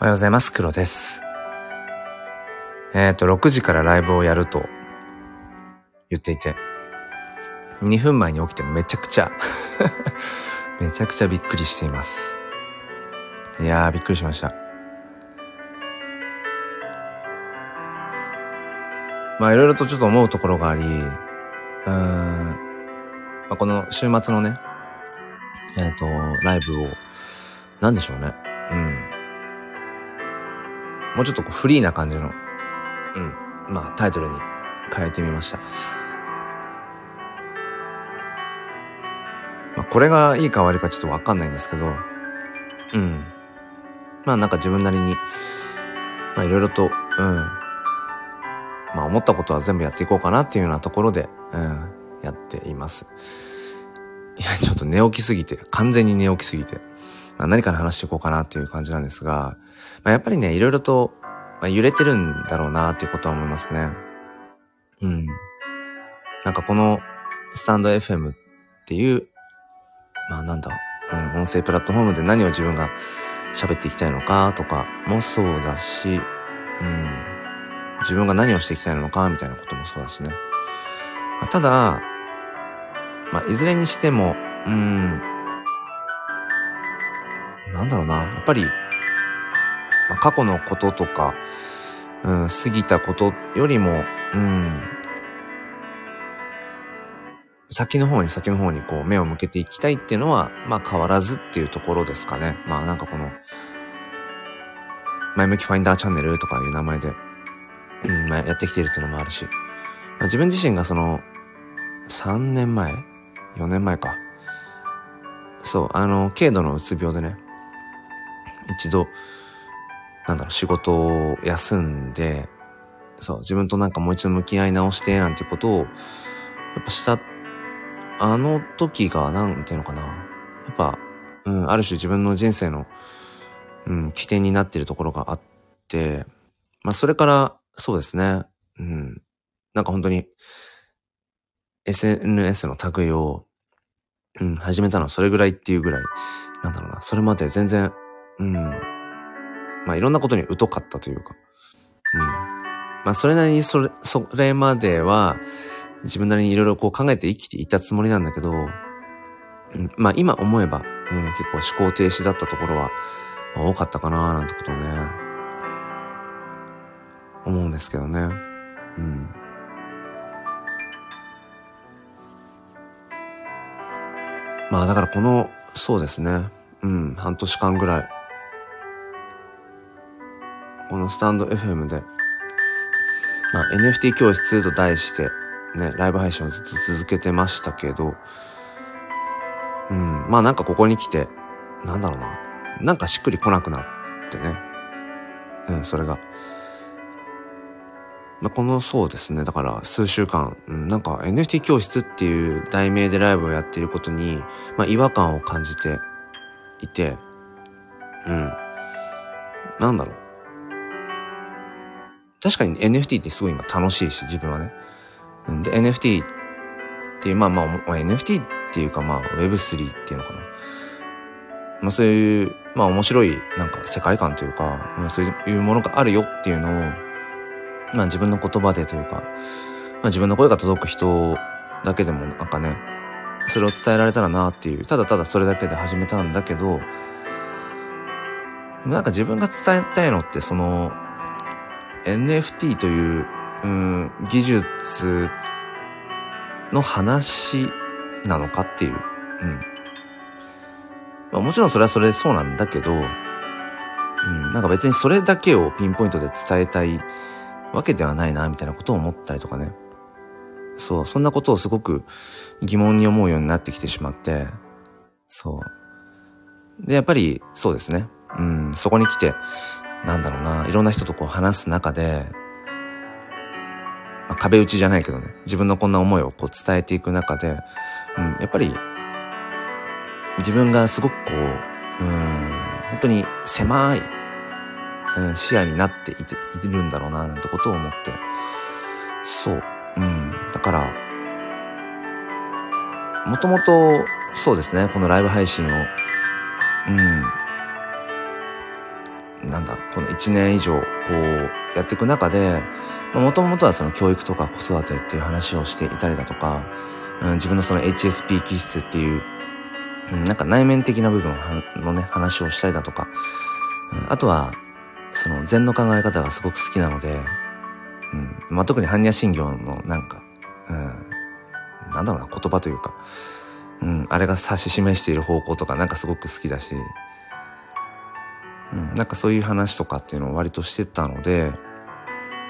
おはようございます。黒です。えっ、ー、と、6時からライブをやると言っていて、2分前に起きてめちゃくちゃ めちゃくちゃびっくりしています。いやー、びっくりしました。まあ、いろいろとちょっと思うところがあり、うーん、まあ、この週末のね、えっ、ー、と、ライブを、なんでしょうね。うん。もうちょっとこうフリーな感じの、うん、まあタイトルに変えてみました。まあこれがいいか悪いかちょっとわかんないんですけど、うん。まあなんか自分なりに、まあいろいろと、うん。まあ思ったことは全部やっていこうかなっていうようなところで、うん、やっています。いや、ちょっと寝起きすぎて、完全に寝起きすぎて、まあ、何から話していこうかなっていう感じなんですが、まあ、やっぱりね、いろいろと、ま、揺れてるんだろうなっていうことは思いますね。うん。なんかこのスタンド FM っていう、まあなんだ、うん、音声プラットフォームで何を自分が喋っていきたいのかとかもそうだし、うん、自分が何をしていきたいのかみたいなこともそうだしね。まあ、ただ、まあいずれにしても、うん、なんだろうな、やっぱりま、過去のこととか、うん、過ぎたことよりも、うん、先の方に先の方にこう目を向けていきたいっていうのは、まあ変わらずっていうところですかね。まあなんかこの、前向きファインダーチャンネルとかいう名前で、うん、まあ、やってきているっていうのもあるし、まあ、自分自身がその、3年前 ?4 年前か。そう、あの、軽度のうつ病でね、一度、なんだろう、仕事を休んで、そう、自分となんかもう一度向き合い直して、なんてことを、やっぱした、あの時が、なんていうのかな。やっぱ、うん、ある種自分の人生の、うん、起点になっているところがあって、まあ、それから、そうですね、うん、なんか本当に、SNS の類を、うん、始めたのはそれぐらいっていうぐらい、なんだろうな、それまで全然、うん、まあいろんなことに疎かったというか、うん。まあそれなりにそれ、それまでは自分なりにいろいろこう考えて生きていたつもりなんだけど、うん、まあ今思えば、うん、結構思考停止だったところは、まあ、多かったかななんてことをね、思うんですけどね。うん。まあだからこの、そうですね。うん、半年間ぐらい、このスタンド FM で、まあ、NFT 教室と題して、ね、ライブ配信をずっと続けてましたけど、うん、まあなんかここに来て、なんだろうな、なんかしっくり来なくなってね。うん、それが。まあ、このそうですね、だから数週間、うん、なんか NFT 教室っていう題名でライブをやっていることに、まあ違和感を感じていて、うん。なんだろう。確かに NFT ってすごい今楽しいし、自分はね。んで、NFT っていう、まあまあ、NFT っていうかまあ Web3 っていうのかな。まあそういう、まあ面白いなんか世界観というか、まあ、そういうものがあるよっていうのを、まあ自分の言葉でというか、まあ自分の声が届く人だけでもなんかね、それを伝えられたらなっていう、ただただそれだけで始めたんだけど、なんか自分が伝えたいのってその、NFT という、うん、技術の話なのかっていう。うん。まあ、もちろんそれはそれでそうなんだけど、うん、なんか別にそれだけをピンポイントで伝えたいわけではないな、みたいなことを思ったりとかね。そう、そんなことをすごく疑問に思うようになってきてしまって、そう。で、やっぱりそうですね。うん、そこに来て、なんだろうな、いろんな人とこう話す中で、まあ、壁打ちじゃないけどね、自分のこんな思いをこう伝えていく中で、うん、やっぱり、自分がすごくこう、うん、本当に狭い、うん、視野になっていているんだろうな、なんてことを思って、そう、うん、だから、もともと、そうですね、このライブ配信を、うん、なんだ、この1年以上、こう、やっていく中で、もともとはその教育とか子育てっていう話をしていたりだとか、うん、自分のその HSP 気質っていう、うん、なんか内面的な部分のね、話をしたりだとか、うん、あとは、その禅の考え方がすごく好きなので、うん、まあ、特に般若心経のなんか、うん、なんだろうな、言葉というか、うん、あれが指し示している方向とかなんかすごく好きだし、うん、なんかそういう話とかっていうのを割としてたので、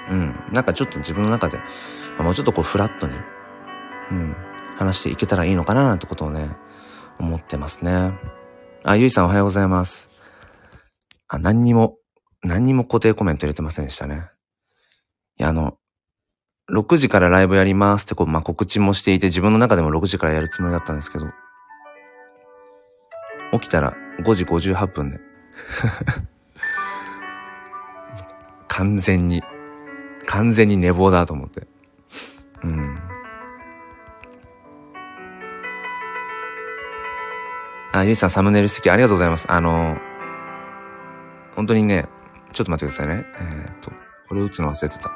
うん、なんかちょっと自分の中で、もうちょっとこうフラットに、うん、話していけたらいいのかななんてことをね、思ってますね。あ、ゆいさんおはようございます。あ、何にも、何にも固定コメント入れてませんでしたね。いや、あの、6時からライブやりますってこう、まあ、告知もしていて、自分の中でも6時からやるつもりだったんですけど、起きたら5時58分で完全に、完全に寝坊だと思って。うん。あ、ゆいさんサムネイル素敵ありがとうございます。あの、本当にね、ちょっと待ってくださいね。えー、っと、これ打つの忘れてた。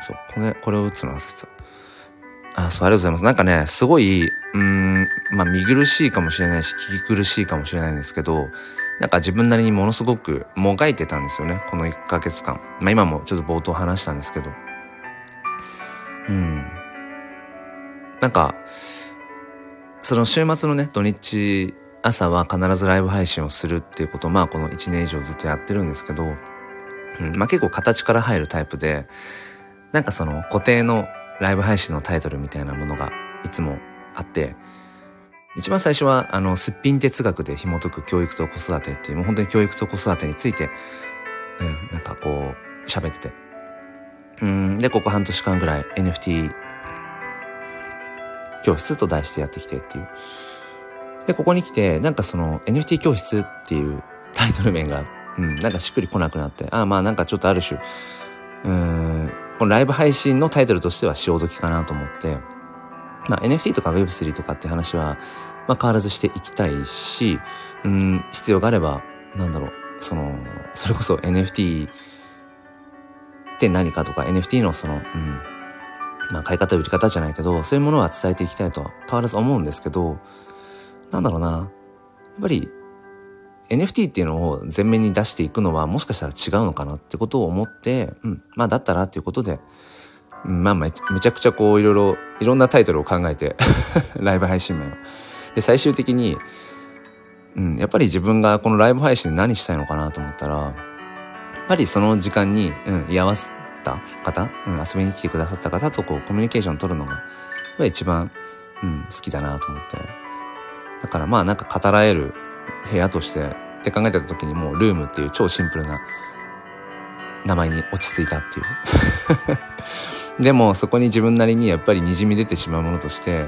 そう、これ、これを打つの忘れてた。あ、そう、ありがとうございます。なんかね、すごい、うん、まあ、見苦しいかもしれないし、聞き苦しいかもしれないんですけど、なんか自分なりにものすごくもがいてたんですよね。この1ヶ月間。まあ、今もちょっと冒頭話したんですけど。うん。なんか、その週末のね、土日、朝は必ずライブ配信をするっていうこと、まあこの1年以上ずっとやってるんですけど、うん、まあ結構形から入るタイプで、なんかその固定のライブ配信のタイトルみたいなものがいつもあって、一番最初は、あの、すっぴん哲学で紐解く教育と子育てっていう、もう本当に教育と子育てについて、うん、なんかこう、喋ってて。うん、で、ここ半年間ぐらい NFT 教室と題してやってきてっていう。で、ここに来て、なんかその NFT 教室っていうタイトル名が、うん、なんかしっくりこなくなって、ああまあなんかちょっとある種、うん、このライブ配信のタイトルとしては潮時かなと思って、まあ NFT とか Web3 とかって話は、まあ変わらずしていきたいし、うん、必要があれば、なんだろう、その、それこそ NFT って何かとか NFT のその、うん、まあ買い方売り方じゃないけど、そういうものは伝えていきたいとは変わらず思うんですけど、なんだろうな、やっぱり NFT っていうのを前面に出していくのはもしかしたら違うのかなってことを思って、うん、まあだったらっていうことで、まあめちゃくちゃこういろいろ、いろんなタイトルを考えて ライブ配信名を。で、最終的に、うん、やっぱり自分がこのライブ配信で何したいのかなと思ったら、やっぱりその時間に、うん、居合わせた方、うん、遊びに来てくださった方とこうコミュニケーションを取るのが、一番、うん、好きだなと思って。だからまあなんか語られる部屋としてって考えてた時にもうルームっていう超シンプルな名前に落ち着いたっていう。でもそこに自分なりにやっぱり滲み出てしまうものとして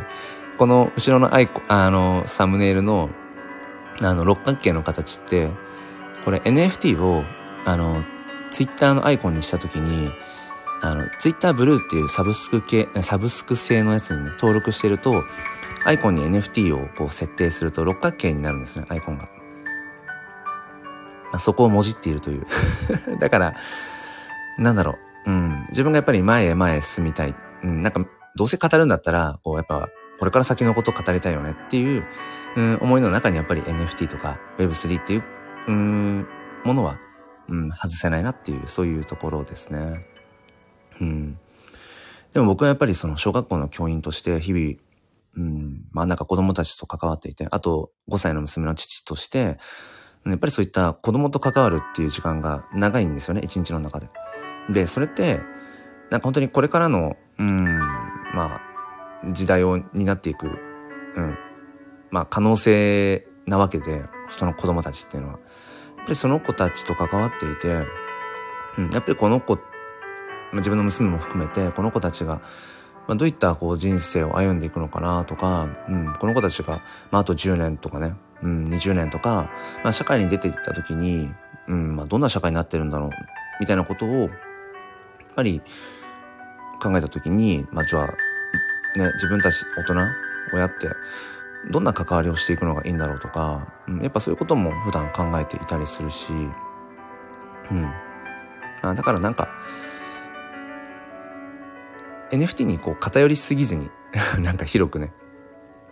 この後ろのアイコンあのサムネイルのあの六角形の形ってこれ NFT をあのツイッターのアイコンにした時にあのツイッターブルーっていうサブスク系サブスク製のやつにね登録してるとアイコンに NFT をこう設定すると六角形になるんですね、アイコンが。まあ、そこをもじっているという だから、なんだろう。うん。自分がやっぱり前へ前へ進みたい。うん。なんか、どうせ語るんだったら、こう、やっぱ、これから先のことを語りたいよねっていう、うん、思いの中にやっぱり NFT とか Web3 っていう、うん、ものは、うん、外せないなっていう、そういうところですね。うん。でも僕はやっぱりその小学校の教員として日々うん、まあなんか子供たちと関わっていて、あと5歳の娘の父として、やっぱりそういった子供と関わるっていう時間が長いんですよね、一日の中で。で、それって、なんか本当にこれからの、うん、まあ、時代を担っていく、うん、まあ可能性なわけで、その子供たちっていうのは。やっぱりその子たちと関わっていて、うん、やっぱりこの子、ま、自分の娘も含めて、この子たちが、まあ、どういったこう人生を歩んでいくのかなとか、うん、この子たちが、まあ、あと10年とかね、うん、20年とか、まあ、社会に出ていった時に、うんまあ、どんな社会になってるんだろうみたいなことをやっぱり考えた時に、まあ、じゃあ、ね、自分たち大人親ってどんな関わりをしていくのがいいんだろうとか、うん、やっぱそういうことも普段考えていたりするし、うん。あだからなんか、NFT にこう偏りすぎずに なんか広くね、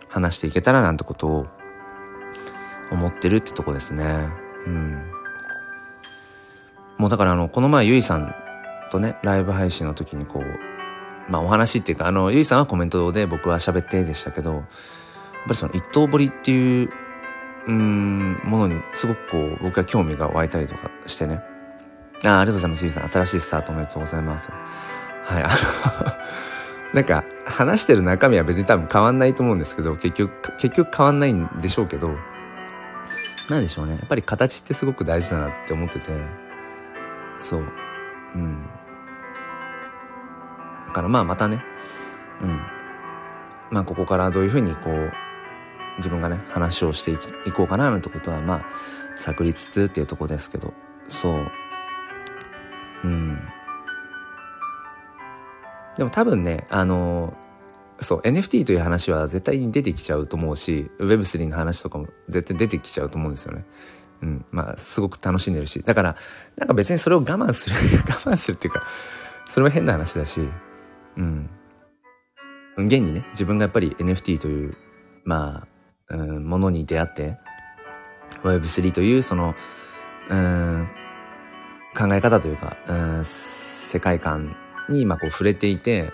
話していけたらなんてことを思ってるってとこですね。うん。もうだからあの、この前ゆいさんとね、ライブ配信の時にこう、まあお話っていうか、あの、ゆいさんはコメントで僕は喋ってでしたけど、やっぱりその一刀彫りっていう、うん、ものにすごくこう、僕は興味が湧いたりとかしてね。ああ、ありがとうございます、ゆいさん。新しいスタートおめでとうございます。はい、あのなんか、話してる中身は別に多分変わんないと思うんですけど、結局、結局変わんないんでしょうけど、なんでしょうね。やっぱり形ってすごく大事だなって思ってて、そう。うん。だからまあまたね、うん。まあここからどういうふうにこう、自分がね、話をしていいこうかななんてことはまあ、探りつつっていうとこですけど、そう。うん。でも多分ね、あのそう、NFT という話は絶対に出てきちゃうと思うし、Web3 の話とかも絶対出てきちゃうと思うんですよね。うん。まあ、すごく楽しんでるし。だから、なんか別にそれを我慢する 我慢するっていうか、それは変な話だし、うん。現にね、自分がやっぱり NFT という、まあ、うん、ものに出会って、Web3 というその、うん、考え方というか、うん、世界観に今こう触れていて、やっ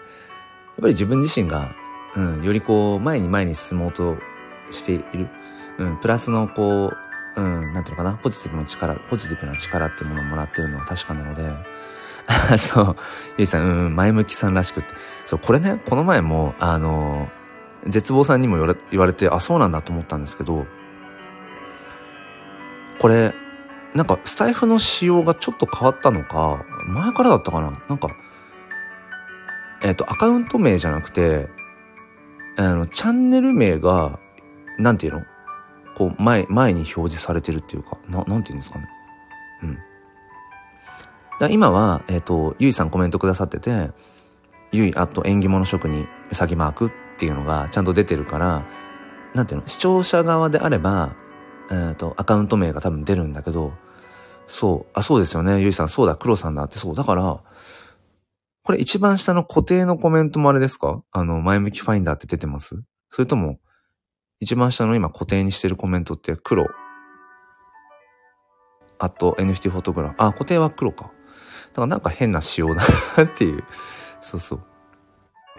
ぱり自分自身が、うん、よりこう前に前に進もうとしている、うん、プラスのこう、うん、なんていうのかな、ポジティブの力、ポジティブな力っていうものをもらってるのは確かなので、そう、ゆいさん、うん、前向きさんらしくって。そう、これね、この前も、あの、絶望さんにも言われ言われて、あ、そうなんだと思ったんですけど、これ、なんかスタイフの仕様がちょっと変わったのか、前からだったかななんか、えっ、と、アカウント名じゃなくて、あの、チャンネル名が、なんていうの？こう、前、前に表示されてるっていうか、な、なんていうんですかね。うん。だ今は、えっ、ー、と、ゆいさんコメントくださってて、ゆい、あと縁起物職人、うさぎマークっていうのがちゃんと出てるから、なんていうの？視聴者側であれば、えっ、ー、と、アカウント名が多分出るんだけど、そう、あ、そうですよね、ゆいさん、そうだ、黒さんだって、そう、だから、これ一番下の固定のコメントもあれですか？あの、前向きファインダーって出てます？それとも、一番下の今固定にしてるコメントって黒？あと NFT フォトグラフ。あ、固定は黒か。だからなんか変な仕様だなっていう。そうそう。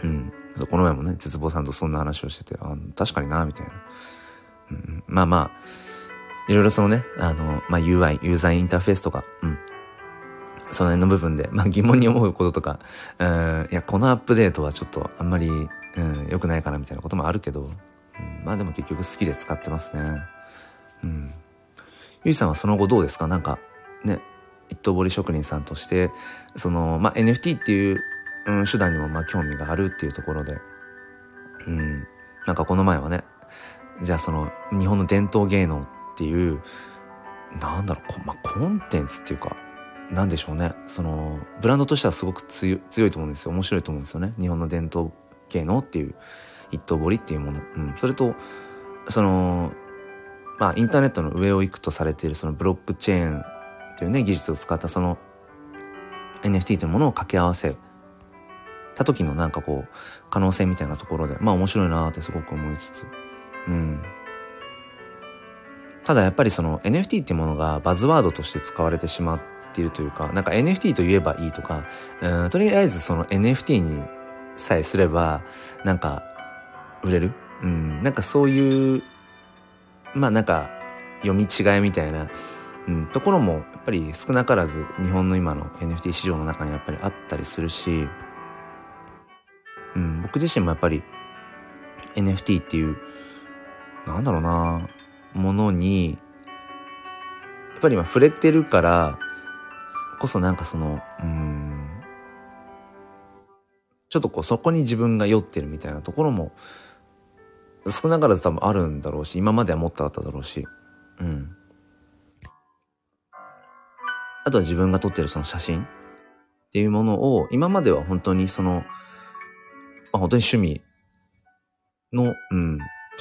うん。この前もね、絶望さんとそんな話をしてて、あ確かにな、みたいな。うん、まあまあ、いろいろそのね、あの、まあ UI、ユーザーインターフェースとか、うん。その辺の部分で、まあ疑問に思うこととか、うん、いや、このアップデートはちょっとあんまり、うん、良くないかなみたいなこともあるけど、うん、まあでも結局好きで使ってますね。うん。ゆいさんはその後どうですか？なんか、ね、一刀彫り職人さんとして、その、まあ NFT っていう、うん、手段にもまあ興味があるっていうところで、うん、なんかこの前はね、じゃあその日本の伝統芸能っていう、なんだろう、まあ、コンテンツっていうか、なんでしょうね。そのブランドとしてはすごく強いと思うんですよ。面白いと思うんですよね。日本の伝統芸能っていう一刀彫りっていうもの、うん、それとそのまあインターネットの上を行くとされているそのブロックチェーンというね技術を使ったその NFT というものを掛け合わせた時のなんかこう可能性みたいなところでまあ面白いなってすごく思いつつ。うん。ただやっぱりその NFT っていうものがバズワードとして使われてしまっているというか、なんか NFT と言えばいいとか、うん、とりあえずその NFT にさえすれば、なんか、売れる？うん、なんかそういう、まあなんか、読み違いみたいな、うん、ところもやっぱり少なからず日本の今の NFT 市場の中にやっぱりあったりするし、うん、僕自身もやっぱり NFT っていう、なんだろうな、ものに、やっぱり今触れてるから、こそなんかその、うん、ちょっとこうそこに自分が酔ってるみたいなところも少なからず多分あるんだろうし、今まではもっとあっただろうし、うん。あとは自分が撮ってるその写真っていうものを、今までは本当にその、まあ、本当に趣味の、うん、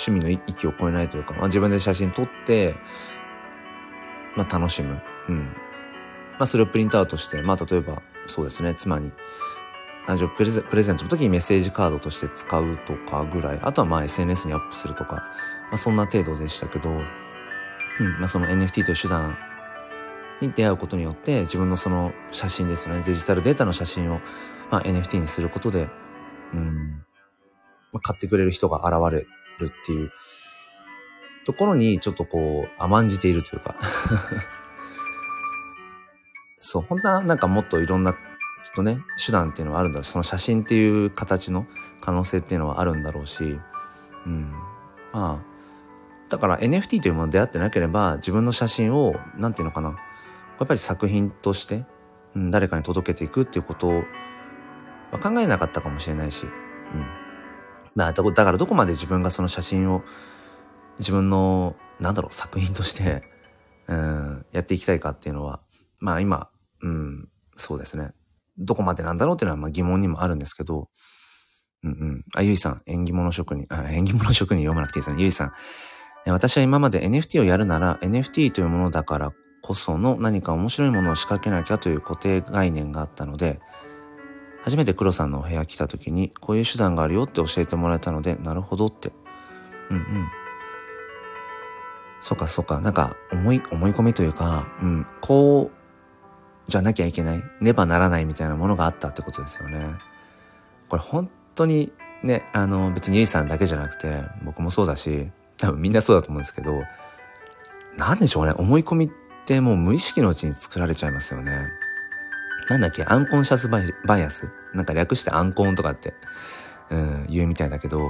趣味の域を超えないというか、まあ、自分で写真撮って、まあ、楽しむ。うん。まあ、それをプリントアウトして、まあ、例えば、そうですね、妻に、誕生プレゼプレゼントの時にメッセージカードとして使うとかぐらい、あとはまあ SNS にアップするとか、まあ、そんな程度でしたけど、うん、まあ、その NFT という手段に出会うことによって自分のその写真ですよねデジタルデータの写真を、まあ、NFT にすることで、うんまあ、買ってくれる人が現れるっていうところにちょっとこう甘んじているというか。そう本当はなんかもっといろんなきっとね手段っていうのはあるんだろうその写真っていう形の可能性っていうのはあるんだろうし、うん、まあだから NFT というものに出会ってなければ自分の写真を何て言うのかなやっぱり作品として、うん、誰かに届けていくっていうことを考えなかったかもしれないし、うん。まあ、だからどこまで自分がその写真を自分の、なんだろう、作品として、うん、やっていきたいかっていうのは、まあ今、うん、そうですね。どこまでなんだろうっていうのはまあ疑問にもあるんですけど、うんうん。あ、ゆいさん、縁起物職人、あ、縁起物職人読まなくていいですね。ゆいさん、私は今まで NFT をやるなら NFT というものだからこその何か面白いものを仕掛けなきゃという固定概念があったので、初めて黒さんのお部屋来た時に、こういう手段があるよって教えてもらえたので、なるほどって。うんうん。そっかそっか。なんか、思い、思い込みというか、うん、こう、じゃなきゃいけない、ねばならないみたいなものがあったってことですよね。これ本当にね、あの、別にゆいさんだけじゃなくて、僕もそうだし、多分みんなそうだと思うんですけど、なんでしょうね、思い込みってもう無意識のうちに作られちゃいますよね。なんだっけ、アンコンシャスバイアスなんか略してアンコンとかって、うん、言うみたいだけど、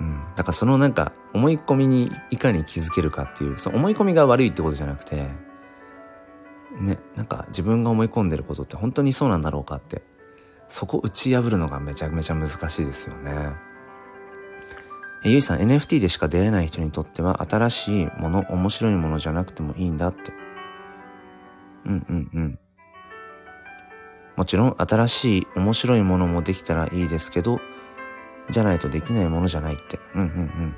うん。だからそのなんか思い込みにいかに気づけるかっていう、その思い込みが悪いってことじゃなくて、ね、なんか自分が思い込んでることって本当にそうなんだろうかって、そこ打ち破るのがめちゃめちゃ難しいですよね。えゆいさん NFT でしか出会えない人にとっては新しいもの、面白いものじゃなくてもいいんだって。うんうんうん。もちろん新しい面白いものもできたらいいですけど、じゃないとできないものじゃないって。うんうんうん。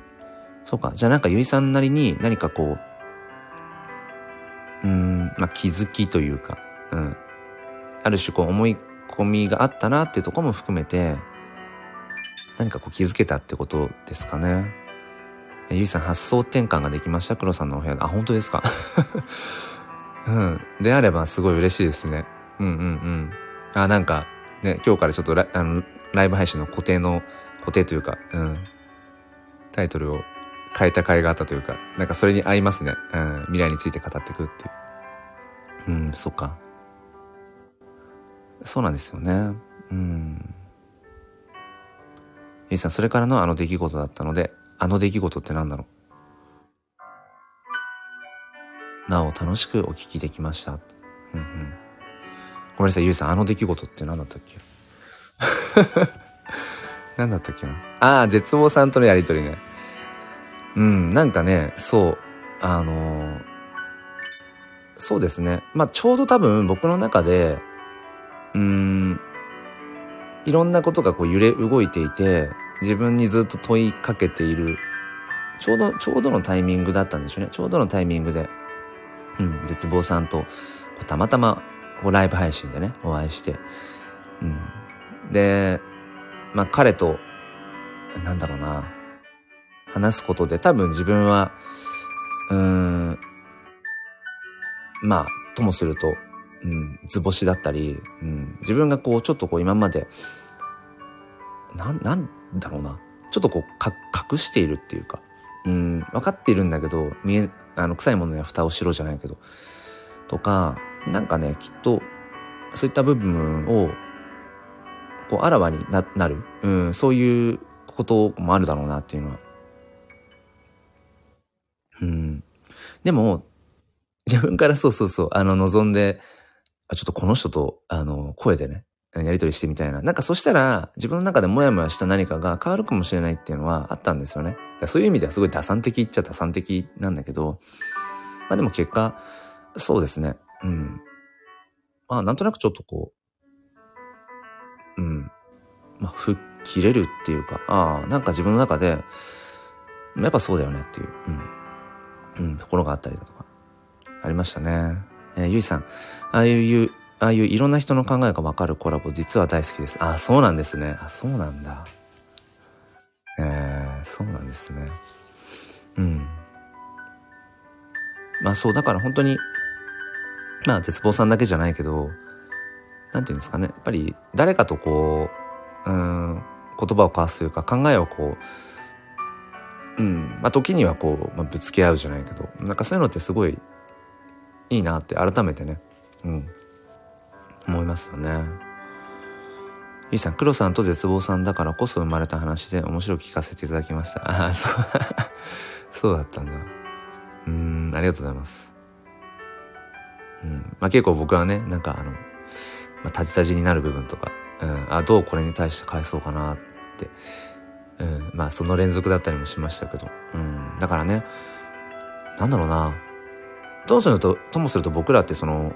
そうか。じゃあなんかゆいさんなりに何かこう、うん、まあ、気づきというか、うん。ある種こう思い込みがあったなっていうとこも含めて、何かこう気づけたってことですかね。ゆいさん発想転換ができました？黒さんのお部屋で。あ、本当ですか？うん。であればすごい嬉しいですね。うんうんうん。あ、なんか、ね、今日からちょっとラあのライブ配信の固定の、固定というか、うん。タイトルを変えた甲斐があったというか、なんかそれに合いますね。うん。未来について語っていくっていう。うん、そっか。そうなんですよね。うん。ゆいさん、それからのあの出来事だったので、あの出来事って何だろうなお楽しくお聞きできました。うんうん。ごめんなさい、ゆいさん、あの出来事って何だったっけ？何だったっけな？ああ、絶望さんとのやりとりね。うん、なんかね、そう、あのー、そうですね。まあ、ちょうど多分僕の中で、うーん、いろんなことがこう揺れ動いていて、自分にずっと問いかけている、ちょうど、ちょうどのタイミングだったんでしょうね。ちょうどのタイミングで、うん、絶望さんと、たまたま、ライブ配信でね、お会いして、うん。で、まあ彼と、なんだろうな、話すことで多分自分は、うん、まあ、ともすると、うん、図星だったり、うん、自分がこう、ちょっとこう今まで、な、なんだろうな。ちょっとこう、か、隠しているっていうか、うん、分かっているんだけど、見え、あの、臭いものには蓋をしろじゃないけど、とか、なんかね、きっと、そういった部分を、こう、あらわにな、なる、うん、そういうこともあるだろうなっていうのは。うん。でも、自分からそうそうそう、あの、望んで、あちょっとこの人と、あの、声でね、やりとりしてみたいな。なんかそしたら、自分の中でモヤモヤした何かが変わるかもしれないっていうのはあったんですよね。そういう意味ではすごい打算的っちゃ打算的なんだけど、まあでも結果、そうですね。うん。まあなんとなくちょっとこう、うん。まあ、吹っ切れるっていうか、ああ、なんか自分の中で、やっぱそうだよねっていう、うん、うん、ところがあったりだとか、ありましたね。えー、ゆいさん、ああいう、ああいういろんな人の考えがわかるコラボ、実は大好きです。あ、そうなんですね。あ、そうなんだ。えー、そうなんですね。うん。まあそう、だから本当に、まあ絶望さんだけじゃないけど、なんていうんですかね。やっぱり誰かとこう、うん、言葉を交わすというか考えをこう、うん、まあ時にはこう、まあ、ぶつけ合うじゃないけど、なんかそういうのってすごいいいなって改めてね、うん、思いますよね。ゆいさん、黒さんと絶望さんだからこそ生まれた話で面白く聞かせていただきました。ああ、そう、そうだったんだ。うん、ありがとうございます。うん、まあ結構僕はね、なんかあの、まあ、タジタジになる部分とか、うん、あ、どうこれに対して返そうかなって、うん、まあその連続だったりもしましたけど、うん、だからね、なんだろうな、ともすると、ともすると僕らってその、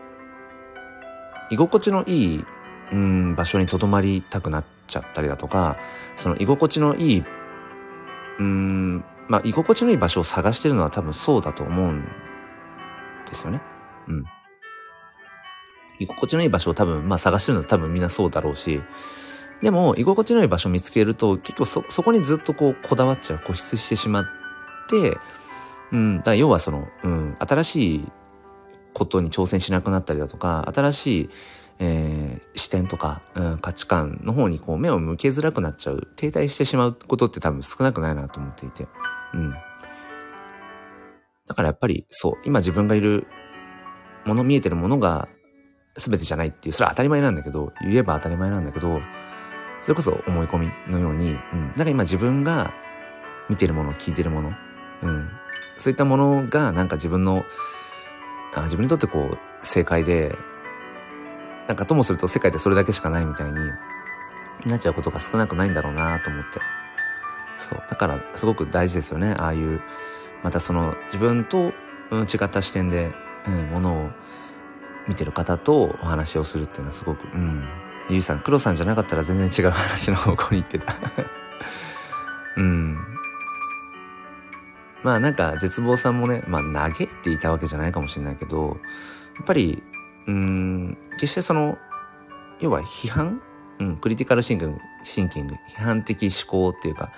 居心地のいい、うん、場所にとどまりたくなっちゃったりだとか、その居心地のいい、うん、まあ居心地のいい場所を探してるのは多分そうだと思うんですよね。うん。居心地のいい場所を多分、まあ探してるのは多分みんなそうだろうし、でも居心地のいい場所を見つけると結構そ、そこにずっとこうこだわっちゃう、固執してしまって、うん、だから要はその、うん、新しいことに挑戦しなくなったりだとか、新しい、えー、視点とか、うん、価値観の方にこう目を向けづらくなっちゃう、停滞してしまうことって多分少なくないなと思っていて。うん。だからやっぱりそう、今自分がいるもの、見えてるものが全てじゃないっていう、それは当たり前なんだけど、言えば当たり前なんだけど、それこそ思い込みのように、うん。だか今自分が見てるもの、聞いてるもの、うん。そういったものがなんか自分の、あ自分にとってこう正解で、なんかともすると世界ってそれだけしかないみたいになっちゃうことが少なくないんだろうなと思って。そう。だからすごく大事ですよね。ああいう、またその自分と、違った視点で、うん、ものを見てる方とお話をするっていうのはすごく、うん。ゆいさん、黒さんじゃなかったら全然違う話の方向に行ってた。うん。まあなんか絶望さんもね、まあ嘆いていたわけじゃないかもしれないけど、やっぱり、うん、決してその、要は批判？うん、クリティカルシンキング、シンキング、批判的思考っていうか、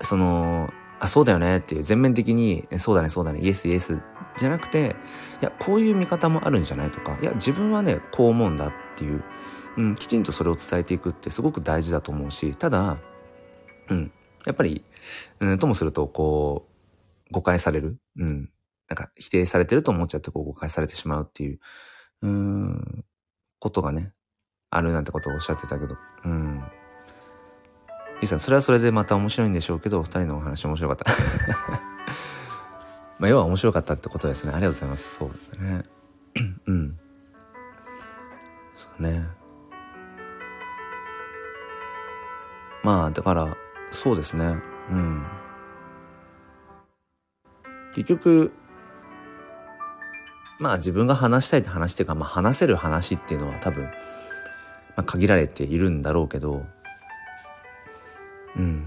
その、あ、そうだよねっていう全面的に、そうだね、そうだね、イエスイエスじゃなくて、いや、こういう見方もあるんじゃないとか、いや、自分はね、こう思うんだっていう、うん、きちんとそれを伝えていくってすごく大事だと思うし、ただ、うん、やっぱり、うん、ともすると、こう、誤解される。うん。なんか否定されてると思っちゃってこう誤解されてしまうっていう、うん、ことがね、あるなんてことをおっしゃってたけど、うん。いいさん、それはそれでまた面白いんでしょうけど、二人のお話面白かった。まあ、要は面白かったってことですね。ありがとうございます。そうだね。うん。そうだね。まあ、だから、そうですね。うん。結局、まあ自分が話したいって話っていうか、まあ話せる話っていうのは多分、まあ限られているんだろうけど、うん。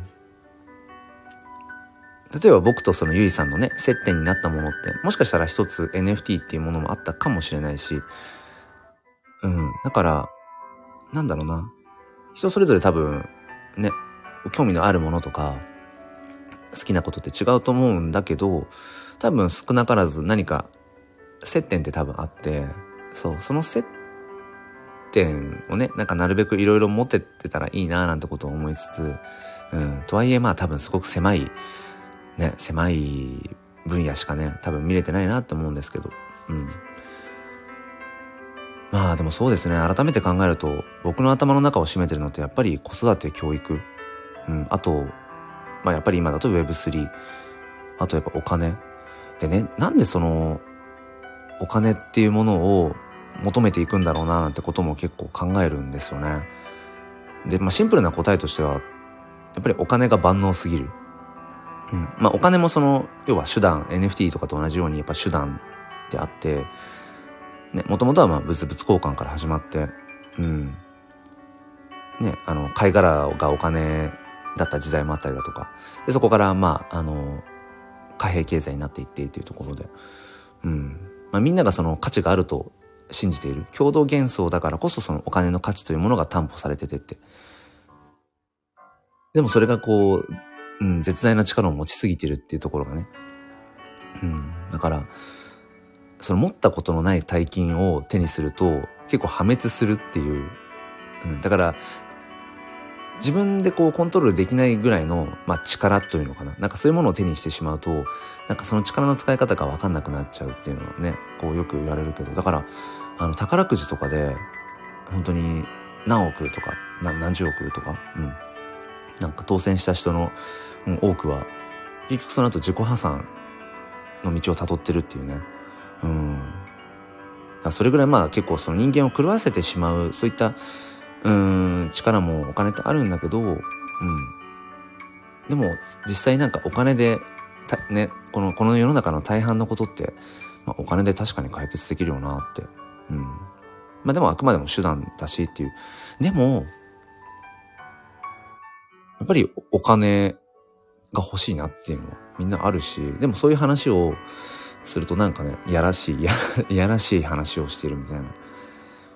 例えば僕とそのゆいさんのね、接点になったものって、もしかしたら一つ NFT っていうものもあったかもしれないし、うん。だから、なんだろうな。人それぞれ多分、ね、興味のあるものとか、好きなことって違うと思うんだけど、多分少なからず何か接点って多分あって、そう、その接点をね、なんかなるべくいろいろ持ってってたらいいなぁなんてことを思いつつ、うん、とはいえまあ多分すごく狭い、ね、狭い分野しかね、多分見れてないなって思うんですけど、うん。まあでもそうですね、改めて考えると、僕の頭の中を占めてるのってやっぱり子育て、教育、うん、あと、まあやっぱり今だと Web3、あとやっぱお金。でね、なんでその、お金っていうものを求めていくんだろうななんてことも結構考えるんですよね。で、まあシンプルな答えとしては、やっぱりお金が万能すぎる。うん。まあお金もその、要は手段、NFT とかと同じようにやっぱ手段であって、ね、もともとはまあ物々交換から始まって、うん。ね、あの、貝殻がお金だった時代もあったりだとか、で、そこから、まあ、あの、貨幣経済になっていってっていうところで、うん。まあ、みんながその価値があると信じている。共同幻想だからこそそのお金の価値というものが担保されててって。でもそれがこう、うん、絶大な力を持ちすぎてるっていうところがね。うん。だから、その持ったことのない大金を手にすると結構破滅するっていう。うん、だから、自分でこうコントロールできないぐらいの、まあ、力というのかな。なんかそういうものを手にしてしまうと、なんかその力の使い方がわかんなくなっちゃうっていうのはね、こうよく言われるけど、だから、あの、宝くじとかで、本当に何億とか、何十億とか、うん。なんか当選した人の、うん、多くは、結局その後自己破産の道を辿ってるっていうね。うん。だそれぐらいまあ結構その人間を狂わせてしまう、そういったうん力もお金ってあるんだけど、うん、でも実際なんかお金でねこのこの世の中の大半のことって、まあ、お金で確かに解決できるよなって、うん、まあでもあくまでも手段だしっていう。でもやっぱりお金が欲しいなっていうのはみんなあるしでもそういう話をするとなんかねやらしいい やらしい話をしているみたいな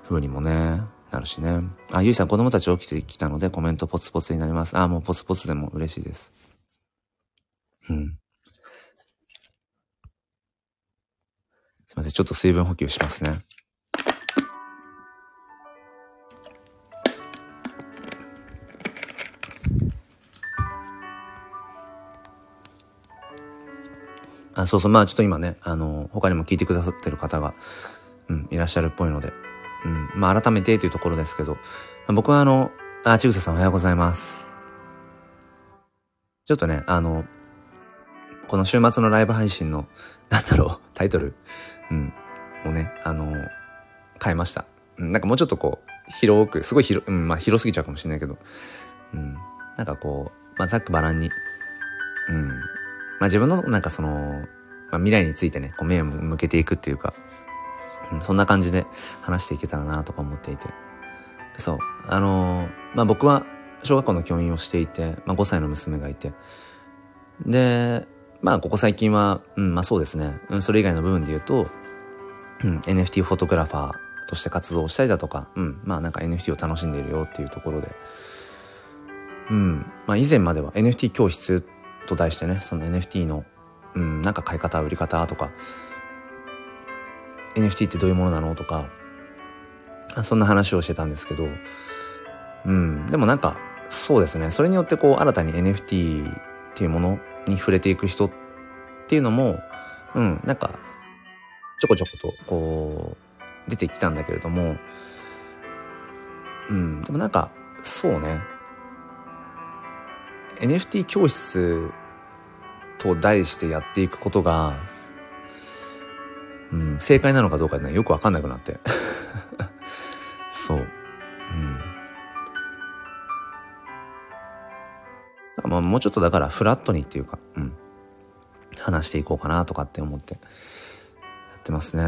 風にもねなるしね。あ、ゆいさん子供たち起きてきたのでコメントポツポツになります。あ、もうポツポツでも嬉しいです。うん。すいません。ちょっと水分補給しますね。あ、そうそう。まあちょっと今ね、あの、他にも聞いてくださってる方が、うん、いらっしゃるっぽいので、うん。まあ、改めてというところですけど、僕はあの、あ、ちぐささんおはようございます。ちょっとね、あの、この週末のライブ配信の、なんだろう、タイトル、うん、をね、あの、変えました。うん、なんかもうちょっとこう、広く、すごい広、うん、まあ広すぎちゃうかもしれないけど、うん、なんかこう、まあざっくばらんに、うん、まあ自分のなんかその、まあ、未来についてね、こう目を向けていくっていうか、うん、そんな感じで話していけたらなとか思っていて。そう。あのー、まあ、僕は小学校の教員をしていて、まあ、5歳の娘がいて。で、まあ、ここ最近は、うん、まあそうですね。うん、それ以外の部分で言うと、うん、NFT フォトグラファーとして活動したりだとか、うん、まあなんか NFT を楽しんでいるよっていうところで、うん、まあ以前までは NFT 教室と題してね、その NFT の、うん、なんか買い方、売り方とか、NFT ってどういうものなのとか、そんな話をしてたんですけど、うん、でもなんか、そうですね。それによってこう、新たに NFT っていうものに触れていく人っていうのも、うん、なんか、ちょこちょこと、こう、出てきたんだけれども、うん、でもなんか、そうね。NFT 教室と題してやっていくことが、うん、正解なのかどうかね、よくわかんなくなって。そう。うん。まあ、もうちょっとだからフラットにっていうか、うん。話していこうかなとかって思ってやってますね。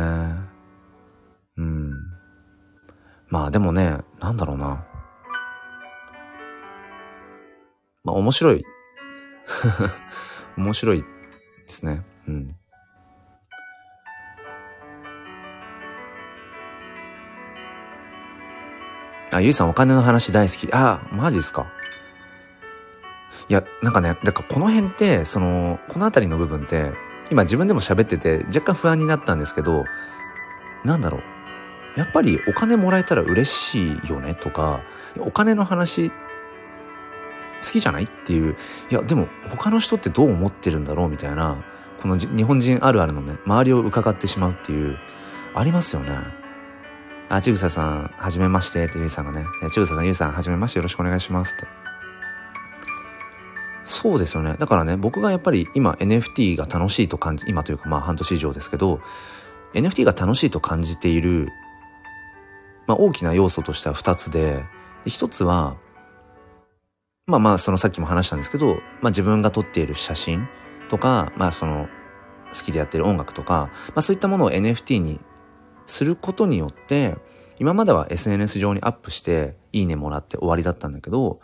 うん。まあでもね、なんだろうな。まあ面白い。面白いですね。うん。あ、ゆいさんお金の話大好き。あ、マジっすか？いや、なんかね、だからこの辺って、その、この辺りの部分って、今自分でも喋ってて若干不安になったんですけど、なんだろう。やっぱりお金もらえたら嬉しいよねとか、お金の話好きじゃない？っていう、いや、でも他の人ってどう思ってるんだろう？みたいな、この日本人あるあるのね、周りを伺ってしまうっていう、ありますよね。あ、ちぐささん、はじめまして、ってゆいさんがね、ちぐささん、ゆいさん、はじめまして、よろしくお願いしますって。そうですよね。だからね、僕がやっぱり今 NFT が楽しいと感じ、今というかまあ半年以上ですけど、NFT が楽しいと感じている、まあ大きな要素としては二つで、で一つは、まあまあそのさっきも話したんですけど、まあ自分が撮っている写真とか、まあその好きでやってる音楽とか、まあそういったものを NFT にすることによって、今までは SNS 上にアップして、いいねもらって終わりだったんだけど、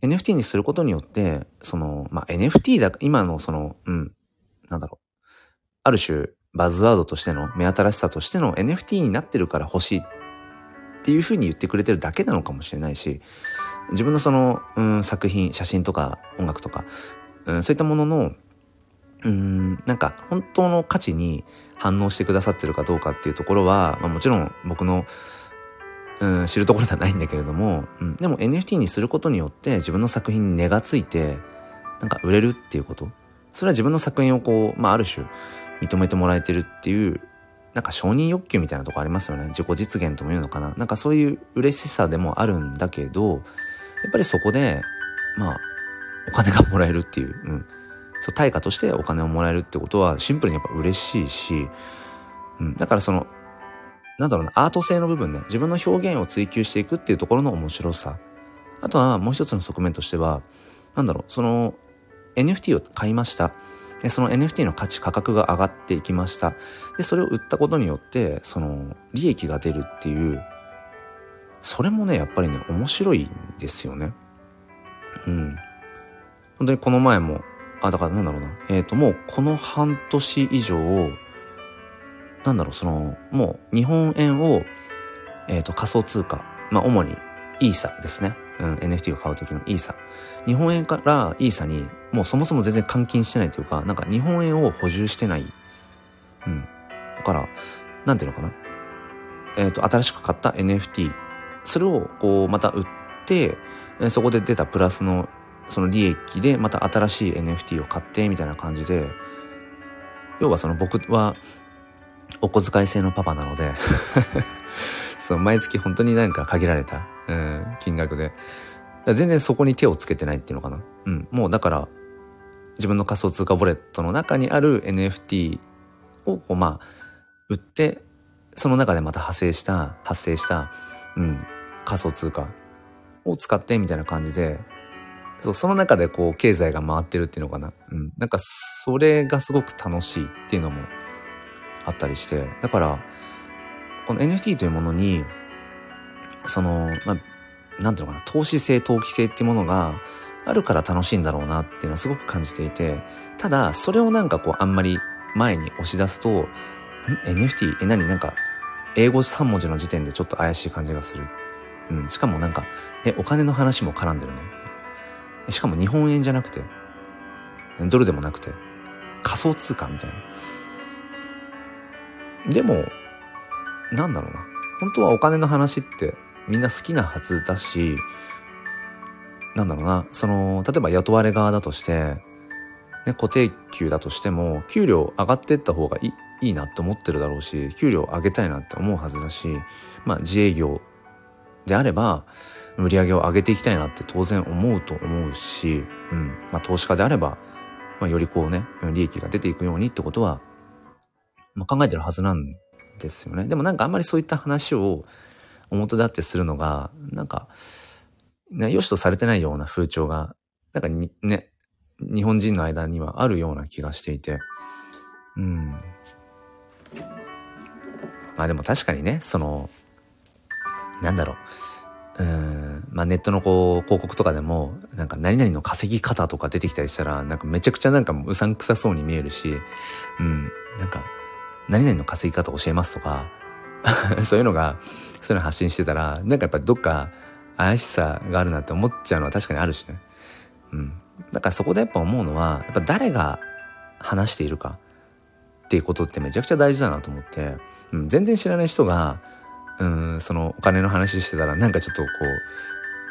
NFT にすることによって、その、まあ、NFT だ、今のその、うん、なんだろう。ある種、バズワードとしての、目新しさとしての NFT になってるから欲しいっていうふうに言ってくれてるだけなのかもしれないし、自分のその、うん、作品、写真とか音楽とか、うん、そういったものの、うん、なんか本当の価値に反応してくださってるかどうかっていうところは、まあ、もちろん僕の、うん、知るところではないんだけれども、うん、でも NFT にすることによって自分の作品に値がついて、なんか売れるっていうこと。それは自分の作品をこう、まあある種認めてもらえてるっていう、なんか承認欲求みたいなとこありますよね。自己実現とも言うのかな。なんかそういう嬉しさでもあるんだけど、やっぱりそこで、まあ、お金がもらえるっていう、うん。そう、対価としてお金をもらえるってことはシンプルにやっぱ嬉しいし、うん。だからその、なんだろうな、アート性の部分ね、自分の表現を追求していくっていうところの面白さ。あとはもう一つの側面としては、なんだろう、その NFT を買いました。で、その NFT の価値、価格が上がっていきました。で、それを売ったことによって、その、利益が出るっていう、それもね、やっぱりね、面白いんですよね。うん。本当にこの前も、あ、だからなんだろうな。えっ、ー、と、もうこの半年以上、なんだろう、その、もう日本円を、えっ、ー、と、仮想通貨、まあ、主にイーサですね。うん、NFT を買う時のイーサ。日本円からイーサにもうそもそも全然換金してないというか、なんか日本円を補充してない。うん。だから、なんていうのかな。えっ、ー、と、新しく買った NFT。それをこう、また売って、そこで出たプラスのその利益でまた新しい NFT を買ってみたいな感じで、要はその僕はお小遣い制のパパなので その毎月本当になんか限られた、うん、金額で、全然そこに手をつけてないっていうのかな。うん。もうだから、自分の仮想通貨ウォレットの中にある NFT をこうまあ、売って、その中でまた派生した、発生した、うん、仮想通貨を使ってみたいな感じで、そう、その中でこう経済が回ってるっていうのかな。うん。なんかそれがすごく楽しいっていうのもあったりして、だから、この NFT というものに、その、まあ、なんていうのかな、投資性、投機性っていうものがあるから楽しいんだろうなっていうのはすごく感じていて、ただ、それをなんかこう、あんまり前に押し出すと、?NFT? え、何？なんか、英語3文字の時点でちょっと怪しい感じがする。うん。しかもなんか、え、お金の話も絡んでるの？しかも日本円じゃなくて、ドルでもなくて、仮想通貨みたいな？でも、なんだろうな。本当はお金の話ってみんな好きなはずだし、なんだろうな。その、例えば雇われ側だとして、ね、固定給だとしても、給料上がってった方がいいいいなって思ってるだろうし、給料上げたいなって思うはずだし、まあ自営業であれば、売り上げを上げていきたいなって当然思うと思うし、うん。まあ投資家であれば、まあよりこうね、利益が出ていくようにってことは、まあ考えてるはずなんですよね。でもなんかあんまりそういった話を表立ってするのが、なんか、ね、良しとされてないような風潮が、なんかに、ね、日本人の間にはあるような気がしていて、うん。まあでも確かにね、その、なんだろう。うん、まあネットのこう、広告とかでも、なんか何々の稼ぎ方とか出てきたりしたら、なんかめちゃくちゃなんかうさんくさそうに見えるし、うん、なんか、何々の稼ぎ方教えますとか、そういうのが、そういうの発信してたら、なんかやっぱどっか怪しさがあるなって思っちゃうのは確かにあるしね。うん。だからそこでやっぱ思うのは、やっぱ誰が話しているかっていうことってめちゃくちゃ大事だなと思って、うん、全然知らない人が、うん、そのお金の話してたらなんかちょっとこ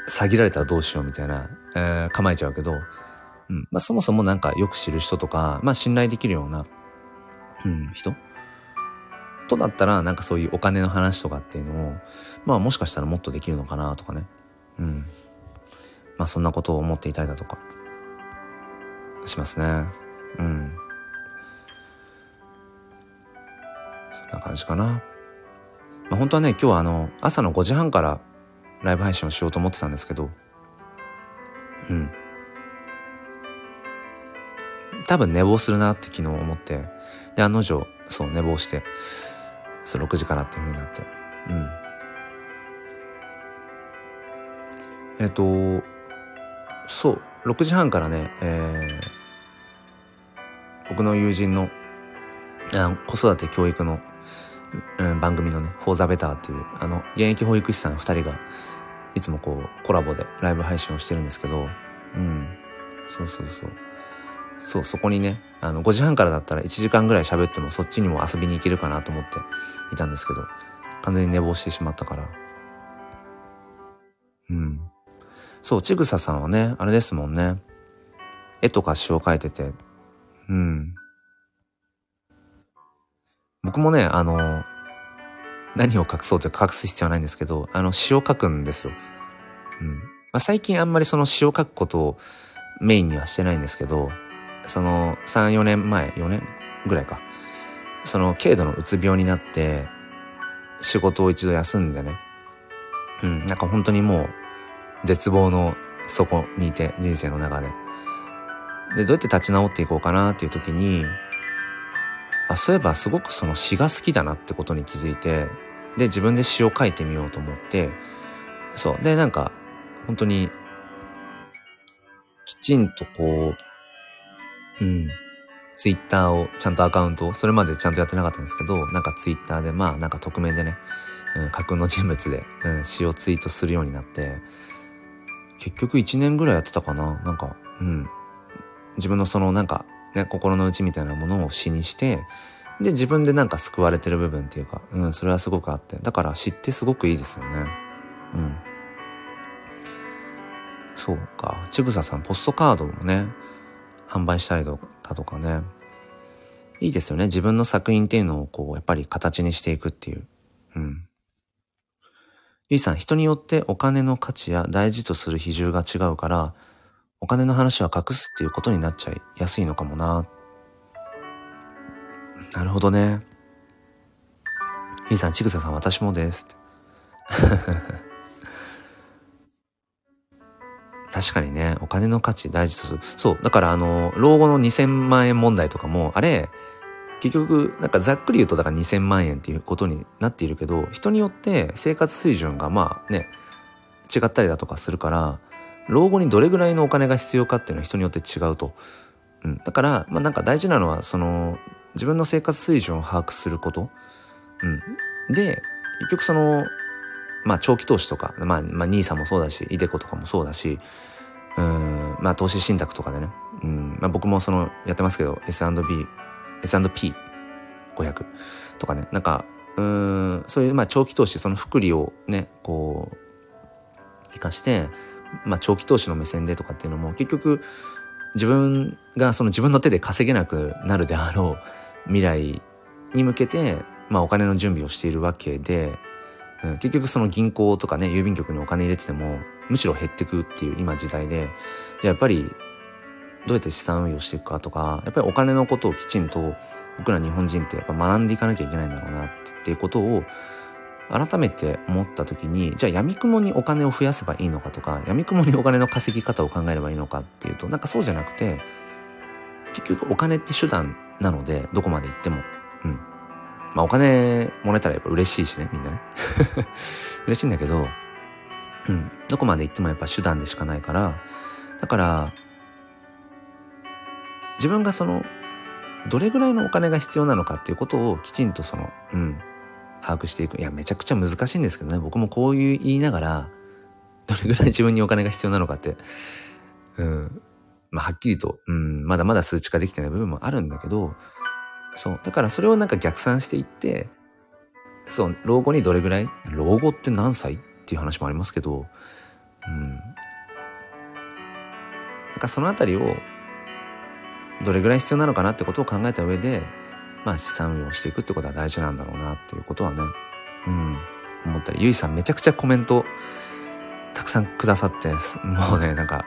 う、詐欺られたらどうしようみたいな、えー、構えちゃうけど、うん、まあそもそもなんかよく知る人とか、まあ信頼できるような、うん、人？とだったら、なんかそういうお金の話とかっていうのを、まあもしかしたらもっとできるのかなとかね。うん。まあそんなことを思っていたりだとか、しますね。うん。そんな感じかな。まあ本当はね、今日はあの、朝の5時半からライブ配信をしようと思ってたんですけど、うん。多分寝坊するなって昨日思って、で、案の定、そう、寝坊して、そう、6時からっていう風になって。うん。えっ、と、そう、6時半からね、えー、僕の友人の子育て教育の、うん、番組のね、フォーザベターっていう、あの、現役保育士さん2人が、いつもこう、コラボでライブ配信をしてるんですけど、うん、そうそうそう。そう、そこにね、あの、5時半からだったら1時間ぐらい喋ってもそっちにも遊びに行けるかなと思っていたんですけど、完全に寝坊してしまったから。うん。そう、ちぐささんはね、あれですもんね。絵とか詩を描いてて、うん。僕もね、あの、何を隠そうというか隠す必要はないんですけど、あの、詩を書くんですよ。うん。まあ、最近あんまりその詩を書くことをメインにはしてないんですけど、その3、4年前、4年ぐらいか。その軽度のうつ病になって、仕事を一度休んでね。うん、なんか本当にもう、絶望の底にいて、人生の中で。で、どうやって立ち直っていこうかなっていう時に、あ、そういえばすごくその詩が好きだなってことに気づいて、で、自分で詩を書いてみようと思って、そう。で、なんか、本当に、きちんとこう、うん、ツイッターを、ちゃんとアカウントを、それまでちゃんとやってなかったんですけど、なんかツイッターで、まあ、なんか匿名でね、うん、架空の人物で、うん、詩をツイートするようになって、結局1年ぐらいやってたかななんか、うん。自分のそのなんか、ね、心の内みたいなものを詩にして、で、自分でなんか救われてる部分っていうか、うん、それはすごくあって。だから詩ってすごくいいですよね。うん。そうか。ちぐささん、ポストカードもね、販売したりだとかね。いいですよね。自分の作品っていうのをこう、やっぱり形にしていくっていう。うん。ゆいさん、人によってお金の価値や大事とする比重が違うから、お金の話は隠すっていうことになっちゃいやすいのかもな。なるほどね。ゆいさん、ちぐささん、私もです。確かにね、お金の価値大事とする。そう。だからあの、老後の2000万円問題とかも、あれ、結局、なんかざっくり言うとだから2000万円っていうことになっているけど、人によって生活水準がまあね、違ったりだとかするから、老後にどれぐらいのお金が必要かっていうのは人によって違うと。うん。だから、まあなんか大事なのは、その、自分の生活水準を把握すること。うん。で、結局その、まあ長期投資とか、まあ、まあ NISA もそうだし、イデコとかもそうだし、うん、まあ投資信託とかでね、うん、まあ僕もその、やってますけど、S&B S&P500 とかね、なんか、うん、そういう、まあ、長期投資、その福利をね、こう、生かして、まあ、長期投資の目線でとかっていうのも、結局、自分がその自分の手で稼げなくなるであろう未来に向けて、まあ、お金の準備をしているわけで、うん、結局その銀行とかね、郵便局にお金入れてても、むしろ減ってくっていう今時代で、じゃあやっぱりどうやって資産運用していくかとか、やっぱりお金のことをきちんと僕ら日本人ってやっぱ学んでいかなきゃいけないんだろうなっていうことを改めて思った時に、じゃあ闇雲にお金を増やせばいいのかとか、闇雲にお金の稼ぎ方を考えればいいのかっていうと、なんかそうじゃなくて、結局お金って手段なので、どこまで行っても。うん。まあお金もらえたらやっぱ嬉しいしね、みんなね。嬉しいんだけど、うん。どこまで行ってもやっぱ手段でしかないから、だから、自分がそのどれぐらいのお金が必要なのかっていうことをきちんとそのうん把握していく。いやめちゃくちゃ難しいんですけどね。僕もこういう言いながらどれぐらい自分にお金が必要なのかって。うん。まあはっきりと、うん、まだまだ数値化できてない部分もあるんだけどそう。だからそれをなんか逆算していってそう。老後にどれぐらい？老後って何歳？っていう話もありますけどうん。だかそのあたりをどれぐらい必要なのかなってことを考えた上で、まあ資産運用していくってことは大事なんだろうなっていうことはね、うん、思ったり、ゆいさんめちゃくちゃコメントたくさんくださって、もうね、なんか、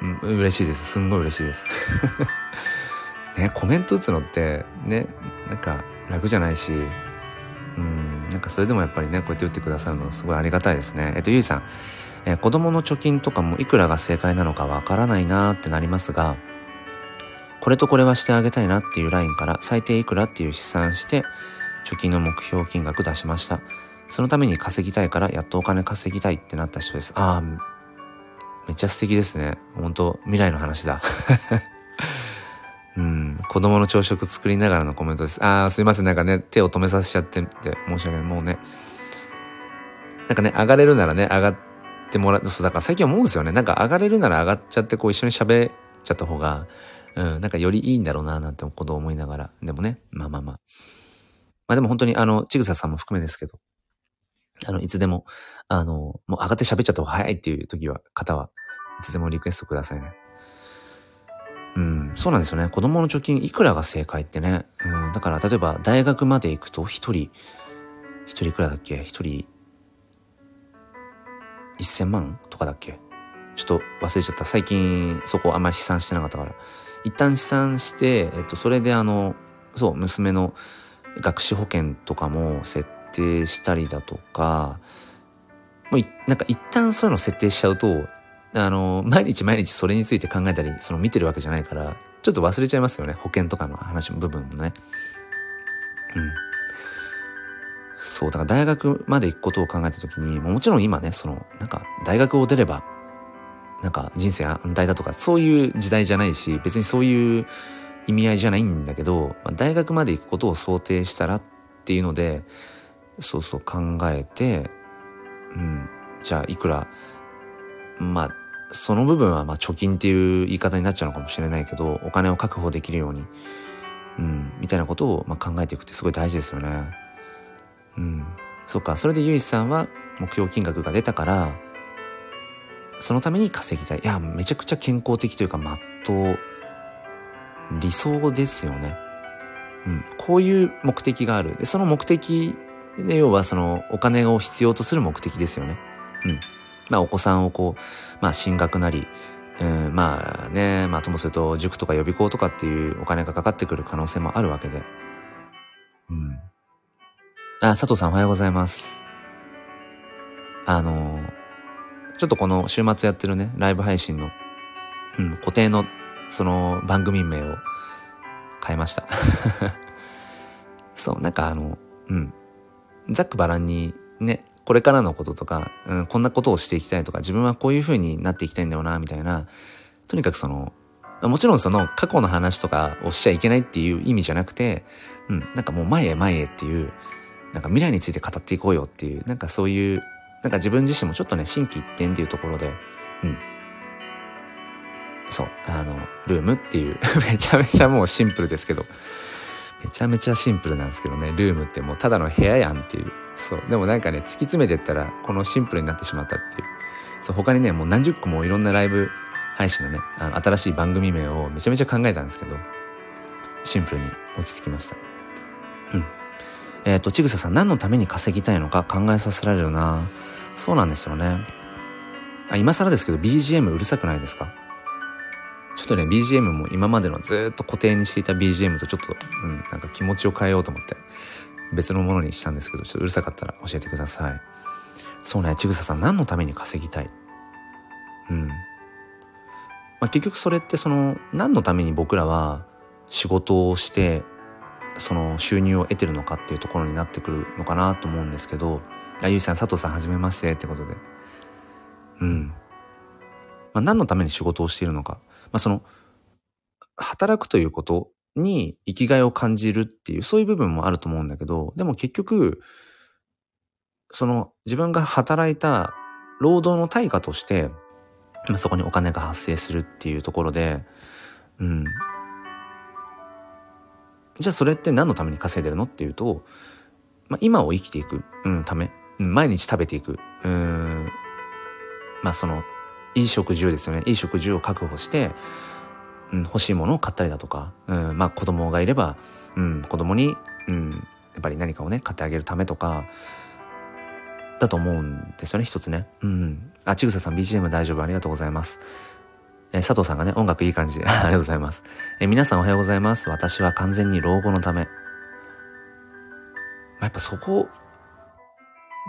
うん、嬉しいです。すんごい嬉しいです。ね、コメント打つのって、ね、なんか楽じゃないし、うん、なんかそれでもやっぱりね、こうやって打ってくださるのすごいありがたいですね。えっと、ゆいさん、えー、子供の貯金とかもいくらが正解なのかわからないなーってなりますが、これとこれはしてあげたいなっていうラインから最低いくらっていう試算して貯金の目標金額出しました。そのために稼ぎたいからやっとお金稼ぎたいってなった人です。ああ、めっちゃ素敵ですね。本当未来の話だ。うん、子供の朝食作りながらのコメントです。あー、すいません。なんかね、手を止めさせちゃってって、申し訳ない。もうね。なんかね、上がれるならね、上がってもらう。そう、だから最近思うんですよね。なんか上がれるなら上がっちゃって、こう一緒に喋っちゃった方が、うん、なんかよりいいんだろうな、なんてことを思いながら。でもね、まあまあまあ。まあでも本当にあの、ちぐささんも含めですけど、あの、いつでも、あの、もう上がって喋っちゃった方が早いっていう時は、方は、いつでもリクエストくださいね。うん、そうなんですよね。子供の貯金いくらが正解ってね。うん、だから例えば大学まで行くと一人、一人いくらだっけ？一人、一千万とかだっけ？ちょっと忘れちゃった。最近そこあんまり試算してなかったから。一旦試算して、えっと、それであの、そう、娘の学資保険とかも設定したりだとか、もうなんか一旦そういうの設定しちゃうと、あの、毎日毎日それについて考えたり、その見てるわけじゃないから、ちょっと忘れちゃいますよね。保険とかの話の部分もね。うん。そう、だから大学まで行くことを考えたときに、もちろん今ね、その、なんか大学を出れば、なんか人生安泰だとか、そういう時代じゃないし、別にそういう意味合いじゃないんだけど、まあ、大学まで行くことを想定したらっていうので、そうそう考えて、うん、じゃあいくら、まあ、その部分はまあ貯金っていう言い方になっちゃうのかもしれないけど、お金を確保できるように、うん、みたいなことをまあ考えていくってすごい大事ですよね。うん。そっか、それでゆいさんは目標金額が出たから、そのために稼ぎたい。いや、めちゃくちゃ健康的というか、まっとう、理想ですよね。うん。こういう目的がある。で、その目的で、要はそのお金を必要とする目的ですよね。うん。まあお子さんをこう、まあ進学なり、うん、まあね、まあともすると塾とか予備校とかっていうお金がかかってくる可能性もあるわけで。うん。あ、佐藤さんおはようございます。あの、ちょっとこの週末やってるね、ライブ配信の、うん、固定のその番組名を変えました。そう、なんかあの、うん。ざっくばらんにね、これからのこととか、うん、こんなことをしていきたいとか、自分はこういう風になっていきたいんだよな、みたいな、とにかくその、もちろんその過去の話とかをしちゃいけないっていう意味じゃなくて、うん、なんかもう前へ前へっていう、なんか未来について語っていこうよっていう、なんかそういう、なんか自分自身もちょっとね、心機一転っていうところで、うん。そう、あの、ルームっていう めちゃめちゃもうシンプルですけど、めちゃめちゃシンプルなんですけどね、ルームってもうただの部屋やんっていう。そう。でもなんかね、突き詰めてったら、このシンプルになってしまったっていう。そう、他にね、もう何十個もいろんなライブ配信のね、あの、新しい番組名をめちゃめちゃ考えたんですけど、シンプルに落ち着きました。うん。えっ、ー、と、ちぐささん、何のために稼ぎたいのか考えさせられるなぁそうなんですよね。あ、今更ですけど、BGM うるさくないですか？ちょっとね、BGM も今までのずっと固定にしていた BGM とちょっと、うん、なんか気持ちを変えようと思って、別のものにしたんですけど、ちょっとうるさかったら教えてください。そうね、ちぐささん何のために稼ぎたい？うん。まあ、結局それってその、何のために僕らは仕事をして、その収入を得てるのかっていうところになってくるのかなと思うんですけど、あゆいさん、佐藤さん、はじめましてってことで。うん。まあ、何のために仕事をしているのか。まあ、その、働くということに生きがいを感じるっていう、そういう部分もあると思うんだけど、でも結局、その自分が働いた労働の対価として、まあ、そこにお金が発生するっていうところで、うん。じゃあそれって何のために稼いでるのっていうと、まあ、今を生きていく、うん、ため、毎日食べていく、うん、まあそのいい食事をですよね。いい食事を確保して、うん、欲しいものを買ったりだとか、うん、まあ子供がいれば、うん、子供に、うん、やっぱり何かをね、買ってあげるためとか、だと思うんですよね、一つね。うん。あ、ちぐささん BGM 大丈夫？ありがとうございます。え佐藤さんがね、音楽いい感じ。ありがとうございます。え皆さんおはようございます。私は完全に老後のため。まあ、やっぱそこ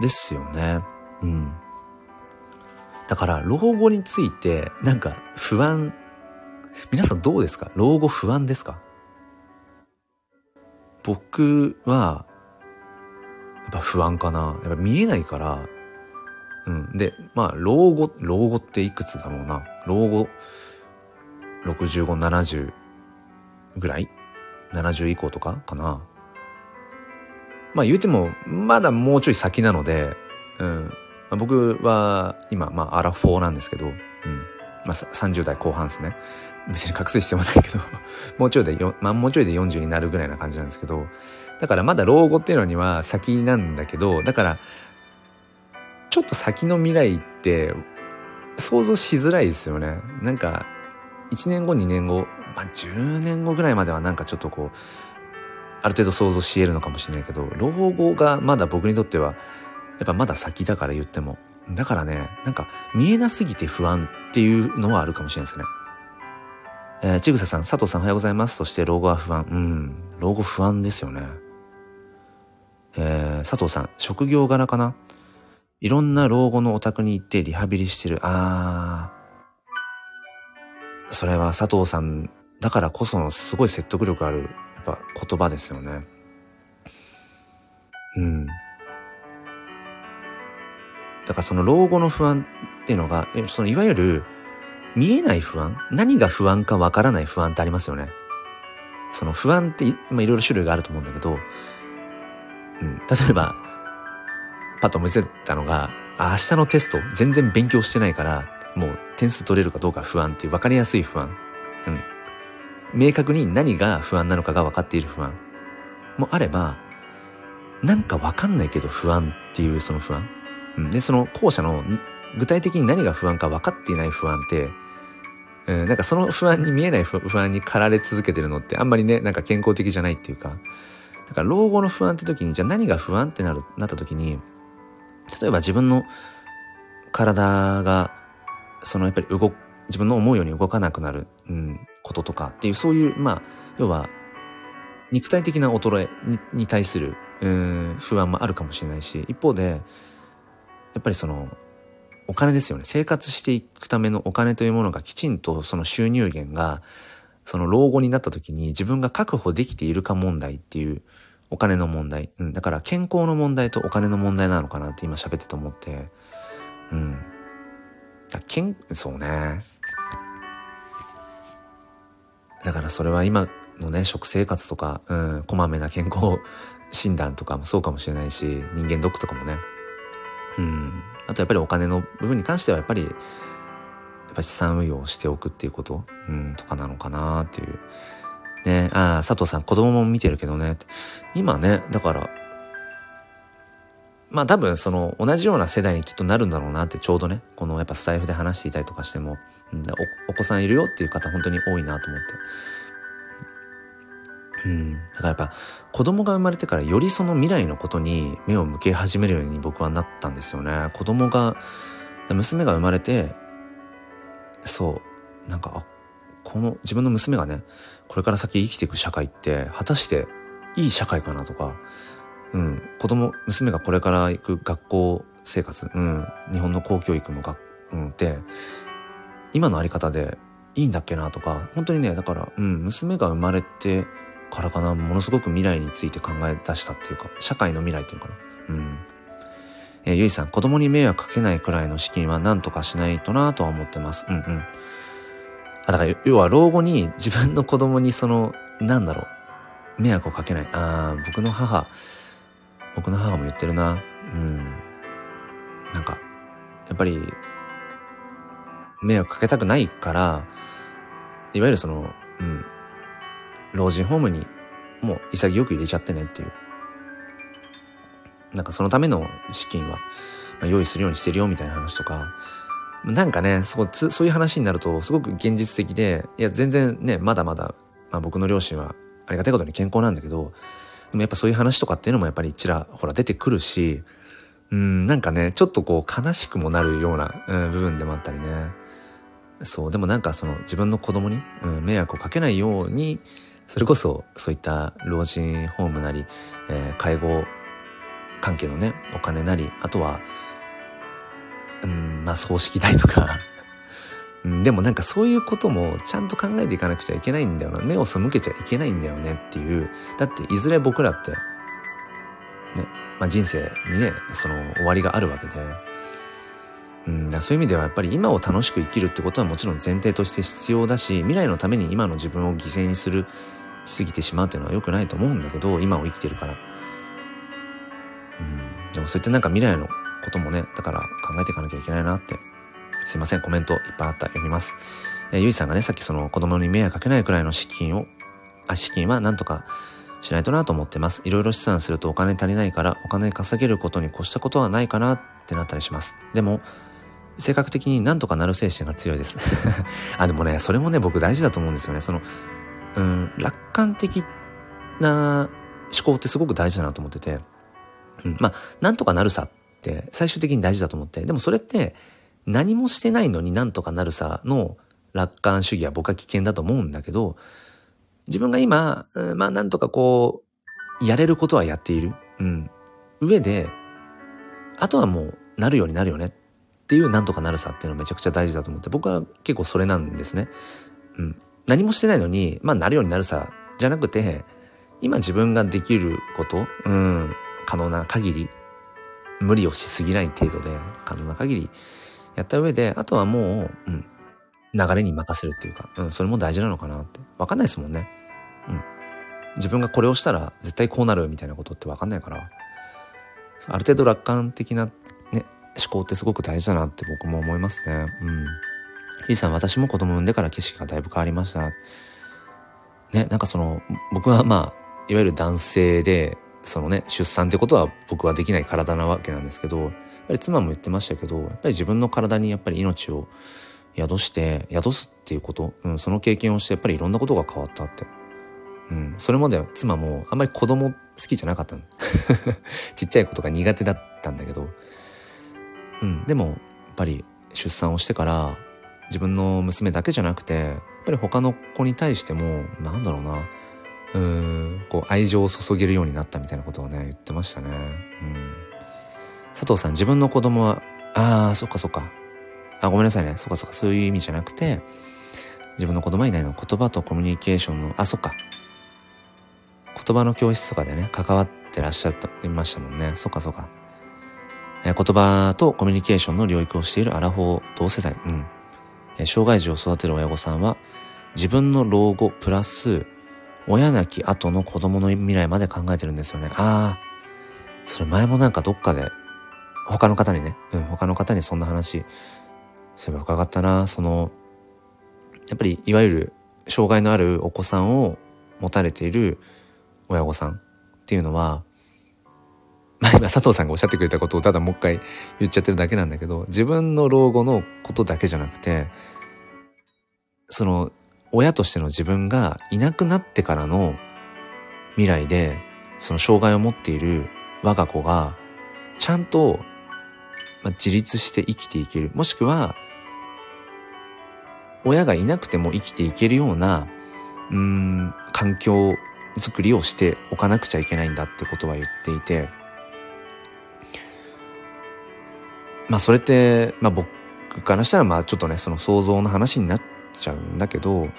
ですよね。うん。だから、老後について、なんか不安、皆さんどうですか？老後不安ですか？僕は、やっぱ不安かな。やっぱ見えないから、うん。で、まあ、老後、老後っていくつだろうな。老後、65、70ぐらい ?70 以降とかかな。まあ言うても、まだもうちょい先なので、うん。まあ、僕は今、まあアラフォーなんですけど、うん。まあ30代後半ですね。別に隠す必要もないけど もうちょいで、まあもうちょいで40になるぐらいな感じなんですけど、だからまだ老後っていうのには先なんだけど、だから、ちょっと先の未来って想像しづらいですよね。なんか、1年後、2年後、まあ10年後ぐらいまではなんかちょっとこう、ある程度想像し得るのかもしれないけど、老後がまだ僕にとっては、やっぱまだ先だから言っても。だからね、なんか見えなすぎて不安っていうのはあるかもしれないですね。えー、ちぐささん、佐藤さんおはようございます。そして老後は不安。うん、老後不安ですよね。えー、佐藤さん、職業柄かな？いろんな老後のお宅に行ってリハビリしてる。あー。それは佐藤さんだからこそのすごい説得力ある、ぱ言葉ですよね。うん。だからその老後の不安っていうのが、そのいわゆる見えない不安何が不安かわからない不安ってありますよね。その不安って、まあ、いろいろ種類があると思うんだけど、うん、例えば、パッと思いついたのが、明日のテスト全然勉強してないから、もう点数取れるかどうか不安っていう分かりやすい不安。うん。明確に何が不安なのかが分かっている不安。もあれば、なんか分かんないけど不安っていうその不安。うん。で、その後者の具体的に何が不安か分かっていない不安って、うん、なんかその不安に見えない不安に駆られ続けてるのってあんまりね、なんか健康的じゃないっていうか、だから老後の不安って時に、じゃあ何が不安ってなる、なった時に、例えば自分の体が、そのやっぱり動自分の思うように動かなくなる、うん、こととかっていう、そういう、まあ、要は、肉体的な衰えに対する、うん、不安もあるかもしれないし、一方で、やっぱりその、お金ですよね。生活していくためのお金というものがきちんとその収入源が、その老後になった時に自分が確保できているか問題っていうお金の問題。うん。だから健康の問題とお金の問題なのかなって今喋ってと思って。うん。健、そうね。だからそれは今のね、食生活とか、うん、こまめな健康診断とかもそうかもしれないし、人間ドックとかもね。うん。あとやっぱりお金の部分に関してはやっぱり、やっぱ資産運用をしておくっていうこと、うん、とかなのかなっていう。ね、ああ、佐藤さん子供も見てるけどね。今ね、だから、まあ多分その同じような世代にきっとなるんだろうなってちょうどね、このやっぱスタイフで話していたりとかしても、お子さんいるよっていう方本当に多いなと思って。うん。だからやっぱ子供が生まれてからよりその未来のことに目を向け始めるように僕はなったんですよね。子供が、娘が生まれて、そう、なんか、あ、この自分の娘がね、これから先生きていく社会って、果たしていい社会かなとか、うん、子供、娘がこれから行く学校生活、うん、日本の公教育の学、うん、って、今のあり方でいいんだっけなとか、本当にね、だから、うん、娘が生まれて、からかな、ものすごく未来について考え出したっていうか、社会の未来っていうのかな。うん。えー、ゆいさん、子供に迷惑かけないくらいの資金は何とかしないとなとは思ってます。うんうん。あ、だから、要は老後に自分の子供にその、なんだろう、迷惑をかけない。ああ、僕の母、僕の母も言ってるな。うん。なんか、やっぱり、迷惑かけたくないから、いわゆるその、うん、老人ホームにもう潔く入れちゃってねっていう。なんかそのための資金は、ま、用意するようにしてるよみたいな話とか、なんかね、そう、そういう話になるとすごく現実的で、いや全然ね、まだまだ、まあ僕の両親はありがたいことに健康なんだけど、でもやっぱそういう話とかっていうのもやっぱりちらほら出てくるし、うん、なんかね、ちょっとこう悲しくもなるような、うん、部分でもあったりね。そう、でもなんかその自分の子供に、うん、迷惑をかけないように、それこそそういった老人ホームなり、えー、介護関係のね、お金なり、あとは、うん、まあ葬式代とか うん、でもなんかそういうこともちゃんと考えていかなくちゃいけないんだよな。目を背けちゃいけないんだよねっていう。だっていずれ僕らって、ね、まあ人生にね、その終わりがあるわけで、うん、だそういう意味ではやっぱり今を楽しく生きるってことはもちろん前提として必要だし未来のために今の自分を犠牲にするしすぎてしまうっていうのは良くないと思うんだけど今を生きてるから、うん、でもそういったなんか未来のこともねだから考えていかなきゃいけないなって。すいませんコメントいっぱいあった読みます、え、ゆいさんがねさっきその子供に迷惑かけないくらいの資金をあ資金はなんとかしないとなと思ってます。いろいろ資産するとお金足りないからお金稼げることに越したことはないかなってなったりします。でも、性格的になんとかなる精神が強いです。あ、でもね、それもね、僕大事だと思うんですよね。その、うん、楽観的な思考ってすごく大事だなと思ってて、うん、まあ、なんとかなるさって最終的に大事だと思って、でもそれって何もしてないのになんとかなるさの楽観主義は僕は危険だと思うんだけど、自分が今、うん、まあなんとかこう、やれることはやっている。うん。上で、あとはもうなるようになるよねっていうなんとかなるさっていうのめちゃくちゃ大事だと思って、僕は結構それなんですね。うん。何もしてないのに、まあなるようになるさじゃなくて、今自分ができること、うん、可能な限り、無理をしすぎない程度で、可能な限りやった上で、あとはもう、うん、流れに任せるっていうか、うん、それも大事なのかなって。わかんないですもんね。うん。自分がこれをしたら絶対こうなるみたいなことってわかんないから、ある程度楽観的な、思考ってすごく大事だなって僕も思いますね。うん。イーさん、私も子供産んでから景色がだいぶ変わりました。ね、なんかその、僕はまあ、いわゆる男性で、そのね、出産ってことは僕はできない体なわけなんですけど、やっぱり妻も言ってましたけど、やっぱり自分の体にやっぱり命を宿して、宿すっていうこと、うん、その経験をしてやっぱりいろんなことが変わったって。うん、それまでは妻もあんまり子供好きじゃなかった ちっちゃいことが苦手だったんだけど、うん、でもやっぱり出産をしてから自分の娘だけじゃなくてやっぱり他の子に対してもなんだろうなうんこう愛情を注げるようになったみたいなことをね言ってましたね、うん、佐藤さん自分の子供はああそっかそっかあ、ごめんなさいね。そっかそっか、そういう意味じゃなくて、自分の子供いないの言葉とコミュニケーションの、あ、そっか。言葉の教室とかでね、関わってらっしゃいましたもんね。そっかそっか。言葉とコミュニケーションの領域をしているアラフォー同世代。うん。障害児を育てる親御さんは、自分の老後プラス、親亡き後の子供の未来まで考えてるんですよね。ああ、それ前もなんかどっかで、他の方にね、うん、他の方にそんな話そういえば伺ったな、その、やっぱりいわゆる障害のあるお子さんを持たれている親御さんっていうのは、まあ今佐藤さんがおっしゃってくれたことをただもう一回言っちゃってるだけなんだけど、自分の老後のことだけじゃなくて、その親としての自分がいなくなってからの未来で、その障害を持っている我が子が、ちゃんと自立して生きていける。もしくは、親がいなくても生きていけるような、うん、環境づくりをしておかなくちゃいけないんだってことは言っていて、まあそれって、まあ僕からしたらまあちょっとね、その想像の話になっちゃうんだけど、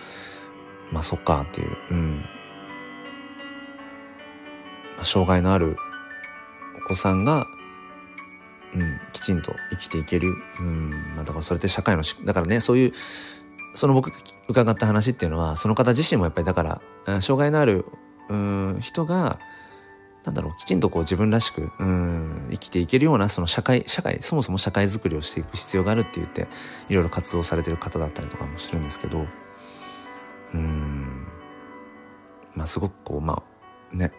まあそっかっていう、うん。まあ、障害のあるお子さんが、うん、きちんと生きていける。うん、まあだからそれって社会のしだからね、そういうその僕伺った話っていうのはその方自身もやっぱりだから障害のあるうん人がなんだろうきちんとこう自分らしくうん生きていけるようなその社会社会そもそも社会づくりをしていく必要があるって言っていろいろ活動されてる方だったりとかもするんですけどうんまあすごくこうまあね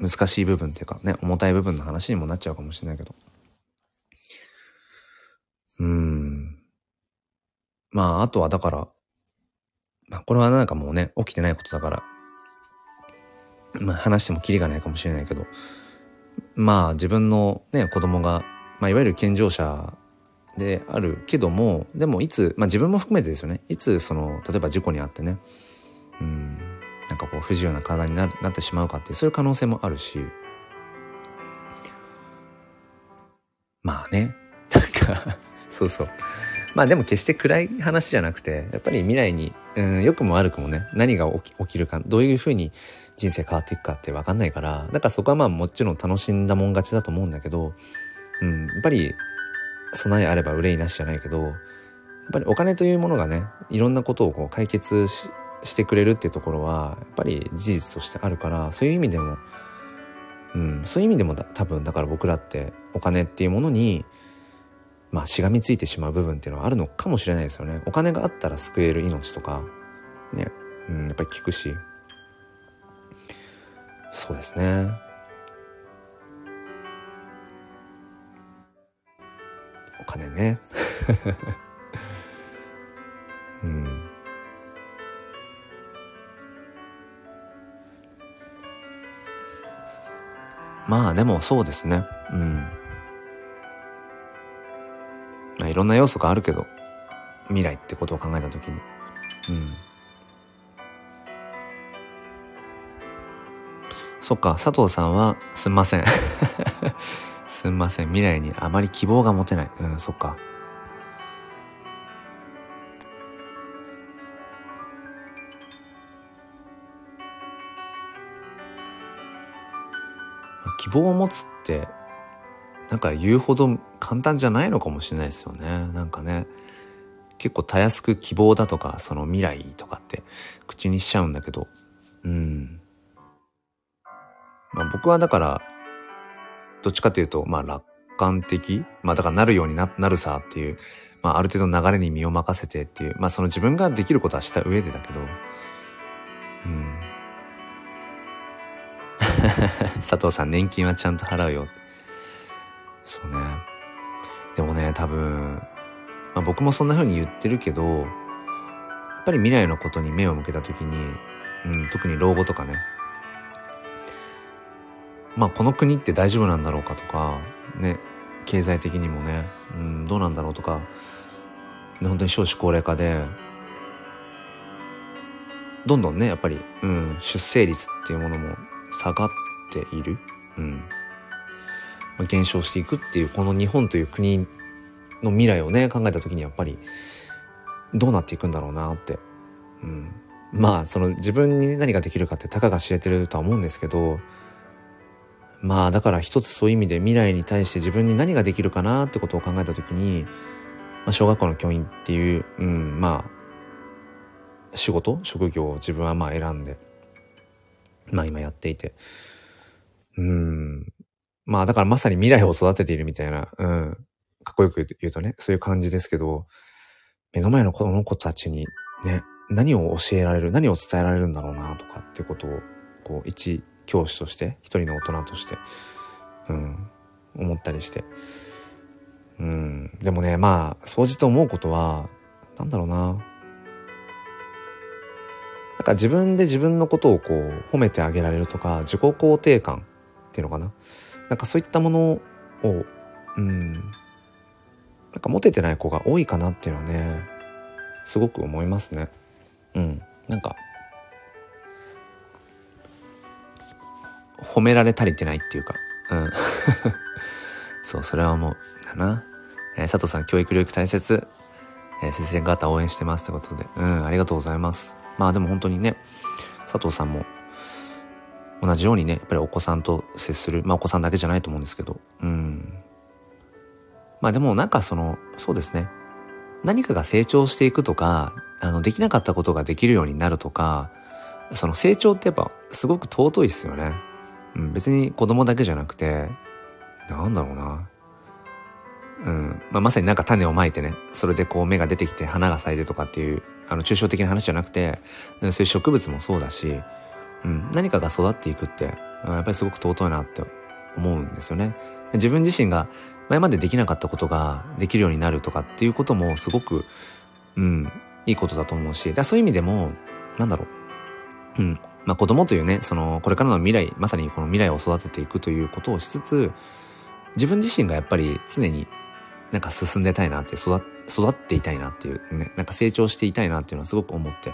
難しい部分っていうかね重たい部分の話にもなっちゃうかもしれないけど。うん。まあ、あとはだから、まあ、これはなんかもうね、起きてないことだから、まあ、話してもキリがないかもしれないけど、まあ、自分のね、子供が、まあ、いわゆる健常者であるけども、でもいつ、まあ自分も含めてですよね、いつその、例えば事故にあってね、うん、なんかこう不自由な体にななってしまうかっていう、そういう可能性もあるし、まあね、なんかそうそう。まあでも決して暗い話じゃなくて、やっぱり未来に、うん、良くも悪くもね、何が起き起きるか、どういうふうに人生変わっていくかって分かんないから、だからそこはまあもちろん楽しんだもん勝ちだと思うんだけど、うん、やっぱり備えあれば憂いなしじゃないけど、やっぱりお金というものがね、いろんなことをこう解決してくれるっていうところは、やっぱり事実としてあるから、そういう意味でも、うん、そういう意味でも多分だから僕らってお金っていうものに、まあしがみついてしまう部分っていうのはあるのかもしれないですよね。お金があったら救える命とか、ね、うん、やっぱり聞くし、そうですね。お金ね。うん。まあでもそうですね。うん。まあいろんな要素があるけど、未来ってことを考えたときに。うん。そっか、佐藤さんは、すんません。すんません。未来にあまり希望が持てない。うん、そっか。希望を持つって、なんか言うほど簡単じゃないのかもしれないですよね。なんかね。結構たやすく希望だとか、その未来とかって口にしちゃうんだけど、うん。まあ僕はだから、どっちかというと、まあ楽観的まあだからなるようにななるさっていう、まあある程度流れに身を任せてっていう、まあその自分ができることはした上でだけど、うん。佐藤さん年金はちゃんと払うよ。そうね。でもね、多分、まあ僕もそんな風に言ってるけど、やっぱり未来のことに目を向けた時に、うん、特に老後とかね、まあこの国って大丈夫なんだろうかとか、ね、経済的にもね、うん、どうなんだろうとか、本当に少子高齢化で、どんどんね、やっぱり、うん、出生率っていうものも下がっている。うん。まあ、減少していくっていう、この日本という国の未来をね、考えた時にやっぱり、どうなっていくんだろうなって。うん。まあ、その自分に何ができるかってたかが知れてるとは思うんですけど、まあだから一つそういう意味で未来に対して自分に何ができるかなってことを考えた時に、まあ、小学校の教員っていう、うん、まあ仕事？職業を自分はまあ選んでまあ今やっていて。うん。まあだからまさに未来を育てているみたいな、うん、かっこよく言うとねそういう感じですけど目の前の子の子たちにね何を教えられる何を伝えられるんだろうなとかってことをこう一教師として、一人の大人として、うん、思ったりして。うん、でもね、まあ、掃除と思うことは、なんだろうな。なんか自分で自分のことをこう褒めてあげられるとか、自己肯定感っていうのかな。なんかそういったものを、うん、なんか持ててない子が多いかなっていうのはね、すごく思いますね。うん。なんか、褒められ足りてないっていうか、うん。そう、それは思う。だな。えー、佐藤さん、教育領域大切。えー、先生方応援してますってことで。うん、ありがとうございます。まあでも本当にね、佐藤さんも、同じようにね、やっぱりお子さんと接する。まあお子さんだけじゃないと思うんですけど。うん。まあでもなんかその、そうですね。何かが成長していくとか、あの、できなかったことができるようになるとか、その成長ってやっぱすごく尊いですよね。うん、別に子供だけじゃなくて、なんだろうな。うん。まあ、まさになんか種をまいてね、それでこう芽が出てきて花が咲いてとかっていう、あの、抽象的な話じゃなくて、そういう植物もそうだし、うん、何かが育っていくって、やっぱりすごく尊いなって思うんですよね。自分自身が前までできなかったことができるようになるとかっていうこともすごく、うん、いいことだと思うし、だそういう意味でも、なんだろう、うん、まあ子供というね、その、これからの未来、まさにこの未来を育てていくということをしつつ、自分自身がやっぱり常になんか進んでたいなって育、育っていたいなっていうね、なんか成長していたいなっていうのはすごく思って、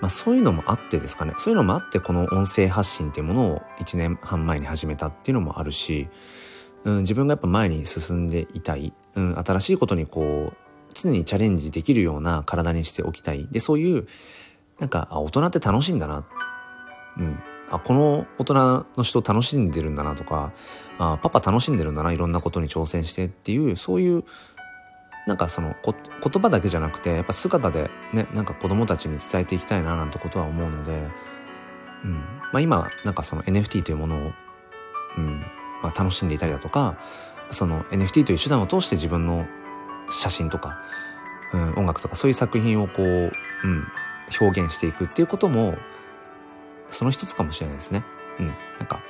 まあそういうのもあってですかね、そういうのもあってこの音声発信っていうものを1年半前に始めたっていうのもあるし、うん、自分がやっぱ前に進んでいたい、うん、新しいことにこう、常にチャレンジできるような体にしておきたい。で、そういう、なんか、大人って楽しいんだな。うん。あ、この大人の人楽しんでるんだなとか、あパパ楽しんでるんだな、いろんなことに挑戦してっていう、そういう、なんかそのこ言葉だけじゃなくて、やっぱ姿でね、なんか子供たちに伝えていきたいななんてことは思うので、うん。まあ今、なんかその NFT というものを、うん、まあ楽しんでいたりだとか、その NFT という手段を通して自分の写真とか、うん、音楽とかそういう作品をこう、うん、表現していくっていうことも、その一つかもしれないですね。うん。なんか、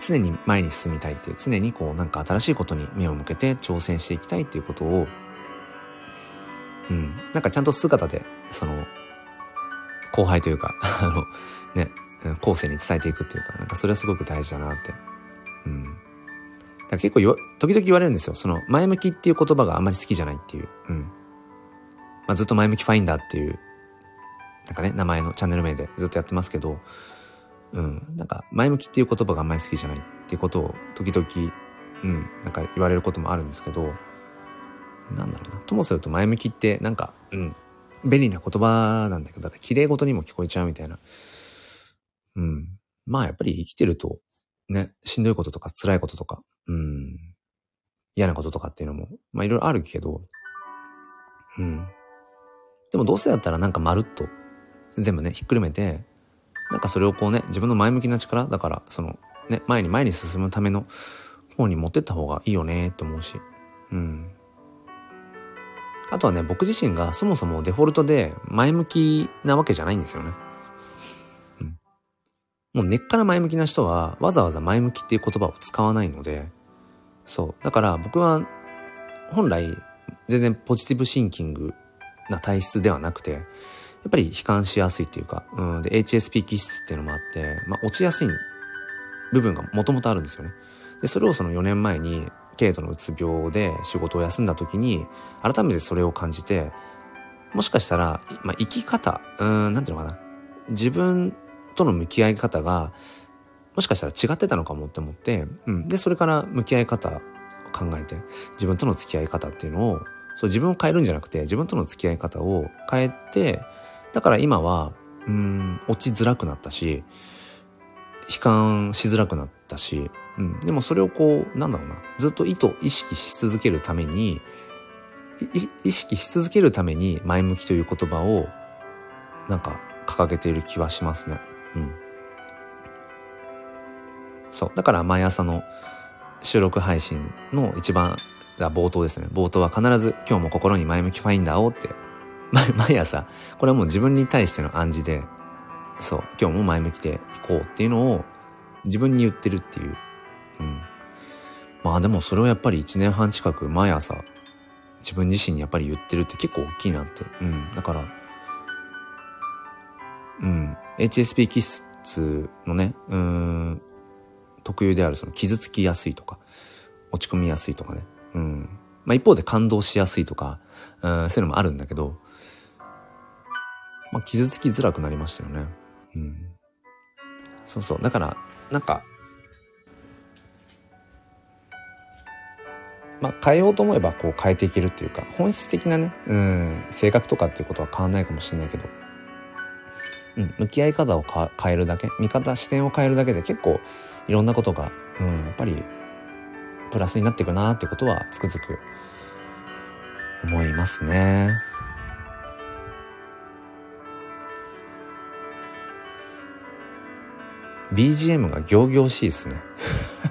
常に前に進みたいっていう、常にこう、なんか新しいことに目を向けて挑戦していきたいっていうことを、うん。なんかちゃんと姿で、その、後輩というか、あの、ね、後世に伝えていくっていうか、なんかそれはすごく大事だなって。うん。だから結構よ時々言われるんですよ。その、前向きっていう言葉があんまり好きじゃないっていう。うん。まあ、ずっと前向きファインダーっていうなんかね、名前のチャンネル名でずっとやってますけど、うん、なんか前向きっていう言葉があんまり好きじゃないっていうことを時々、うん、なんか言われることもあるんですけど、なんだろうな。ともすると前向きってなんか、うん、便利な言葉なんだけど、だって綺麗事にも聞こえちゃうみたいな。うん。まあやっぱり生きてると、ね、しんどいこととか辛いこととか、うん、嫌なこととかっていうのも、まあいろいろあるけど、うん。でもどうせだったらなんかまるっと全部ね、ひっくるめて、なんかそれをこうね、自分の前向きな力、だから、その、ね、前に前に進むための方に持ってった方がいいよねって思うし。うん。あとはね、僕自身がそもそもデフォルトで前向きなわけじゃないんですよね。うん。もう根っから前向きな人はわざわざ前向きっていう言葉を使わないので、そう。だから僕は本来全然ポジティブシンキングな体質ではなくて、やっぱり悲観しやすいっていうか、うん、で、HSP 気質っていうのもあって、まあ、落ちやすい部分がもともとあるんですよね。で、それをその4年前に、軽度のうつ病で仕事を休んだ時に、改めてそれを感じて、もしかしたら、まあ、生き方、うん、なんていうのかな。自分との向き合い方が、もしかしたら違ってたのかもって思って、うん。で、それから向き合い方を考えて、自分との付き合い方っていうのを、そう自分を変えるんじゃなくて、自分との付き合い方を変えて、だから今は、うん、落ちづらくなったし、悲観しづらくなったし、うん、でもそれをこう、なんだろうな、ずっと意図、意識し続けるために、意識し続けるために前向きという言葉を、なんか掲げている気はしますね。うん。そう。だから毎朝の収録配信の一番が冒頭ですね。冒頭は必ず今日も心に前向きファインダーをって 毎朝、これはもう自分に対しての暗示で、そう、今日も前向きでいこうっていうのを自分に言ってるっていう。うん。まあでもそれをやっぱり1年半近く毎朝自分自身にやっぱり言ってるって結構大きいなって。うん。だから、うん。HSP 気質のね、うん、特有であるその傷つきやすいとか、落ち込みやすいとかね。うん。まあ一方で感動しやすいとか、うん、そういうのもあるんだけど、まあ、傷つきづらくなりましたよね。うん。そうそう。だから、なんか、まあ、変えようと思えばこう変えていけるっていうか、本質的なね、うん、性格とかっていうことは変わんないかもしれないけど、うん、向き合い方を変えるだけ、見方、視点を変えるだけで結構いろんなことが、うん、やっぱりプラスになっていくなってことはつくづく思いますね。BGM が行々しいですね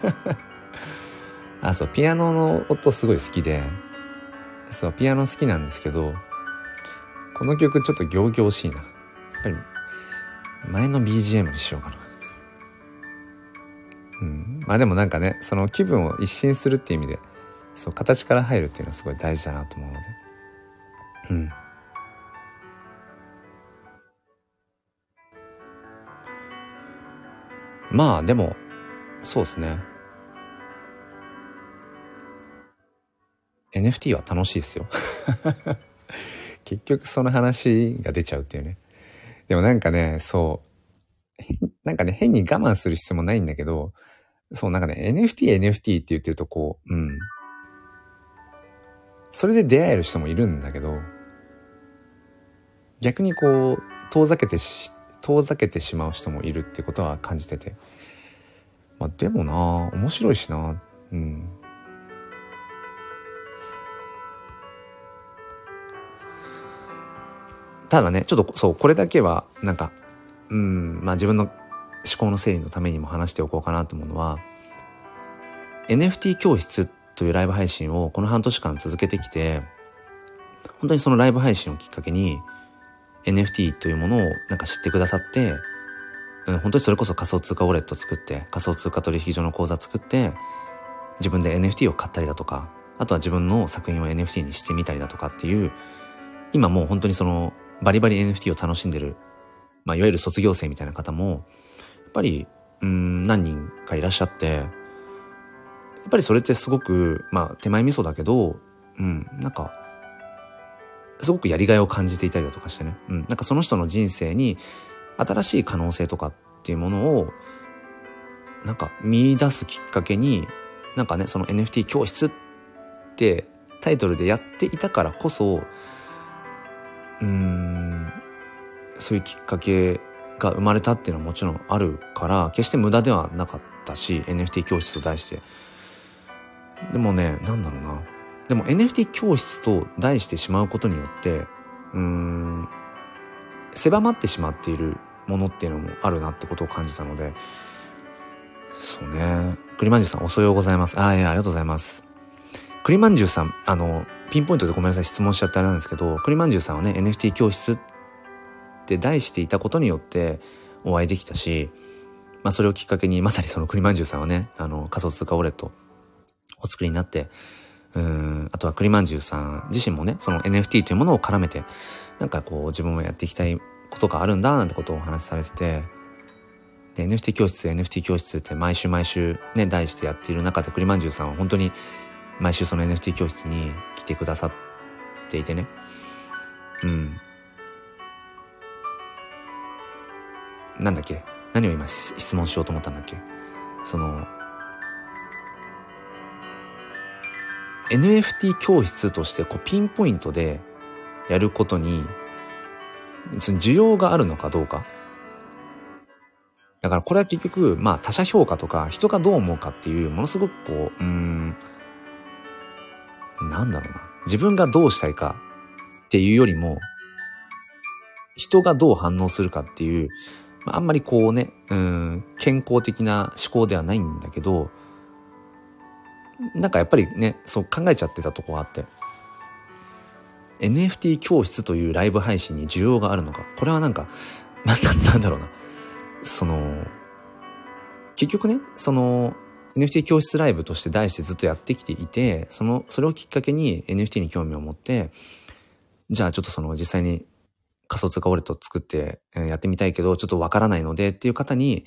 あ、そう、ピアノの音すごい好きで、そう、ピアノ好きなんですけど、この曲ちょっと行々しいな。やっぱり、前の BGM にしようかな。うん。まあでもなんかね、その気分を一新するっていう意味で、そう、形から入るっていうのはすごい大事だなと思うので。うん。まあでも、そうですね。NFT は楽しいですよ 結局その話が出ちゃうっていうね。でもなんかね、そう。なんかね、変に我慢する必要もないんだけど、そうなんかね、NFT、NFT って言ってるとこう、うん。それで出会える人もいるんだけど、逆にこう、遠ざけて遠ざけてしまう人もいるってことは感じてて。まあでもな面白いしな。うん。ただねちょっとそうこれだけはなんかうんまあ自分の思考の整理のためにも話しておこうかなと思うのは NFT 教室というライブ配信をこの半年間続けてきて本当にそのライブ配信をきっかけに NFT というものをなんか知ってくださって、うん、本当にそれこそ仮想通貨ウォレット作って仮想通貨取引所の口座作って自分で NFT を買ったりだとかあとは自分の作品を NFT にしてみたりだとかっていう今もう本当にそのバリバリ NFT を楽しんでる、まあ、いわゆる卒業生みたいな方もやっぱりうん何人かいらっしゃってやっぱりそれってすごくまあ手前味噌だけどうんなんかすごくやりがいを感じていたりだとかしてね、うん、なんかその人の人生に新しい可能性とかっていうものをなんか見出すきっかけになんかねその NFT 教室ってタイトルでやっていたからこそうんそういうきっかけが生まれたっていうのはもちろんあるから決して無駄ではなかったし NFT 教室と題して。でもねなんだろうな。でも NFT 教室と題してしまうことによってうん狭まってしまっているものっていうのもあるなってことを感じたのでそうね。栗まんじゅうさんおそようございます。ああいやありがとうございます。栗まんじゅうさんあのピンポイントでごめんなさい。質問しちゃってあれなんですけど栗まんじゅうさんはね NFT 教室って題していたことによってお会いできたしまあそれをきっかけにまさにその栗まんじゅうさんはねあの仮想通貨ウォレットお作りになってうん。あとは栗まんじゅうさん自身もねその NFT というものを絡めてなんかこう自分もやっていきたいことがあるんだなんてことをお話しされてて NFT 教室 NFT 教室って毎週毎週ね題してやっている中で栗まんじゅうさんは本当に毎週その NFT 教室に来てくださっていてね。うん。なんだっけ？何を今質問しようと思ったんだっけ？その NFT 教室としてこうピンポイントでやることにその需要があるのかどうか。だからこれは結局まあ他者評価とか人がどう思うかっていうものすごくこううんなんだろうな。自分がどうしたいかっていうよりも人がどう反応するかっていう、あんまりこうねうん健康的な思考ではないんだけどなんかやっぱりねそう考えちゃってたとこがあって。NFT 教室というライブ配信に需要があるのか。これはなんかななんだろうな。その結局ねその NFT 教室ライブとして題してずっとやってきていてそのそれをきっかけに NFT に興味を持ってじゃあちょっとその実際に仮想通貨ウォレット作ってやってみたいけどちょっとわからないのでっていう方に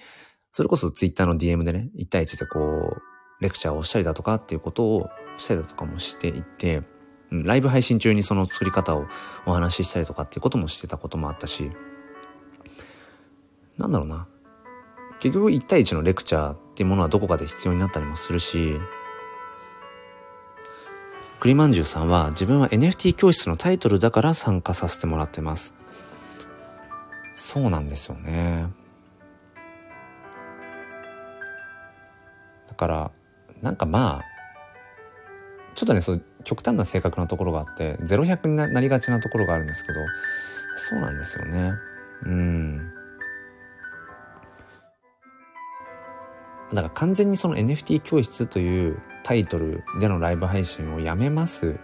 それこそ Twitter の DM でね1対1でこうレクチャーをしたりだとかっていうことをしたりだとかもしていて、ライブ配信中にその作り方をお話ししたりとかっていうこともしてたこともあったし、なんだろうな。結局1対1のレクチャーっていうものはどこかで必要になったりもするし、栗まんじゅうさんは自分は NFT 教室のタイトルだから参加させてもらってます。そうなんですよね。だからなんかまあちょっとねそう極端な性格なところがあって0100になりがちなところがあるんですけどそうなんですよね。うん。だから完全にその NFT 教室というタイトルでのライブ配信をやめます。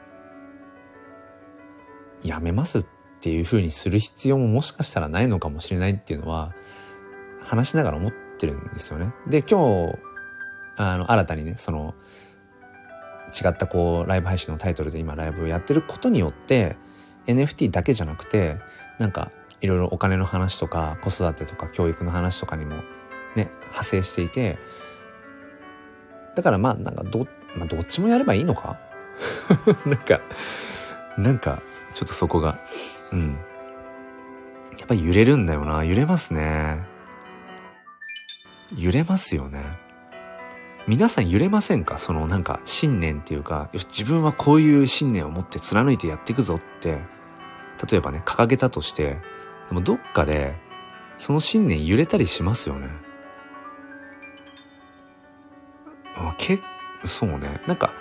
やめますっていう風にする必要ももしかしたらないのかもしれないっていうのは話しながら思ってるんですよね。で今日あの新たにねその違ったこうライブ配信のタイトルで今ライブをやってることによって NFT だけじゃなくてなんかいろいろお金の話とか子育てとか教育の話とかにもね派生していてだからまあなんかど,、まあ、どっちもやればいいのか？なんかなんかちょっとそこがうん。やっぱり揺れるんだよな。揺れますね。揺れますよね。皆さん揺れませんか？そのなんか信念っていうか、自分はこういう信念を持って貫いてやっていくぞって、例えばね、掲げたとして、でもどっかで、その信念揺れたりしますよね。けそうね。なんか、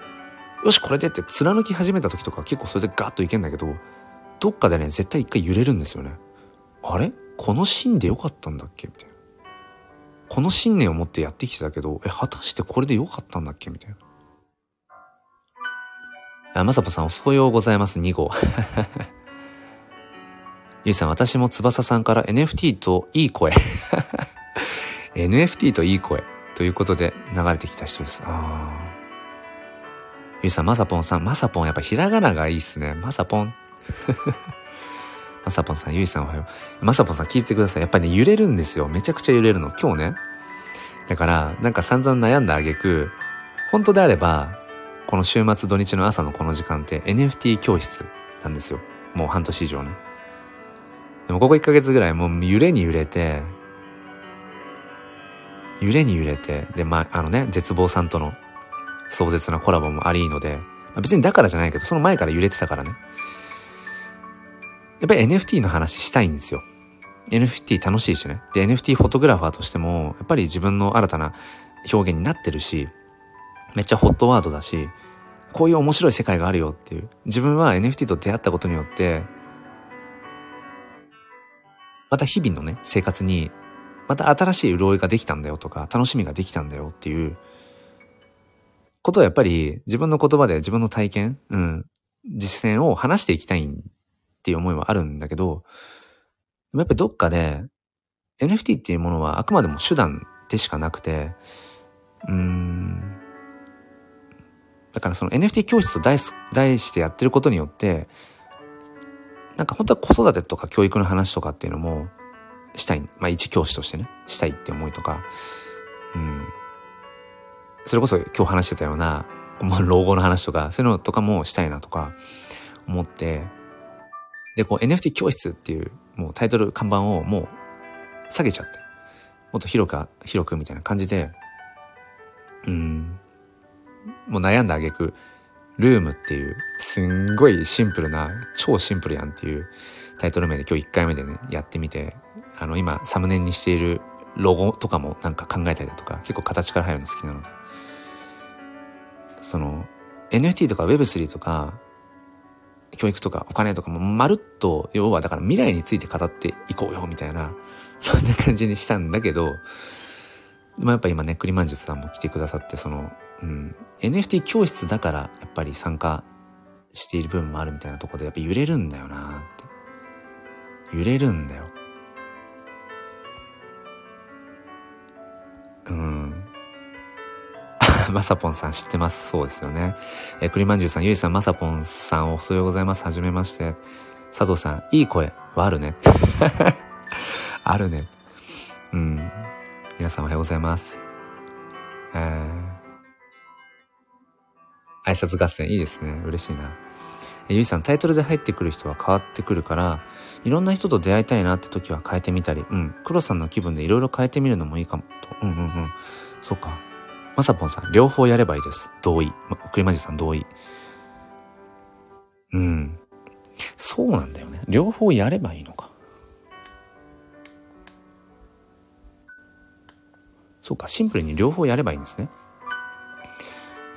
よし、これでって貫き始めた時とか結構それでガッといけんだけど、どっかでね、絶対一回揺れるんですよね。あれ？この芯でよかったんだっけ？みたいな。この信念を持ってやってきてたけど、え、果たしてこれでよかったんだっけ？みたいな。あ、まさぽさん、おそようございます、2号。ゆいさん、私も翼さんから NFT といい声。NFT といい声。ということで流れてきた人です。あ。ゆいさん、まさぽんさん、まさぽん、やっぱひらがながいいっすね。まさぽん。まさぽんさん、ゆいさんおはよう。まさぽんさん聞いてください。やっぱりね、揺れるんですよ。めちゃくちゃ揺れるの。今日ね。だから、なんか散々悩んだあげく、本当であれば、この週末土日の朝のこの時間って NFT 教室なんですよ。もう半年以上ね。でもここ1ヶ月ぐらいもう揺れに揺れて、揺れに揺れて、で、まあ、あのね、絶望さんとの壮絶なコラボもありので、まあ、別にだからじゃないけど、その前から揺れてたからね。やっぱり NFT の話したいんですよ。NFT 楽しいしね。で、NFT フォトグラファーとしても、やっぱり自分の新たな表現になってるし、めっちゃホットワードだし、こういう面白い世界があるよっていう。自分は NFT と出会ったことによって、また日々のね、生活に、また新しい潤いができたんだよとか、楽しみができたんだよっていうことをやっぱり自分の言葉で自分の体験、うん、実践を話していきたいっていう思いはあるんだけど、やっぱりどっかで NFT っていうものはあくまでも手段でしかなくて、うーん、だからその NFT 教室と題題してやってることによって、なんか本当は子育てとか教育の話とかっていうのもしたい。まあ一教師としてね、したいって思いとか、うん。それこそ今日話してたような、まあ老後の話とか、そういうのとかもしたいなとか思って、で、こう NFT 教室っていうもうタイトル、看板をもう下げちゃって、もっと広く、広くみたいな感じで、うん、もう悩んだ挙句、ルームっていう、すんごいシンプルな、超シンプルやんっていうタイトル名で今日1回目でね、やってみて、あの今サムネにしているロゴとかもなんか考えたりだとか、結構形から入るの好きなので。その、NFT とか Web3 とか、教育とかお金とかもまるっと、要はだから未来について語っていこうよみたいな、そんな感じにしたんだけど、まあ、やっぱ今ね、栗まんじゅさんも来てくださって、その、うん、NFT 教室だからやっぱり参加している部分もあるみたいなところでやっぱ揺れるんだよなって。揺れるんだよ。うん。まさぽんさん知ってます。そうですよね。えー、栗まんじゅうさん、ゆいさん、まさぽんさん、おはようございます。はじめまして。佐藤さん、いい声はあるね。あるね。うん。皆さんおはようございます。えー、挨拶合戦いいですね。嬉しいな。えゆいさん、タイトルで入ってくる人は変わってくるから、いろんな人と出会いたいなって時は変えてみたり、うん、黒さんの気分でいろいろ変えてみるのもいいかも、と。うんうんうん。そうか。まさぽんさん、両方やればいいです。同意。栗まじさん同意。うん。そうなんだよね。両方やればいいのか。そうか、シンプルに両方やればいいんですね。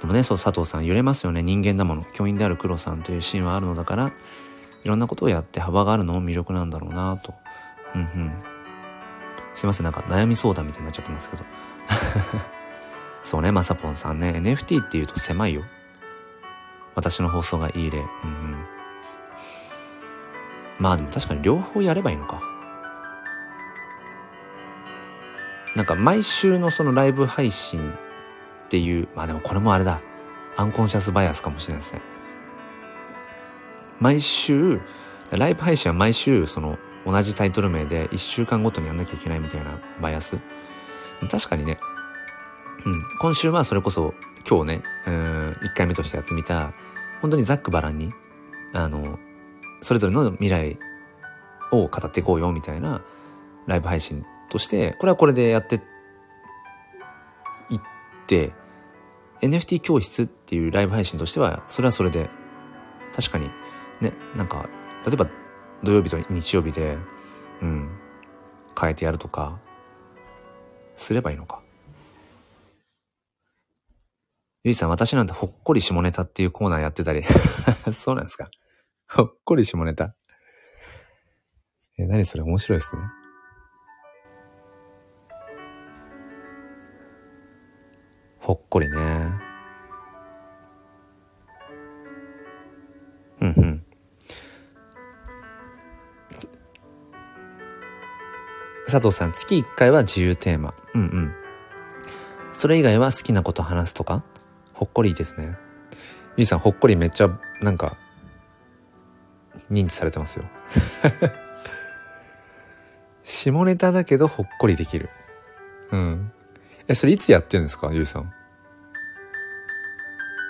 でもね、そう、佐藤さん、揺れますよね。人間だもの。教員である黒さんというシーンはあるのだから、いろんなことをやって幅があるのも魅力なんだろうなと。うんうん。すいません、なんか悩み相談みたいになっちゃってますけど。そうね、まさぽんさんね、NFT って言うと狭いよ。私の放送がいい例。うんうん。まあでも確かに両方やればいいのか。なんか毎週のそのライブ配信っていう、まあでもこれもあれだ。アンコンシャスバイアスかもしれないですね。毎週、ライブ配信は毎週その同じタイトル名で1週間ごとにやんなきゃいけないみたいなバイアス。確かにね、うん、今週はそれこそ今日ね、うん、1回目としてやってみた、本当にざっくばらんに、あの、それぞれの未来を語っていこうよみたいなライブ配信として、これはこれでやっていって、NFT 教室っていうライブ配信としては、それはそれで、確かに、ね、なんか、例えば土曜日と日曜日で、うん、変えてやるとかすればいいのか。ゆいさん、私なんてほっこり下ネタっていうコーナーやってたり そうなんですかほっこり下ネタえ、何それ面白いですね。ほっこりね。うんうん。佐藤さん、月1回は自由テーマ。うんうん。それ以外は好きなこと話すとか？ほっこりですね。ゆいさん、ほっこりめっちゃ、なんか、認知されてますよ。下ネタだけどほっこりできる。うん。え、それいつやってるんですかゆいさん？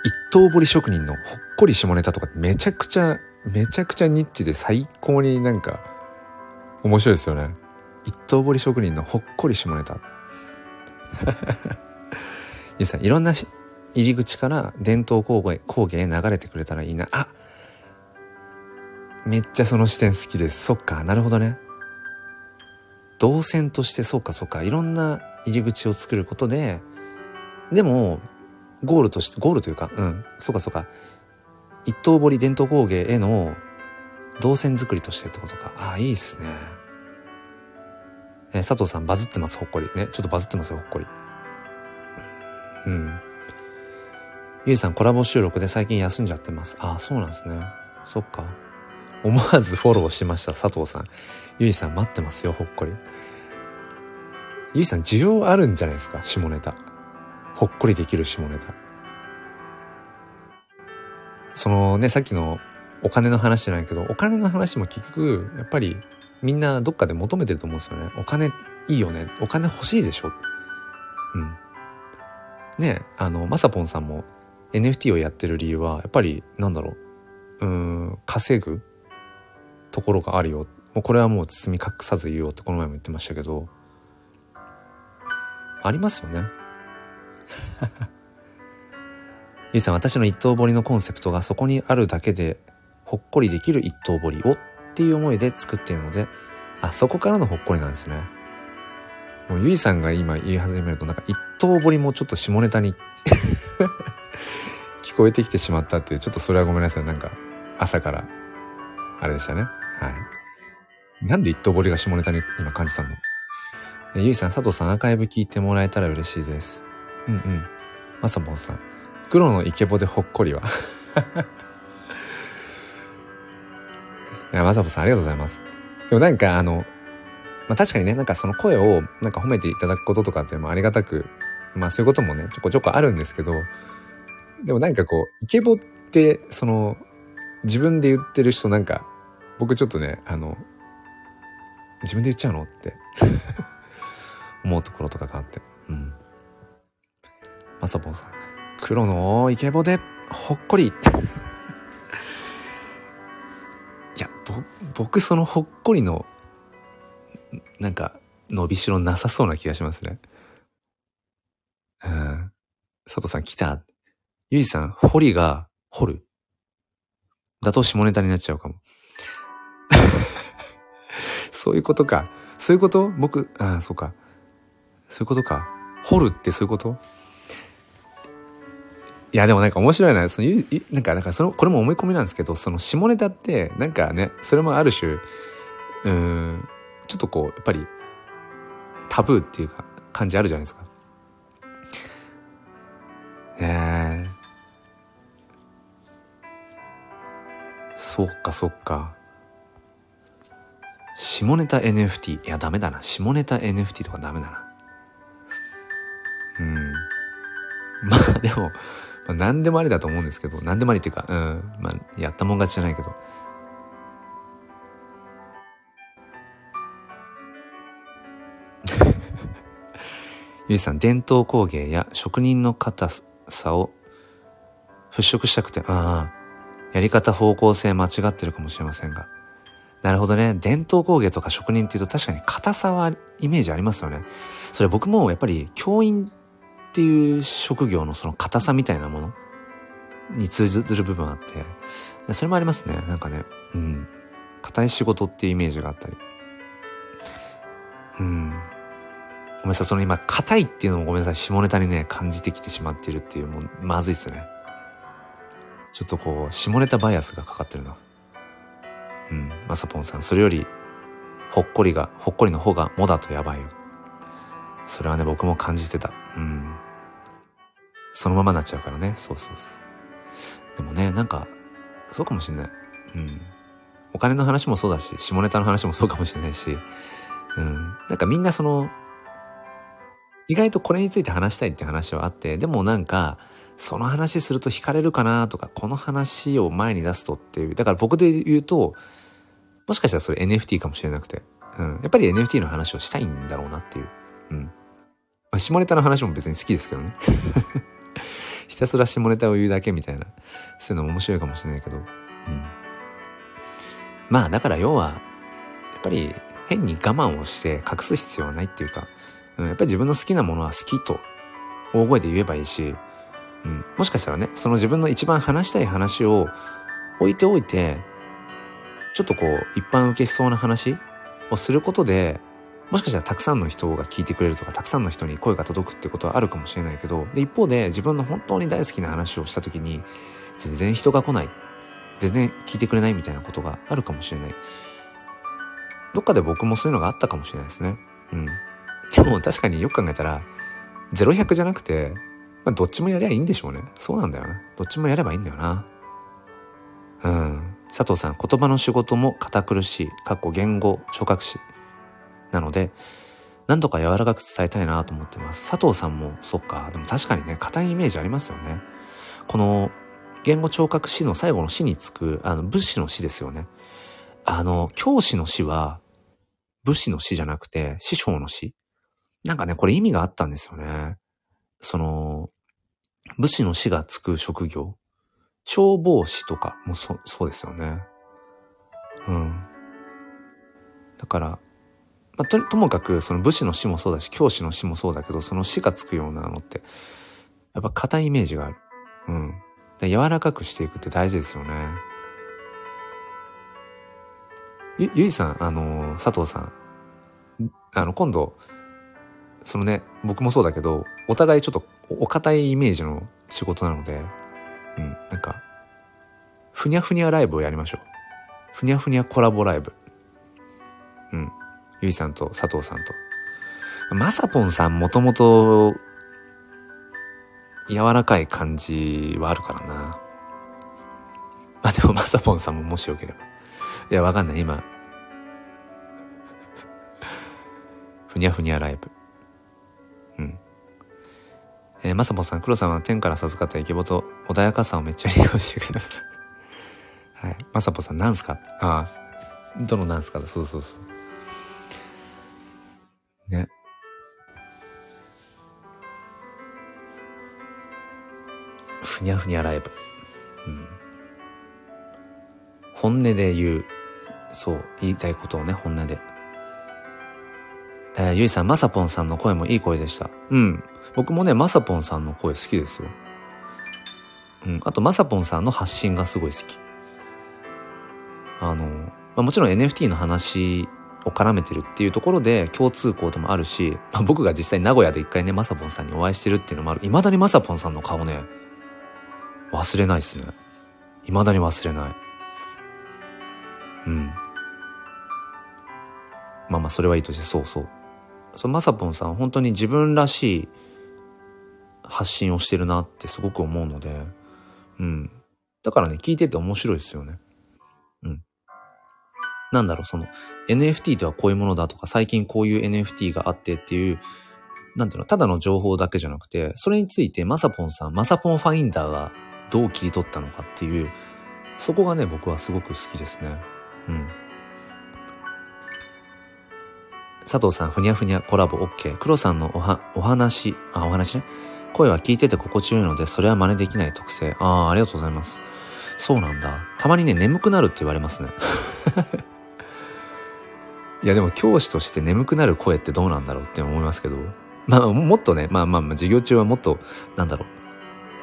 一刀彫り職人のほっこり下ネタとかめちゃくちゃ、めちゃくちゃニッチで最高になんか面白いですよね。一刀彫り職人のほっこり下ネタ。ゆいさん、いろんな入り口から伝統工芸工芸へ流れてくれたらいいな。あめっちゃその視点好きです。そっか、なるほどね。動線としてそうかそうか、いろんな入り口を作ることで、でも、ゴールとして、ゴールというか、うん、そうかそうか、一刀彫り伝統工芸への動線作りとしてってことか。ああ、いいっすね。え、佐藤さんバズってます、ほっこり。ね、ちょっとバズってますよ、ほっこり。うん。ゆいさんコラボ収録で最近休んじゃってます。ああ、そうなんですね。そっか。思わずフォローしました、佐藤さん。ゆいさん待ってますよ、ほっこり。ゆいさん需要あるんじゃないですか、下ネタ。ほっこりできる下ネタ。そのね、さっきのお金の話じゃないけど、お金の話も結局、やっぱりみんなどっかで求めてると思うんですよね。お金いいよね。お金欲しいでしょ。うん。ね、あの、まさぽんさんも NFT をやってる理由は、やっぱり、なんだろう。うん、稼ぐところがあるよ。もうこれはもう包み隠さず言うよってこの前も言ってましたけど、ありますよね。ゆいさん、私の一刀彫りのコンセプトがそこにあるだけでほっこりできる一刀彫りをっていう思いで作っているので、あ、そこからのほっこりなんですね。もうゆいさんが今言い始めるとなんか一刀彫りもちょっと下ネタに 聞こえてきてしまったっていう、ちょっとそれはごめんなさい。なんか朝からあれでしたね。はい。なんで一刀彫りが下ネタに今感じたの？ゆいさん、佐藤さん、アーカイブ聞いてもらえたら嬉しいです。うんうん。まさぼんさん、黒のイケボでほっこりは？いや、まさぼさん、ありがとうございます。でもなんか、あの、まあ確かにね、なんかその声をなんか褒めていただくこととかっていうのもありがたく、まあそういうこともね、ちょこちょこあるんですけど、でもなんかこう、イケボって、その、自分で言ってる人なんか、僕ちょっとね、あの、自分で言っちゃうのって 思うところとかがあって。うん。まさぼうさん。黒のイケボでほっこり。いや、ぼ、僕そのほっこりの、なんか、伸びしろなさそうな気がしますね。うん。佐藤さん来た。ゆいさん、掘りが掘る。だと下ネタになっちゃうかも。そういうことか。そういうこと？僕、ああ、そうか。そういうことか。掘るってそういうこと？いや、でもなんか面白いな。その、なんか、だかその、これも思い込みなんですけど、その下ネタって、なんかね、それもある種、うん、ちょっとこう、やっぱり、タブーっていうか、感じあるじゃないですか。え、そっかそっか。下ネタ NFT。いや、ダメだな。下ネタ NFT とかダメだな。うん。まあでも、まあ、何でもありだと思うんですけど、何でもありっていうか、うん。まあ、やったもん勝ちじゃないけど。ゆいさん、伝統工芸や職人の硬さを払拭したくて、ああ、やり方方向性間違ってるかもしれませんが。なるほどね。伝統工芸とか職人っていうと確かに硬さはイメージありますよね。それ僕もやっぱり教員っていう職業のその硬さみたいなものに通ずる部分あって、それもありますね。なんかね、うん。硬い仕事っていうイメージがあったり。うん。ごめんなさい、その今、硬いっていうのもごめんなさい、下ネタにね、感じてきてしまってるっていう、もう、まずいっすね。ちょっとこう、下ネタバイアスがかかってるな。うん、まさぽんさん、それより、ほっこりが、ほっこりの方がもだとやばいよ。それはね、僕も感じてた。うん。そのままになっちゃうからね。そうそうそう。でもね、なんか、そうかもしんない。うん。お金の話もそうだし、下ネタの話もそうかもしれないし、うん。なんかみんなその、意外とこれについて話したいって話はあって、でもなんか、その話すると惹かれるかなとか、この話を前に出すとっていう。だから僕で言うと、もしかしたらそれ NFT かもしれなくて、うん。やっぱり NFT の話をしたいんだろうなっていう。うん。まあ、下ネタの話も別に好きですけどね。ひたすら下ネタを言うだけみたいな、そういうのも面白いかもしれないけど、うん。まあだから要は、やっぱり変に我慢をして隠す必要はないっていうか、うん、やっぱり自分の好きなものは好きと大声で言えばいいし、うん、もしかしたらね、その自分の一番話したい話を置いておいて、ちょっとこう、一般受けしそうな話をすることで、もしかしたらたくさんの人が聞いてくれるとか、たくさんの人に声が届くってことはあるかもしれないけど、で、一方で自分の本当に大好きな話をした時に、全然人が来ない。全然聞いてくれないみたいなことがあるかもしれない。どっかで僕もそういうのがあったかもしれないですね。うん。でも確かによく考えたら、0100じゃなくて、まあ、どっちもやりゃいいんでしょうね。そうなんだよな。どっちもやればいいんだよな。うん。佐藤さん、言葉の仕事も堅苦しい。かっこ言語聴覚士。なので、なんとか柔らかく伝えたいなと思ってます。佐藤さんも、そっか。でも確かにね、硬いイメージありますよね。この、言語聴覚士の最後の死につく、あの、武士の死ですよね。あの、教師の死は、武士の死じゃなくて、師匠の死。なんかね、これ意味があったんですよね。その、武士の死がつく職業。消防士とかもそ、そうですよね。うん。だから、まあ、と、ともかく、その武士の死もそうだし、教師の死もそうだけど、その死がつくようなのって、やっぱ硬いイメージがある。うん。で柔らかくしていくって大事ですよね。ゆ、ゆいさん、あの、佐藤さん、あの、今度、そのね、僕もそうだけど、お互いちょっとお堅いイメージの仕事なので、うん、なんか、ふにゃふにゃライブをやりましょう。ふにゃふにゃコラボライブ。うん。ゆいさんと佐藤さんと。まさぽんさんもともと柔らかい感じはあるからな。まあでもまさぽんさんももしよければ。いや、わかんない、今。ふにゃふにゃライブ。えー、まさぽさん、黒さんは天から授かったイケボと穏やかさをめっちゃ利用してください。はい。まさぽさん、なんすか？ああ。どのなんすかだ？そうそうそう。ね。ふにゃふにゃライブ。うん。本音で言う。そう、言いたいことをね、本音で。えー、ゆいさん、まさぽんさんの声もいい声でした。うん。僕もね、まさぽんさんの声好きですよ。うん。あと、まさぽんさんの発信がすごい好き。あの、まあ、もちろん NFT の話を絡めてるっていうところで共通項でもあるし、まあ、僕が実際名古屋で一回ね、まさぽんさんにお会いしてるっていうのもある。未だにまさぽんさんの顔ね、忘れないっすね。未だに忘れない。うん。まあまあ、それはいいとして、そうそう。そのまさぽんさん、本当に自分らしい発信をしてるなってすごく思うので、うん。だからね、聞いてて面白いですよね。うん。なんだろう、その、NFT とはこういうものだとか、最近こういう NFT があってっていう、なんていうの、ただの情報だけじゃなくて、それについてまさぽんさん、まさぽんファインダーがどう切り取ったのかっていう、そこがね、僕はすごく好きですね。うん。佐藤さん、ふにゃふにゃコラボ OK。黒さんのおは、お話、あ、お話ね。声は聞いてて心地よいので、それは真似できない特性。ああ、ありがとうございます。そうなんだ。たまにね、眠くなるって言われますね。いや、でも教師として眠くなる声ってどうなんだろうって思いますけど。まあ、もっとね、まあまあ、授業中はもっと、なんだろう。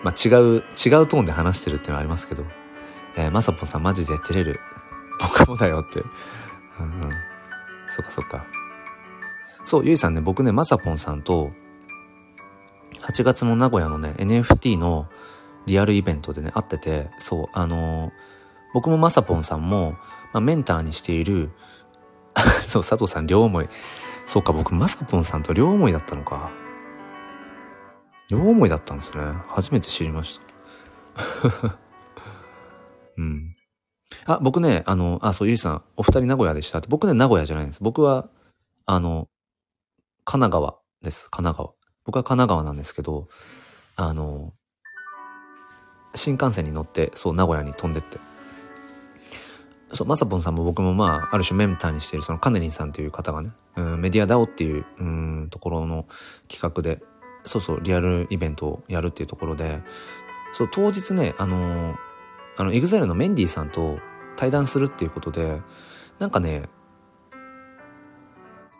まあ、違う、違うトーンで話してるっていうのはありますけど、えー、まさぽんさんマジで照れる。僕もだよって。うんうん。そっかそっか。そう、ゆいさんね、僕ね、まさぽんさんと、8月の名古屋のね、NFT のリアルイベントでね、会ってて、そう、あのー、僕もまさぽんさんも、まあ、メンターにしている、そう、佐藤さん両思い。そうか、僕、まさぽんさんと両思いだったのか。両思いだったんですね。初めて知りました。うん。あ、僕ね、あの、あ、そう、ゆいさん、お二人名古屋でしたって。僕ね、名古屋じゃないんです。僕は、あの、神奈川です。神奈川。僕は神奈川なんですけど、あの、新幹線に乗って、そう、名古屋に飛んでって。そう、まさぽんさんも僕もまあ、ある種メンターにしている、そのカネリンさんという方がね、うん、メディアダオっていう、うん、ところの企画で、そうそう、リアルイベントをやるっていうところで、そう、当日ね、あの、あの、エグザイルのメンディーさんと対談するっていうことで、なんかね、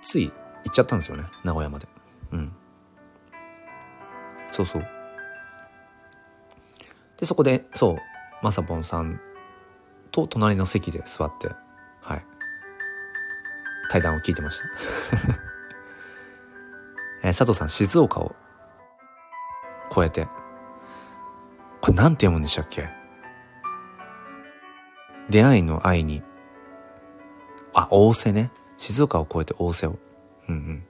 つい行っちゃったんですよね、名古屋まで。うん。そうそう。で、そこで、そう、まさぽんさんと隣の席で座って、はい。対談を聞いてました。えー、佐藤さん、静岡を超えて。これなんて読むんでしたっけ？出会いの愛に。あ、大瀬ね。静岡を超えて大瀬を。うんうん。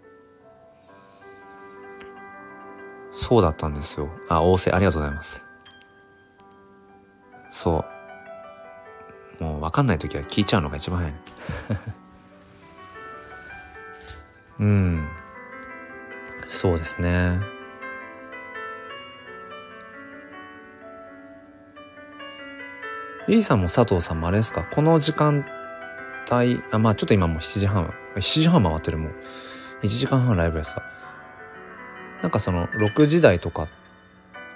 そうだったんですよ。あ、大瀬、ありがとうございます。そう。もう分かんない時は聞いちゃうのが一番早い。うん。そうですね。ゆいさんも佐藤さんもあれですか？この時間帯、あ、まあちょっと今もう7時半、7時半回ってるもう。1時間半ライブやってた。なんかその6時台とか、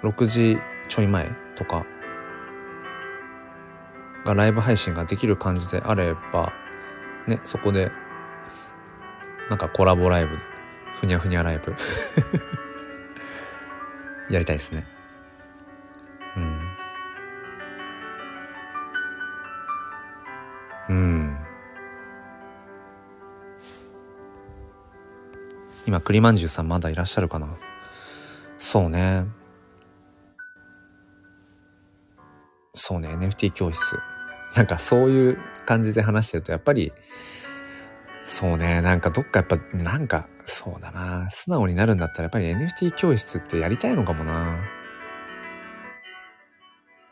6時ちょい前とかがライブ配信ができる感じであれば、ね、そこで、なんかコラボライブ、ふにゃふにゃライブ やりたいですね。今、栗まんじゅうさんまだいらっしゃるかな？そうね。そうね、NFT 教室。なんかそういう感じで話してると、やっぱり、そうね、なんかどっかやっぱ、なんか、そうだな。素直になるんだったらやっぱり NFT 教室ってやりたいのかもな。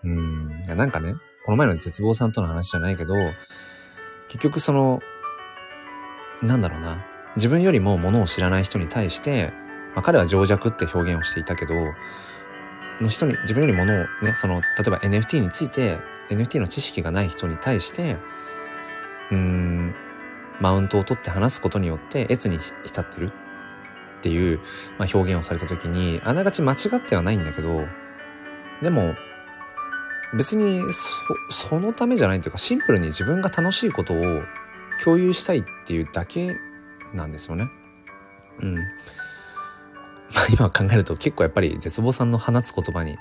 うんいや。なんかね、この前の絶望さんとの話じゃないけど、結局その、なんだろうな。自分よりもものを知らない人に対して、まあ、彼は情弱って表現をしていたけど、の人に、自分よりものをね、その、例えば NFT について、NFT の知識がない人に対して、うーん、マウントを取って話すことによって越に浸ってるっていう、まあ、表現をされた時に、あながち間違ってはないんだけど、でも、別にそ、そのためじゃないというか、シンプルに自分が楽しいことを共有したいっていうだけなんですよね。うん。まあ今考えると結構やっぱり絶望さんの放つ言葉に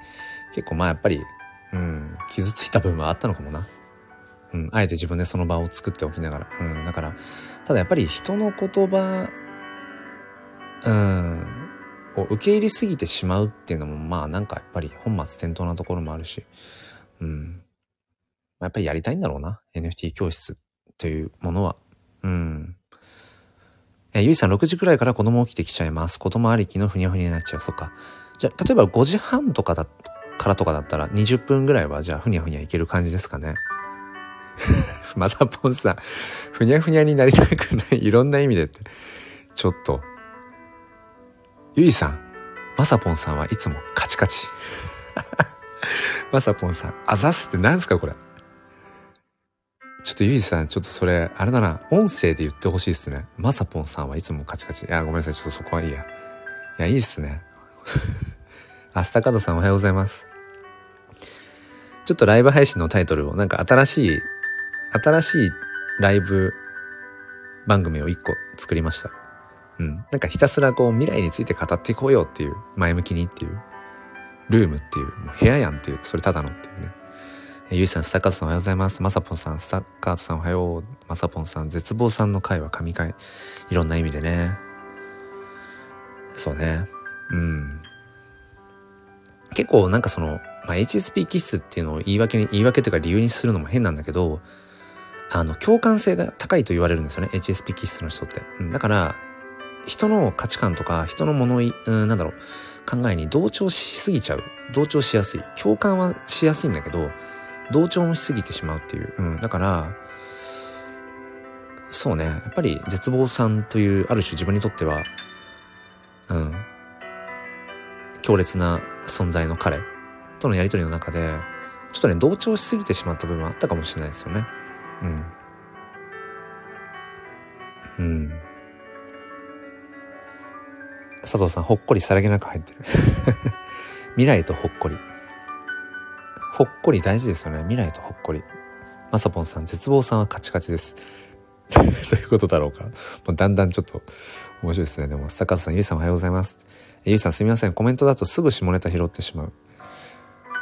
結構まあやっぱり、うん、傷ついた部分はあったのかもな。うん、あえて自分でその場を作っておきながら。うん、だから、ただやっぱり人の言葉、うん、を受け入れすぎてしまうっていうのもまあなんかやっぱり本末転倒なところもあるし、うん。やっぱりやりたいんだろうな。NFT 教室というものは。うん。えゆいさん6時くらいから子供起きてきちゃいます。子供ありきのふにゃふにゃになっちゃう。そっか。じゃ、例えば5時半とかだ、からとかだったら20分ぐらいはじゃあふにゃふにゃいける感じですかね。まさぽんさん、ふにゃふにゃになりたくない。いろんな意味でって。ちょっと。ゆいさん、まさぽんさんはいつもカチカチ。まさぽんさん、あざすって何すかこれ。ちょっとゆいさん、ちょっとそれ、あれだな、音声で言ってほしいっすね。まさぽんさんはいつもカチカチ。いや、ごめんなさい、ちょっとそこはいいや。いや、いいっすね。アスタカドさんおはようございます。ちょっとライブ配信のタイトルを、なんか新しい、新しいライブ番組を一個作りました。うん。なんかひたすらこう未来について語っていこうよっていう、前向きにっていう、ルームっていう、もう部屋やんっていう、それただのっていうね。ゆいさん、スタッカートさんおはようございます。まさぽんさん、スタッカートさんおはよう。まさぽんさん、絶望さんの回は神回。いろんな意味でね。そうね。うん。結構なんかその、まあ、HSP 気質っていうのを言い訳に、言い訳というか理由にするのも変なんだけど、あの、共感性が高いと言われるんですよね。HSP 気質の人って。だから、人の価値観とか、人の物い、うん、なんだろう、考えに同調しすぎちゃう。同調しやすい。共感はしやすいんだけど、同調もしすぎてしまうっていう。うん、だから、そうね。やっぱり絶望さんという、ある種自分にとっては、うん、強烈な存在の彼とのやりとりの中で、ちょっとね、同調しすぎてしまった部分はあったかもしれないですよね。うん。うん。佐藤さん、ほっこりさらげなく入ってる。未来とほっこり。ほっこり大事ですよね。未来とほっこり。まさぽんさん、絶望さんはカチカチです。ということだろうか。もうだんだんちょっと面白いですね。でも、坂田さん、ゆいさんおはようございます。ゆいさんすみません。コメントだとすぐ下ネタ拾ってしまう。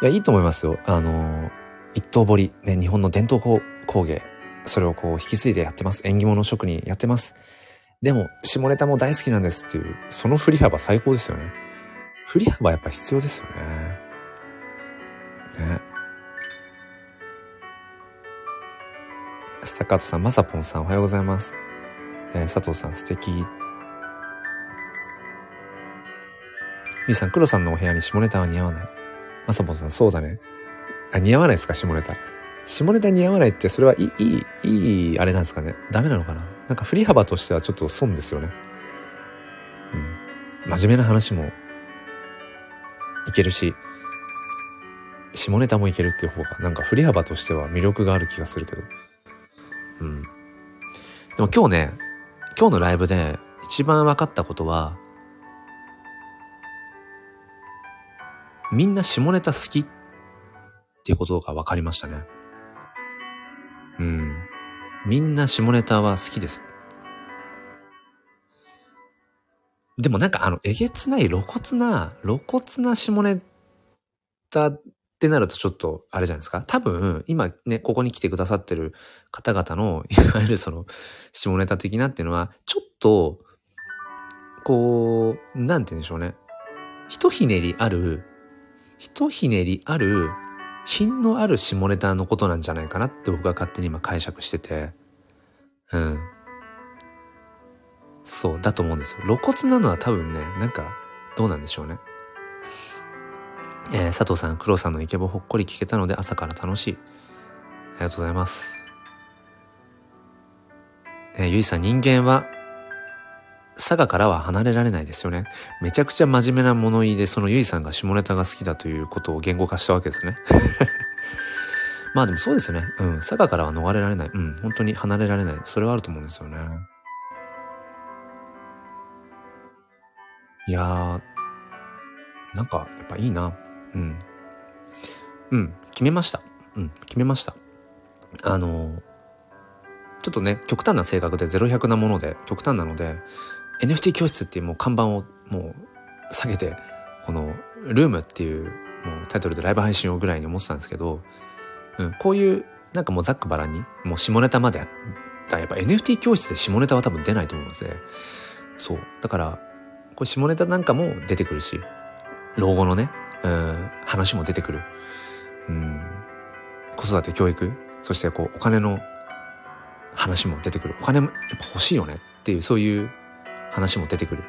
いや、いいと思いますよ。あの、一刀彫り、ね、日本の伝統工芸。それをこう引き継いでやってます。縁起物職人やってます。でも、下ネタも大好きなんですっていう、その振り幅最高ですよね。振り幅やっぱ必要ですよね。ね。スタッカートさん、まさぽんさん、おはようございます。えー、佐藤さん、素敵。ゆいさん、黒さんのお部屋に下ネタは似合わない。まさぽんさん、そうだね。あ、似合わないですか、下ネタ。下ネタ似合わないって、それはいい、いい、いい、あれなんですかね。ダメなのかななんか振り幅としてはちょっと損ですよね。うん。真面目な話もいけるし、下ネタもいけるっていう方が、なんか振り幅としては魅力がある気がするけど。うん。でも今日ね、今日のライブで一番分かったことは、みんな下ネタ好きっていうことが分かりましたね。うん。みんな下ネタは好きです。でもなんかあの、えげつない露骨な、露骨な下ネタってなるとちょっと、あれじゃないですか。多分、今ね、ここに来てくださってる方々の、いわゆるその、下ネタ的なっていうのは、ちょっと、こう、なんて言うんでしょうね。ひとひねりある、ひとひねりある、品のある下ネタのことなんじゃないかなって僕は勝手に今解釈してて、うん。そう、だと思うんですよ。露骨なのは多分ね、なんか、どうなんでしょうね。えー、佐藤さん、黒さんのイケボほっこり聞けたので朝から楽しい。ありがとうございます。えー、ゆいさん、人間は、佐賀からは離れられないですよね。めちゃくちゃ真面目な物言いで、そのゆいさんが下ネタが好きだということを言語化したわけですね。まあでもそうですよね。うん。佐賀からは逃れられない。うん。本当に離れられない。それはあると思うんですよね。いやー、なんか、やっぱいいな。うん。うん、決めました。うん、決めました。あの、ちょっとね、極端な性格で0100なもので、極端なので、NFT 教室っていうもう看板をもう下げて、この、ルームっていうもうタイトルでライブ配信をぐらいに思ってたんですけど、うん、こういう、なんかもうざっくばらんに、もう下ネタまで、だやっぱ NFT 教室で下ネタは多分出ないと思うのですね、そう。だから、これ下ネタなんかも出てくるし、老後のね、うん、話も出てくる。うん、子育て教育、そしてこう、お金の話も出てくる。お金もやっぱ欲しいよねっていう、そういう話も出てくる。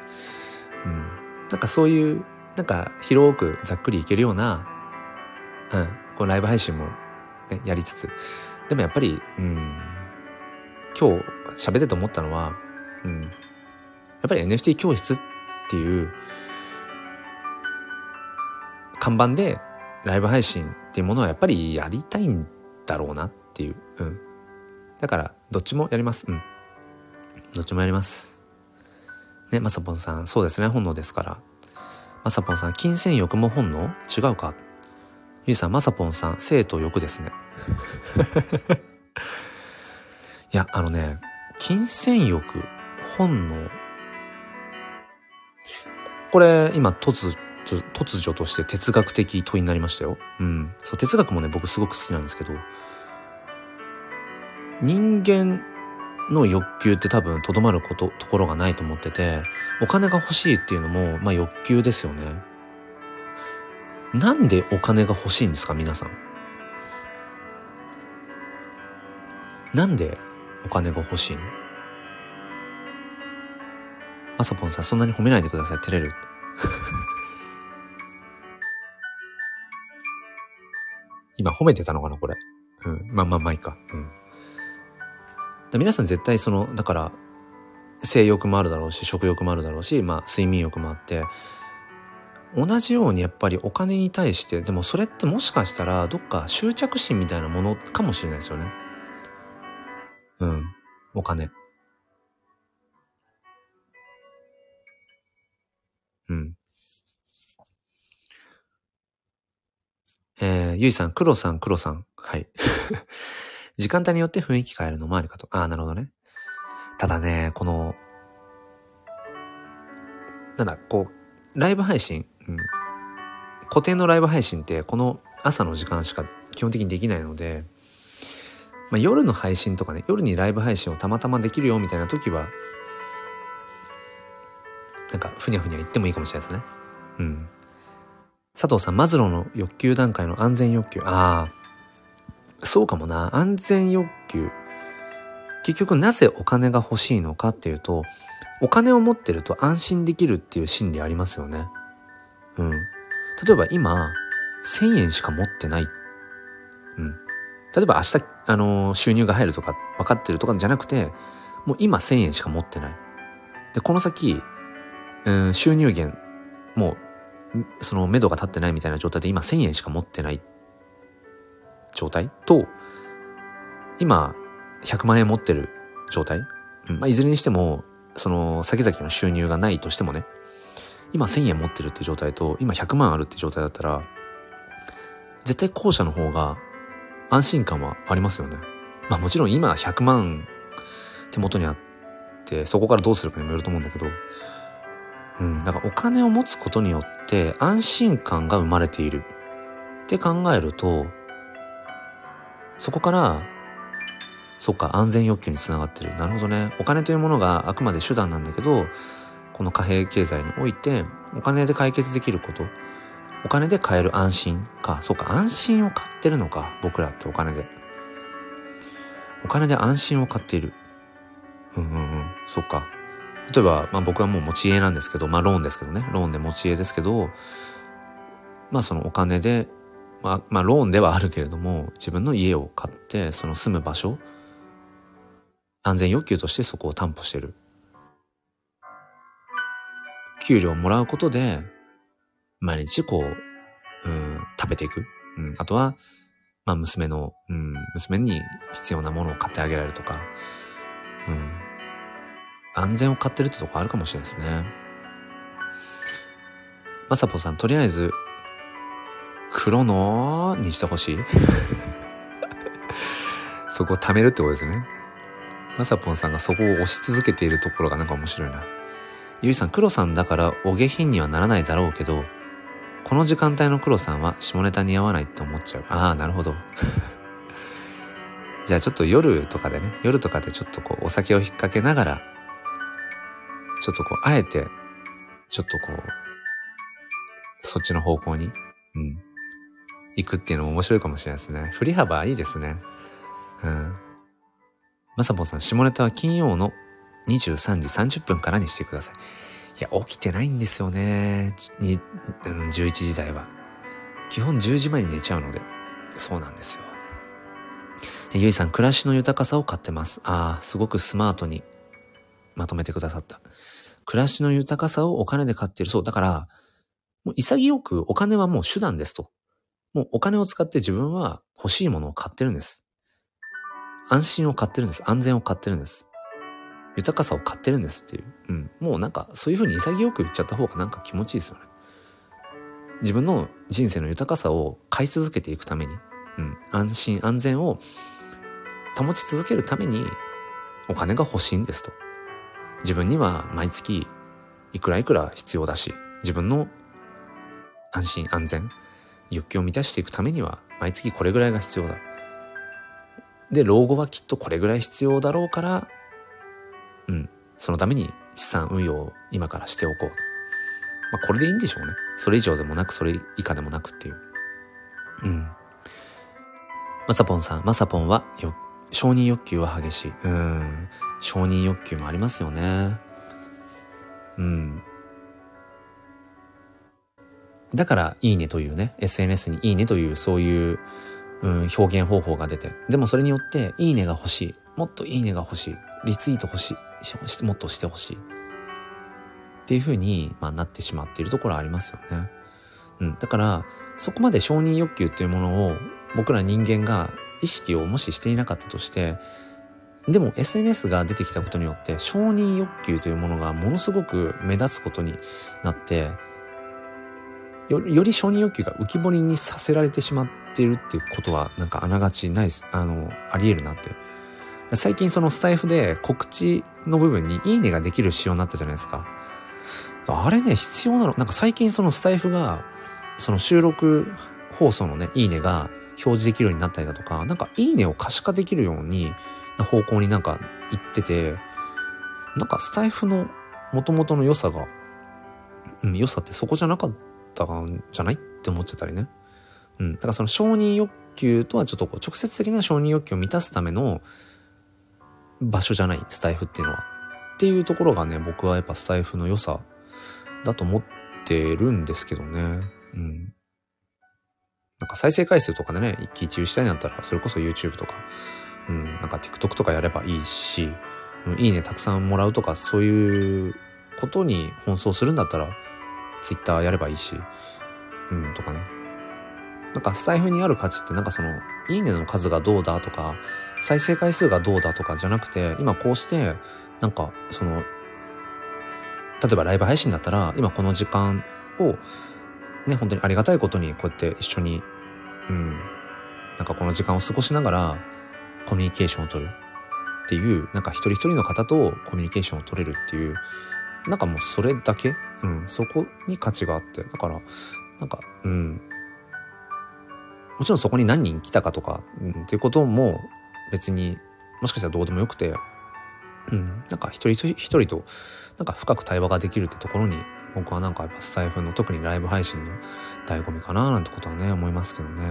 うん、なんかそういう、なんか広くざっくりいけるような、うん、このライブ配信も、ね、やりつつ、でもやっぱり、うん、今日喋ってて思ったのは、うん、やっぱり NFT 教室っていう、看板でライブ配信っていうものはやっぱりやりたいんだろうなっていう。うん。だから、どっちもやります。うん。どっちもやります。ね、まさぽんさん、そうですね、本能ですから。まさぽんさん、金銭欲も本能？違うか？ゆいさん、まさぽんさん、生と欲ですね。いや、あのね、金銭欲、本能。これ、今、突突如として哲学的問いになりましたよ。うん。そう、哲学もね、僕すごく好きなんですけど、人間の欲求って多分とどまること、ところがないと思ってて、お金が欲しいっていうのも、まあ欲求ですよね。なんでお金が欲しいんですか皆さん。なんでお金が欲しいの？まさぽんさんそんなに褒めないでください。照れる。今褒めてたのかなこれ。うん。まあまあまあいいか。うん。皆さん絶対その、だから、性欲もあるだろうし、食欲もあるだろうし、まあ睡眠欲もあって、同じようにやっぱりお金に対して、でもそれってもしかしたらどっか執着心みたいなものかもしれないですよね。うん。お金。うん。えー、ゆいさん、黒さん、黒さん。はい。時間帯によって雰囲気変えるのもありかと。ああ、なるほどね。ただね、この、なんだ、こう、ライブ配信、うん、固定のライブ配信ってこの朝の時間しか基本的にできないので、まあ、夜の配信とかね、夜にライブ配信をたまたまできるよみたいな時は、なんか、ふにゃふにゃ言ってもいいかもしれないですね。うん。佐藤さん、マズローの欲求段階の安全欲求。ああ、そうかもな。安全欲求。結局なぜお金が欲しいのかっていうと、お金を持ってると安心できるっていう心理ありますよね。うん。例えば今、1000円しか持ってない。うん。例えば明日、あのー、収入が入るとか分かってるとかじゃなくて、もう今1000円しか持ってない。で、この先、うん、収入源、もう、その目処が立ってないみたいな状態で今1000円しか持ってない状態？と、今、100万円持ってる状態？うん、まあ、いずれにしても、その、先々の収入がないとしてもね、今1000円持ってるって状態と、今100万あるって状態だったら、絶対後者の方が安心感はありますよね。まあもちろん今100万手元にあって、そこからどうするかにもよると思うんだけど、うん、だからお金を持つことによって安心感が生まれているって考えると、そこから、そっか、安全欲求につながってる。なるほどね。お金というものがあくまで手段なんだけど、この貨幣経済において、お金で解決できること、お金で買える安心か。そうか、安心を買ってるのか。僕らってお金で。お金で安心を買っている。うんうんうん。そっか。例えば、まあ僕はもう持ち家なんですけど、まあローンですけどね。ローンで持ち家ですけど、まあそのお金でまあ、まあ、ローンではあるけれども、自分の家を買って、その住む場所、安全欲求としてそこを担保してる。給料をもらうことで、毎日こう、うん、食べていく。うん、あとは、まあ、娘の、うん、娘に必要なものを買ってあげられるとか、うん、安全を買ってるってとこあるかもしれないですね。まさぽさん、とりあえず、黒のにしてほしい そこを貯めるってことですね。まさぽんさんがそこを押し続けているところがなんか面白いな。ゆいさん、黒さんだからお下品にはならないだろうけど、この時間帯の黒さんは下ネタ似合わないって思っちゃう。ああ、なるほど。じゃあちょっと夜とかでね、夜とかでちょっとこうお酒を引っ掛けながら、ちょっとこう、あえて、ちょっとこう、そっちの方向に、うん、行くっていうのも面白いかもしれないですね。振り幅いいですね。うん。まさぽんさん、下ネタは金曜の23時30分からにしてください。いや、起きてないんですよね。11時台は。基本10時前に寝ちゃうので。そうなんですよ。ゆいさん、暮らしの豊かさを買ってます。ああ、すごくスマートにまとめてくださった。暮らしの豊かさをお金で買っている。そう。だから、もう潔くお金はもう手段ですと。もうお金を使って自分は欲しいものを買ってるんです。安心を買ってるんです。安全を買ってるんです。豊かさを買ってるんですっていう。うん。もうなんかそういうふうに潔く言っちゃった方がなんか気持ちいいですよね。自分の人生の豊かさを買い続けていくために、うん。安心安全を保ち続けるためにお金が欲しいんですと。自分には毎月いくらいくら必要だし、自分の安心安全、欲求を満たしていくためには毎月これぐらいが必要だ。で、老後はきっとこれぐらい必要だろうから、うん。そのために資産運用を今からしておこう。まあこれでいいんでしょうね。それ以上でもなく、それ以下でもなくっていう。うん。まさぽんさん、まさぽんはよ、承認欲求は激しい。うん。承認欲求もありますよね。うん。だから、いいねというね、SNS にいいねという、そういう、うん、表現方法が出て。でもそれによって、いいねが欲しい。もっといいねが欲しい。リツイート欲しい。もっとして欲しい。っていう風に、まあ、なってしまっているところはありますよね。うん。だから、そこまで承認欲求っていうものを、僕ら人間が意識をもししていなかったとして、でも SNS が出てきたことによって承認欲求というものがものすごく目立つことになってより承認欲求が浮き彫りにさせられてしまっているっていうことはなんかあながちないです。あの、あり得るなって。最近そのスタイフで告知の部分にいいねができる仕様になったじゃないですか。あれね、必要なの。なんか最近そのスタイフが、その収録放送のね、いいねが表示できるようになったりだとか、なんかいいねを可視化できるように、な方向になんか行ってて、なんかスタイフの元々の良さが、うん、良さってそこじゃなかったんじゃないって思っちゃったりね。うん。だからその承認欲求とはちょっとこう直接的な承認欲求を満たすための場所じゃない、スタイフっていうのは。っていうところがね、僕はやっぱスタイフの良さだと思ってるんですけどね。うん。なんか再生回数とかでね、一喜一憂したいんだったら、それこそ YouTube とか、うん、なんか TikTok とかやればいいし、うん、いいねたくさんもらうとか、そういうことに奔走するんだったら、Twitter やればいいし、うん、とかね。なんかスタイフにある価値ってなんかその、いいねの数がどうだとか、再生回数がどうだとかじゃなくて、今こうして、なんかその、例えばライブ配信だったら、今この時間を、ね、本当にありがたいことにこうやって一緒に、うん、なんかこの時間を過ごしながらコミュニケーションを取る。っていう、なんか一人一人の方とコミュニケーションを取れるっていう、なんかもうそれだけ、うん、そこに価値があって、だから、なんか、うん、もちろんそこに何人来たかとか、うん、っていうことも別にもしかしたらどうでもよくて、うん、なんか一人一人となんか深く対話ができるってところに僕はなんかやっぱスタイフの特にライブ配信の醍醐味かななんてことはね思いますけどね。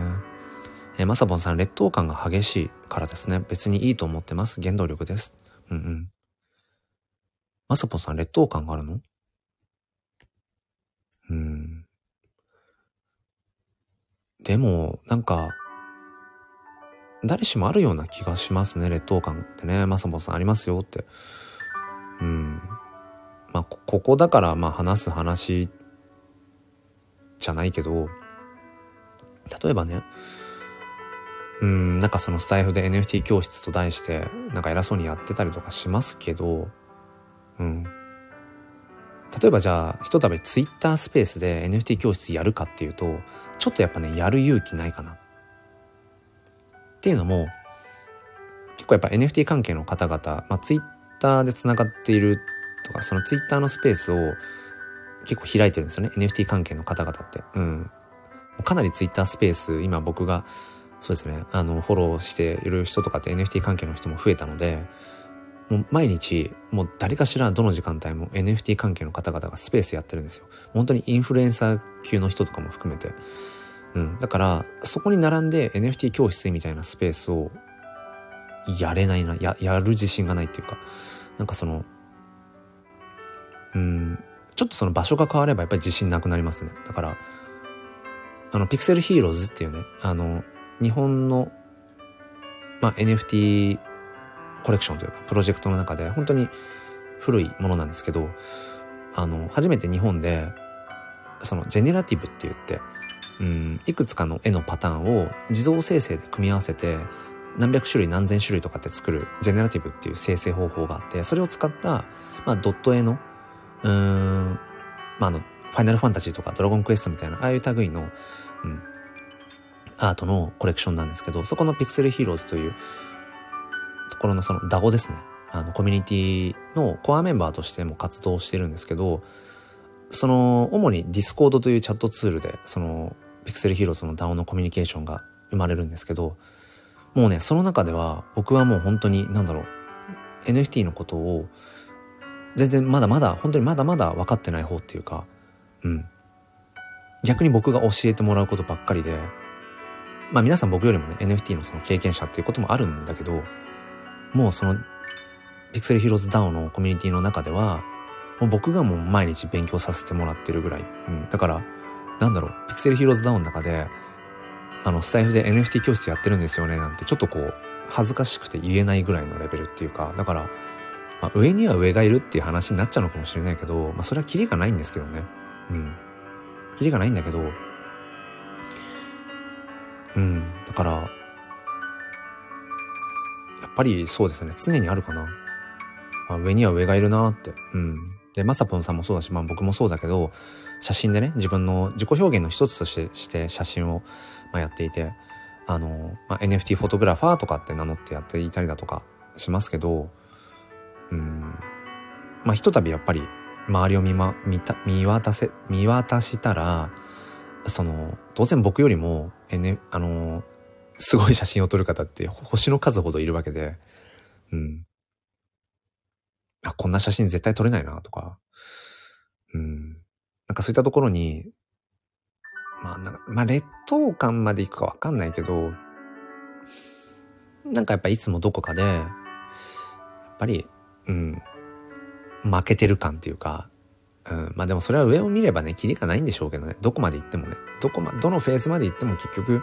えー、まさぼんさん劣等感が激しいからですね。別にいいと思ってます。原動力です。うんうん。まさぽんさん劣等感があるの？うん。でも、なんか、誰しもあるような気がしますね、劣等感ってね。まさぽんさんありますよって。うん。まあ、ここだからまあ話す話じゃないけど、例えばね、うん、なんかそのスタイフで NFT 教室と題して、なんか偉そうにやってたりとかしますけど、うん。例えばじゃあ、ひとたび Twitter スペースで NFT 教室やるかっていうと、ちょっとやっぱね、やる勇気ないかな。っていうのも、結構やっぱ NFT 関係の方々、まあ Twitter で繋がっているとか、そのツイッターのスペースを結構開いてるんですよね。NFT 関係の方々って。うん。かなりツイッタースペース、今僕が、そうですね、あの、フォローしている人とかって NFT 関係の人も増えたので、もう毎日、もう誰かしらどの時間帯も NFT 関係の方々がスペースやってるんですよ。本当にインフルエンサー級の人とかも含めて。うん。だから、そこに並んで NFT 教室みたいなスペースをやれないな、や、やる自信がないっていうか、なんかその、うん、ちょっとその場所が変わればやっぱり自信なくなりますね。だから、あの、ピクセルヒーローズっていうね、あの、日本の、まあ、NFT コレクションというか、プロジェクトの中で、本当に古いものなんですけど、あの、初めて日本で、その、ジェネラティブって言って、うん、いくつかの絵のパターンを自動生成で組み合わせて、何百種類何千種類とかって作るジェネラティブっていう生成方法があって、それを使った、まあ、ドット絵のうん、まあ、あの、ファイナルファンタジーとかドラゴンクエストみたいな、ああいう類の、うん、アートのコレクションなんですけど、そこのピクセルヒーローズというところのその DAO ですね。あの、コミュニティのコアメンバーとしても活動してるんですけど、その、主に Discord というチャットツールで、その、ピクセルヒーローズの DAO のコミュニケーションが生まれるんですけど、もうね、その中では僕はもう本当に、なんだろう、NFT のことを全然まだまだ、本当にまだまだ分かってない方っていうか、うん。逆に僕が教えてもらうことばっかりで、まあ皆さん僕よりもね、NFT のその経験者っていうこともあるんだけど、もうその、ピクセルヒーローズダウンのコミュニティの中では、もう僕がもう毎日勉強させてもらってるぐらい。うん。だから、なんだろう、ピクセルヒーローズダウンの中で、あの、スタイフで NFT 教室やってるんですよね、なんて、ちょっとこう、恥ずかしくて言えないぐらいのレベルっていうか、だから、まあ、上には上がいるっていう話になっちゃうのかもしれないけど、まあ、それはキリがないんですけどね。うん。キリがないんだけど、うん。だから、やっぱりそうですね、常にあるかな。まあ上には上がいるなって。うん。で、まさぽんさんもそうだし、まあ僕もそうだけど、写真でね、自分の自己表現の一つとしてして写真を、まあ、やっていて、あの、まあ、NFT フォトグラファーとかって名乗ってやっていたりだとかしますけど、うん、まあひとたびやっぱり周りを見,、ま、見た見渡せ見渡したらその当然僕よりも、N、あのすごい写真を撮る方って星の数ほどいるわけで、うん。あ、こんな写真絶対撮れないなとか、うん。なんかそういったところに、まあ、なんかまあ、劣等感までいくかわかんないけど、なんかやっぱいつもどこかで、やっぱり、うん、負けてる感っていうか、うん、まあでもそれは上を見ればね、キリがないんでしょうけどね。どこまで行ってもね。どこま、どのフェーズまで行っても結局、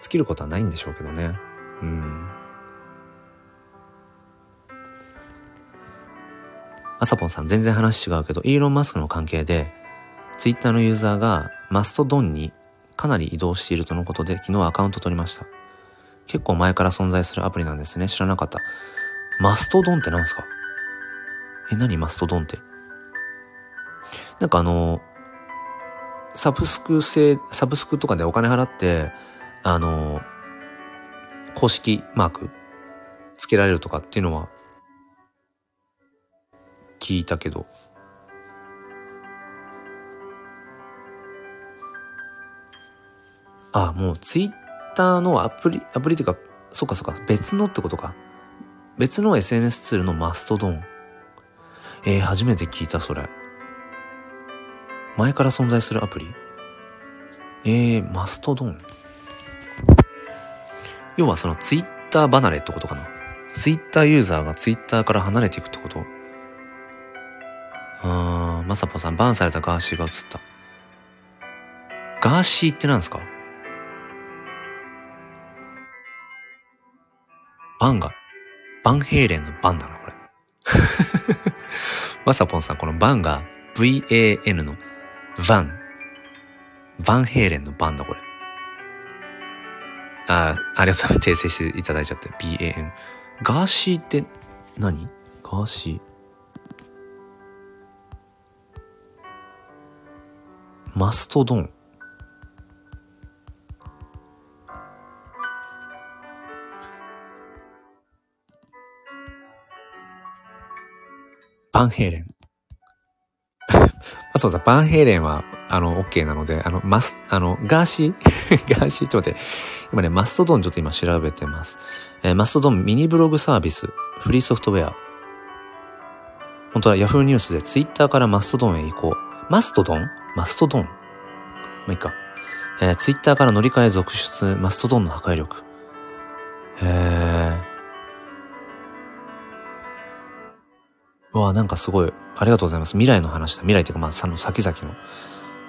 尽きることはないんでしょうけどね。うん。あさぽんさん全然話違うけど、イーロン・マスクの関係で、ツイッターのユーザーがマストドンにかなり移動しているとのことで、昨日アカウント取りました。結構前から存在するアプリなんですね。知らなかった。マストドンって何すか？え、何マストドンって？なんかあの、サブスク制、サブスクとかでお金払って、あの、公式マークつけられるとかっていうのは聞いたけど。あ、もうツイッターのアプリ、アプリっていうか、そっかそっか、別のってことか。別の SNS ツールのマストドン。えー、初めて聞いた、それ。前から存在するアプリ？えー、マストドン。要はそのツイッター離れってことかな？ツイッターユーザーがツイッターから離れていくってこと？あー、まさぽさん、バンされたガーシーが映った。ガーシーって何すか？バンが、バンヘイレンのバンだな、これ。まさぽんさん、このバンが VAN のバン。バンヘイレンのバンだ、これ。あ、あありがとうございます。訂正していただいちゃって。BAN。ガーシーって何？ガーシー。マストドン。バンヘイレン。あ、そうだ、バンヘイレンは、あの、OK なので、あの、マス、あの、ガーシー ガーシー、ちょっと待って。今ね、マストドンちょっと今調べてます。えー、マストドンミニブログサービス、フリーソフトウェア。本当は Yahoo ニュースで Twitter からマストドンへ移行。マストドン？マストドン？まあ、いいか。えー、Twitter から乗り換え続出、マストドンの破壊力。へー。うわ、なんかすごい、ありがとうございます。未来の話だ。未来っていうか、まあ、その先々の。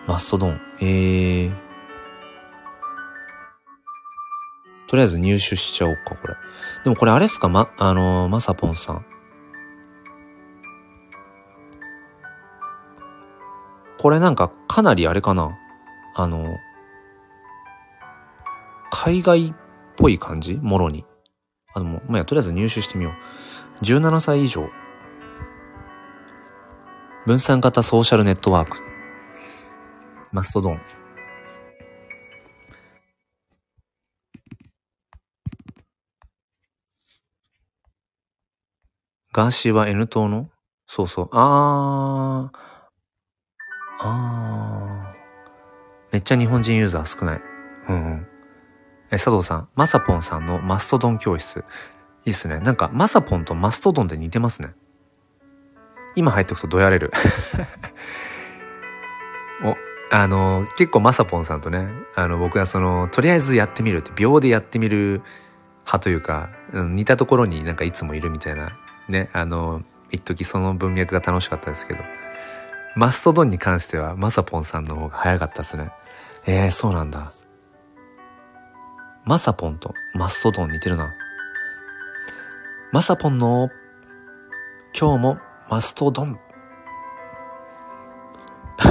マストドン。ええー。とりあえず入手しちゃおうか、これ。でもこれあれっすか？ま、あのー、まさぽんさん。これなんかかなりあれかな？あの、海外っぽい感じ？もろに。あの、まあ、とりあえず入手してみよう。17歳以上。分散型ソーシャルネットワーク。マストドン。ガーシーは N 党の？そうそう。あー。あー。めっちゃ日本人ユーザー少ない。うんうん。え、佐藤さん、マサポンさんのマストドン教室。いいっすね。なんか、マサポンとマストドンって似てますね。今入ってくとどやれる？お、あの、結構まさぽんさんとね、あの、僕はその、とりあえずやってみるって、秒でやってみる派というか、似たところになんかいつもいるみたいな、ね、あの、一時その文脈が楽しかったですけど、マストドンに関しては、まさぽんさんの方が早かったですね。えー、そうなんだ。まさぽんとマストドン似てるな。まさぽんの今日もマストドン。あ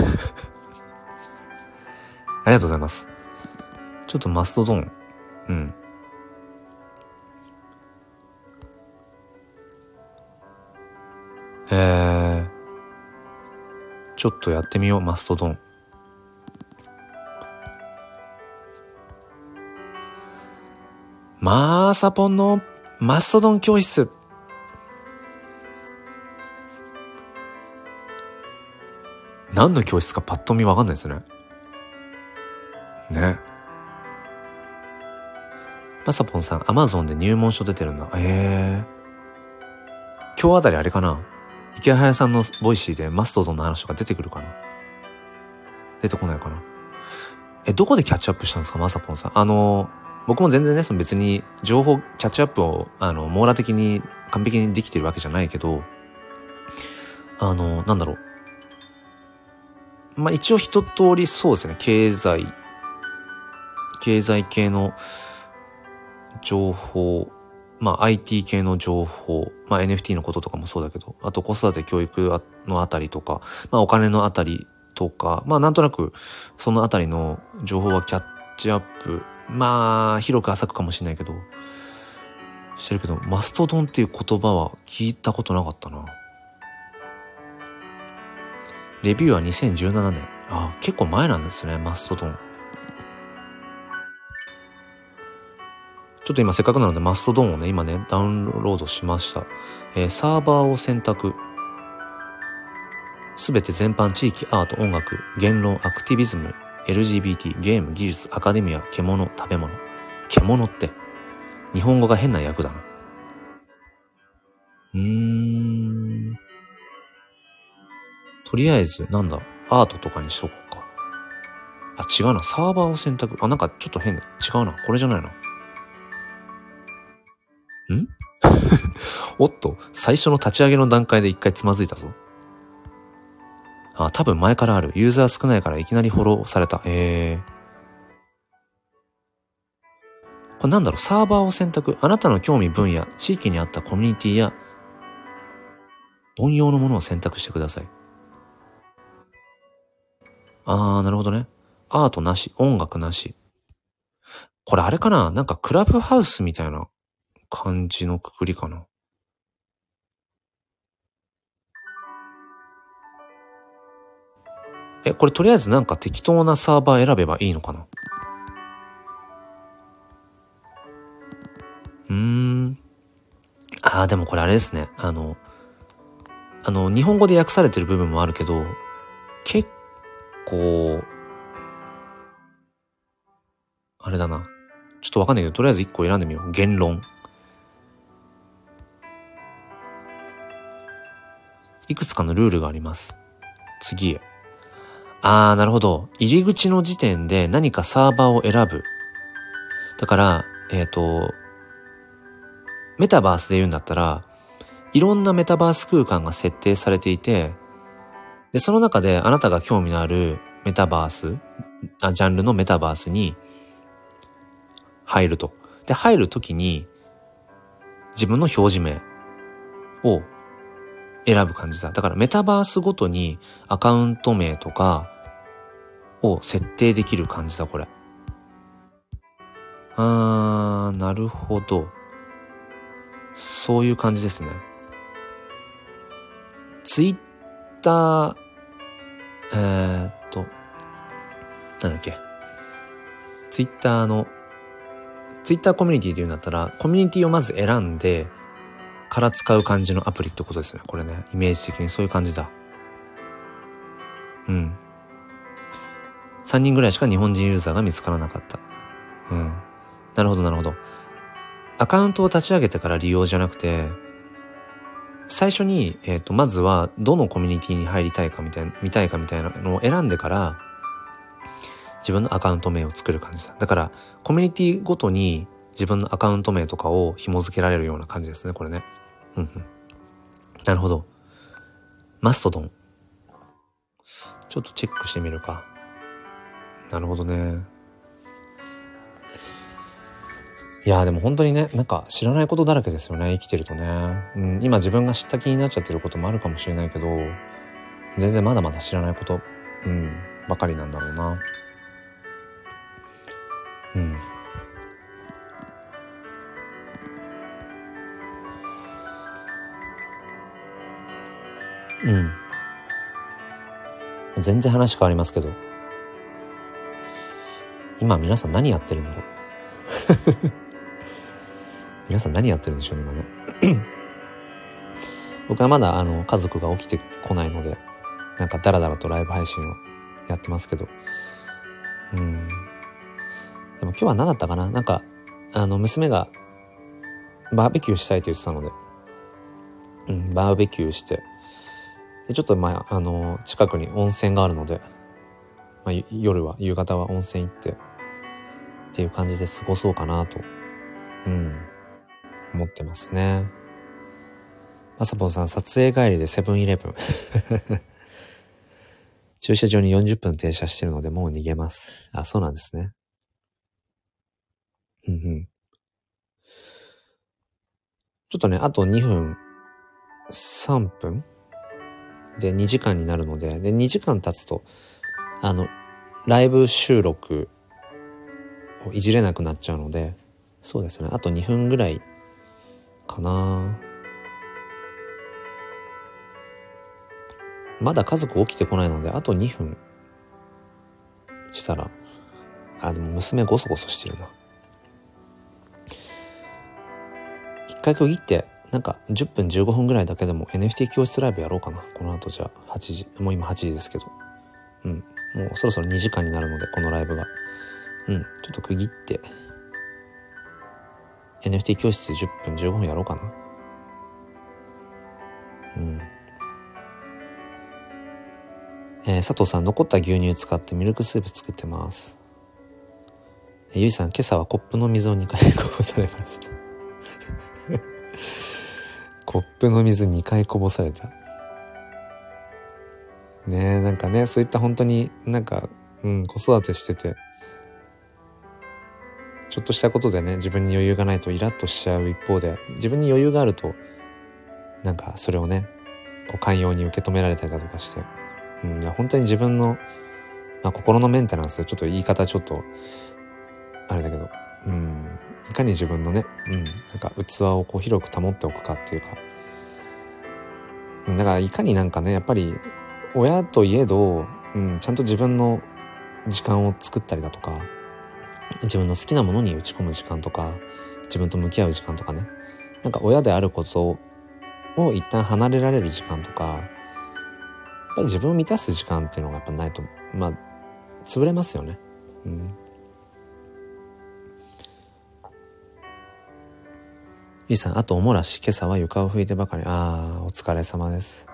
りがとうございます。ちょっとマストドン。うん。えー、ちょっとやってみよう、マストドン。マーサポンのマストドン教室。何の教室かパッと見わかんないですね。ね。マサポンさん、アマゾンで入門書出てるんだ。ええー。今日あたりあれかなイケハヤさんのボイシーでマストドンの話とか出てくるかな出てこないかなえ、どこでキャッチアップしたんですかマサポンさん。あの、僕も全然ね、その別に情報、キャッチアップを、あの、網羅的に完璧にできてるわけじゃないけど、あの、なんだろう。まあ、一応一通りそうですね、経済、経済系の情報、まあ IT 系の情報、まあ NFT のこととかもそうだけど、あと子育て教育のあたりとか、まあお金のあたりとか、まあなんとなくそのあたりの情報はキャッチアップ、まあ広く浅くかもしれないけど、してるけど、マストドンっていう言葉は聞いたことなかったな。レビューは2017年。あ、結構前なんですね、マストドン。ちょっと今せっかくなのでマストドンをね、今ね、ダウンロードしました。えー、サーバーを選択。すべて全般地域、アート、音楽、言論、アクティビズム、LGBT、ゲーム、技術、アカデミア、獣、食べ物。獣って、日本語が変な訳だな。うーん。とりあえず、なんだ、アートとかにしとこうか。あ、違うな。サーバーを選択。あ、なんかちょっと変だ。違うな。これじゃないな。ん？おっと、最初の立ち上げの段階で一回つまずいたぞ。あ、多分前からある。ユーザー少ないからいきなりフォローされた。えー。これなんだろう、サーバーを選択。あなたの興味分野、地域に合ったコミュニティや、凡庸のものを選択してください。あー、なるほどね。アートなし、音楽なし。これあれかな？なんかクラブハウスみたいな感じのくくりかな。え、これとりあえずなんか適当なサーバー選べばいいのかな？うーん。ああ、でもこれあれですね。あの、あの、日本語で訳されてる部分もあるけど、結構、あれだな。ちょっとわかんないけど、とりあえず一個選んでみよう。言論。いくつかのルールがあります。次へ。あー、なるほど。入り口の時点で何かサーバーを選ぶ。だから、えっ、ー、と、メタバースで言うんだったら、いろんなメタバース空間が設定されていて、で、その中であなたが興味のあるメタバース、あジャンルのメタバースに入ると。で、入るときに自分の表示名を選ぶ感じだ。だからメタバースごとにアカウント名とかを設定できる感じだ、これ。あー、なるほど。そういう感じですね。ツイッター、えー、っと、なんだっけ。ツイッターの、ツイッターコミュニティで言うんだったら、コミュニティをまず選んで、から使う感じのアプリってことですね。これね。イメージ的にそういう感じだ。うん。3人ぐらいしか日本人ユーザーが見つからなかった。うん。なるほど、なるほど。アカウントを立ち上げてから利用じゃなくて、最初に、えっ、ー、と、まずは、どのコミュニティに入りたいかみたいな、見たいかみたいなのを選んでから、自分のアカウント名を作る感じだ。だから、コミュニティごとに自分のアカウント名とかを紐付けられるような感じですね、これね。うんうん。なるほど。マストドン。ちょっとチェックしてみるか。なるほどね。いやでも本当にね、なんか知らないことだらけですよね、生きてるとね。うん、今自分が知った気になっちゃってることもあるかもしれないけど、全然まだまだ知らないこと、うん、ばかりなんだろうな。うん。うん。全然話変わりますけど、今皆さん何やってるんだろう？皆さん何やってるんでしょうね、今ね。僕はまだあの家族が起きてこないので、なんかダラダラとライブ配信をやってますけど。うん。でも今日は何だったかな？なんか、あの、娘がバーベキューしたいと言ってたので、うん、バーベキューして、で、ちょっとまあ、あの、近くに温泉があるので、まあ、夜は、夕方は温泉行って、っていう感じで過ごそうかなと、うん、思ってますね。まさぽんさん、撮影帰りでセブンイレブン。駐車場に40分停車してるのでもう逃げます。あ、そうなんですね。うんうん。ちょっとね、あと2分、3分で2時間になるので、で、2時間経つと、あの、ライブ収録をいじれなくなっちゃうので、そうですね、あと2分ぐらいかなまだ家族起きてこないので、あと2分したら、あ、でも娘ゴソゴソしてるな。一回区切って、なんか10分15分ぐらいだけでも NFT 教室ライブやろうかな。この後じゃあ8時、もう今8時ですけど。うん。もうそろそろ2時間になるので、このライブが。うん。ちょっと区切って、NFT 教室10分15分やろうかな。うん。えー、佐藤さん、残った牛乳使ってミルクスープ作ってます。えー、ゆいさん、今朝はコップの水を2回こぼされました。コップの水2回こぼされた。ねえ、なんかね、そういった本当になんか、うん、子育てしてて、ちょっとしたことでね、自分に余裕がないとイラッとしちゃう一方で、自分に余裕があると、なんかそれをね、こう寛容に受け止められたりだとかして、うん、本当に自分の、まあ、心のメンテナンス、ちょっと言い方ちょっと、あれだけど、うん、いかに自分のね、うん、なんか器をこう広く保っておくかっていうか、だからいかになんかね、やっぱり親といえど、うん、ちゃんと自分の時間を作ったりだとか、自分の好きなものに打ち込む時間とか自分と向き合う時間とかねなんか親であることを一旦離れられる時間とかやっぱり自分を満たす時間っていうのがやっぱないとまあ潰れますよね。うんゆいさん、あとおもらし、今朝は床を拭いてばかり。ああ、お疲れ様です。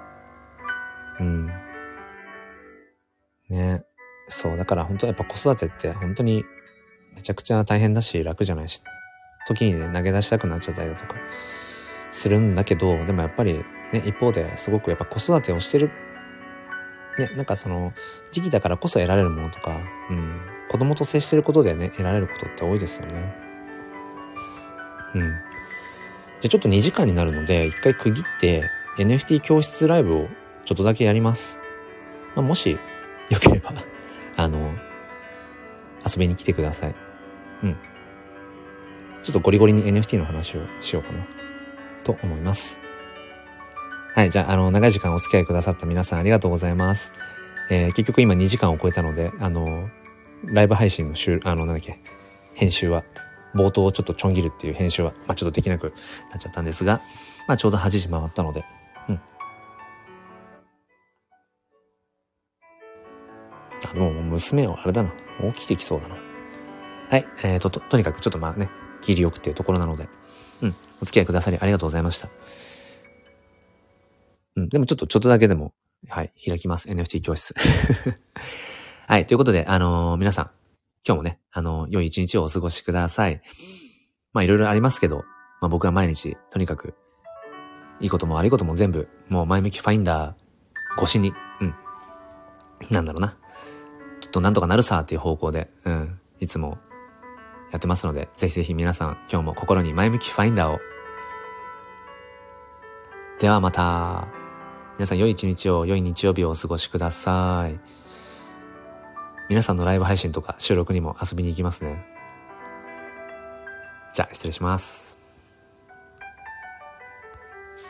うん。ね。そう、だから本当やっぱ子育てって本当にめちゃくちゃ大変だし楽じゃないし、時にね、投げ出したくなっちゃったりだとかするんだけど、でもやっぱりね、一方ですごくやっぱ子育てをしてる、ね、なんかその時期だからこそ得られるものとか、うん、子供と接してることでね、得られることって多いですよね。うん。じゃちょっと2時間になるので、一回区切って NFT 教室ライブをちょっとだけやります。まあ、もしよければあの、遊びに来てください。うん。ちょっとゴリゴリに NFT の話をしようかな。と思います。はい。じゃあ、あの、長い時間お付き合いくださった皆さんありがとうございます。えー、結局今2時間を超えたので、あの、ライブ配信の週、あの、なんだっけ、編集は、冒頭をちょっとちょん切るっていう編集は、まあちょっとできなくなっちゃったんですが、まあちょうど8時回ったので、あ、でも娘はあれだな。起きてきそうだな。はい。えーと、と、とにかくちょっとまあね、切りよくっていうところなので、うん。お付き合いくださりありがとうございました。う、ん。うん。でもちょっと、ちょっとだけでも、はい、開きます。NFT 教室。はい、ということで、あのー、皆さん、今日もね、あのー、良い一日をお過ごしください。まあ、いろいろありますけど、まあ、僕は毎日、とにかく、いいことも悪いことも全部、もう前向きファインダー越しに、うん。なんだろうな。っとなんとかなるさっていう方向で、うん。いつもやってますので、ぜひぜひ皆さん、今日も心に前向きファインダーを。ではまた。皆さん良い一日を、良い日曜日をお過ごしください。皆さんのライブ配信とか収録にも遊びに行きますね。じゃあ、失礼します。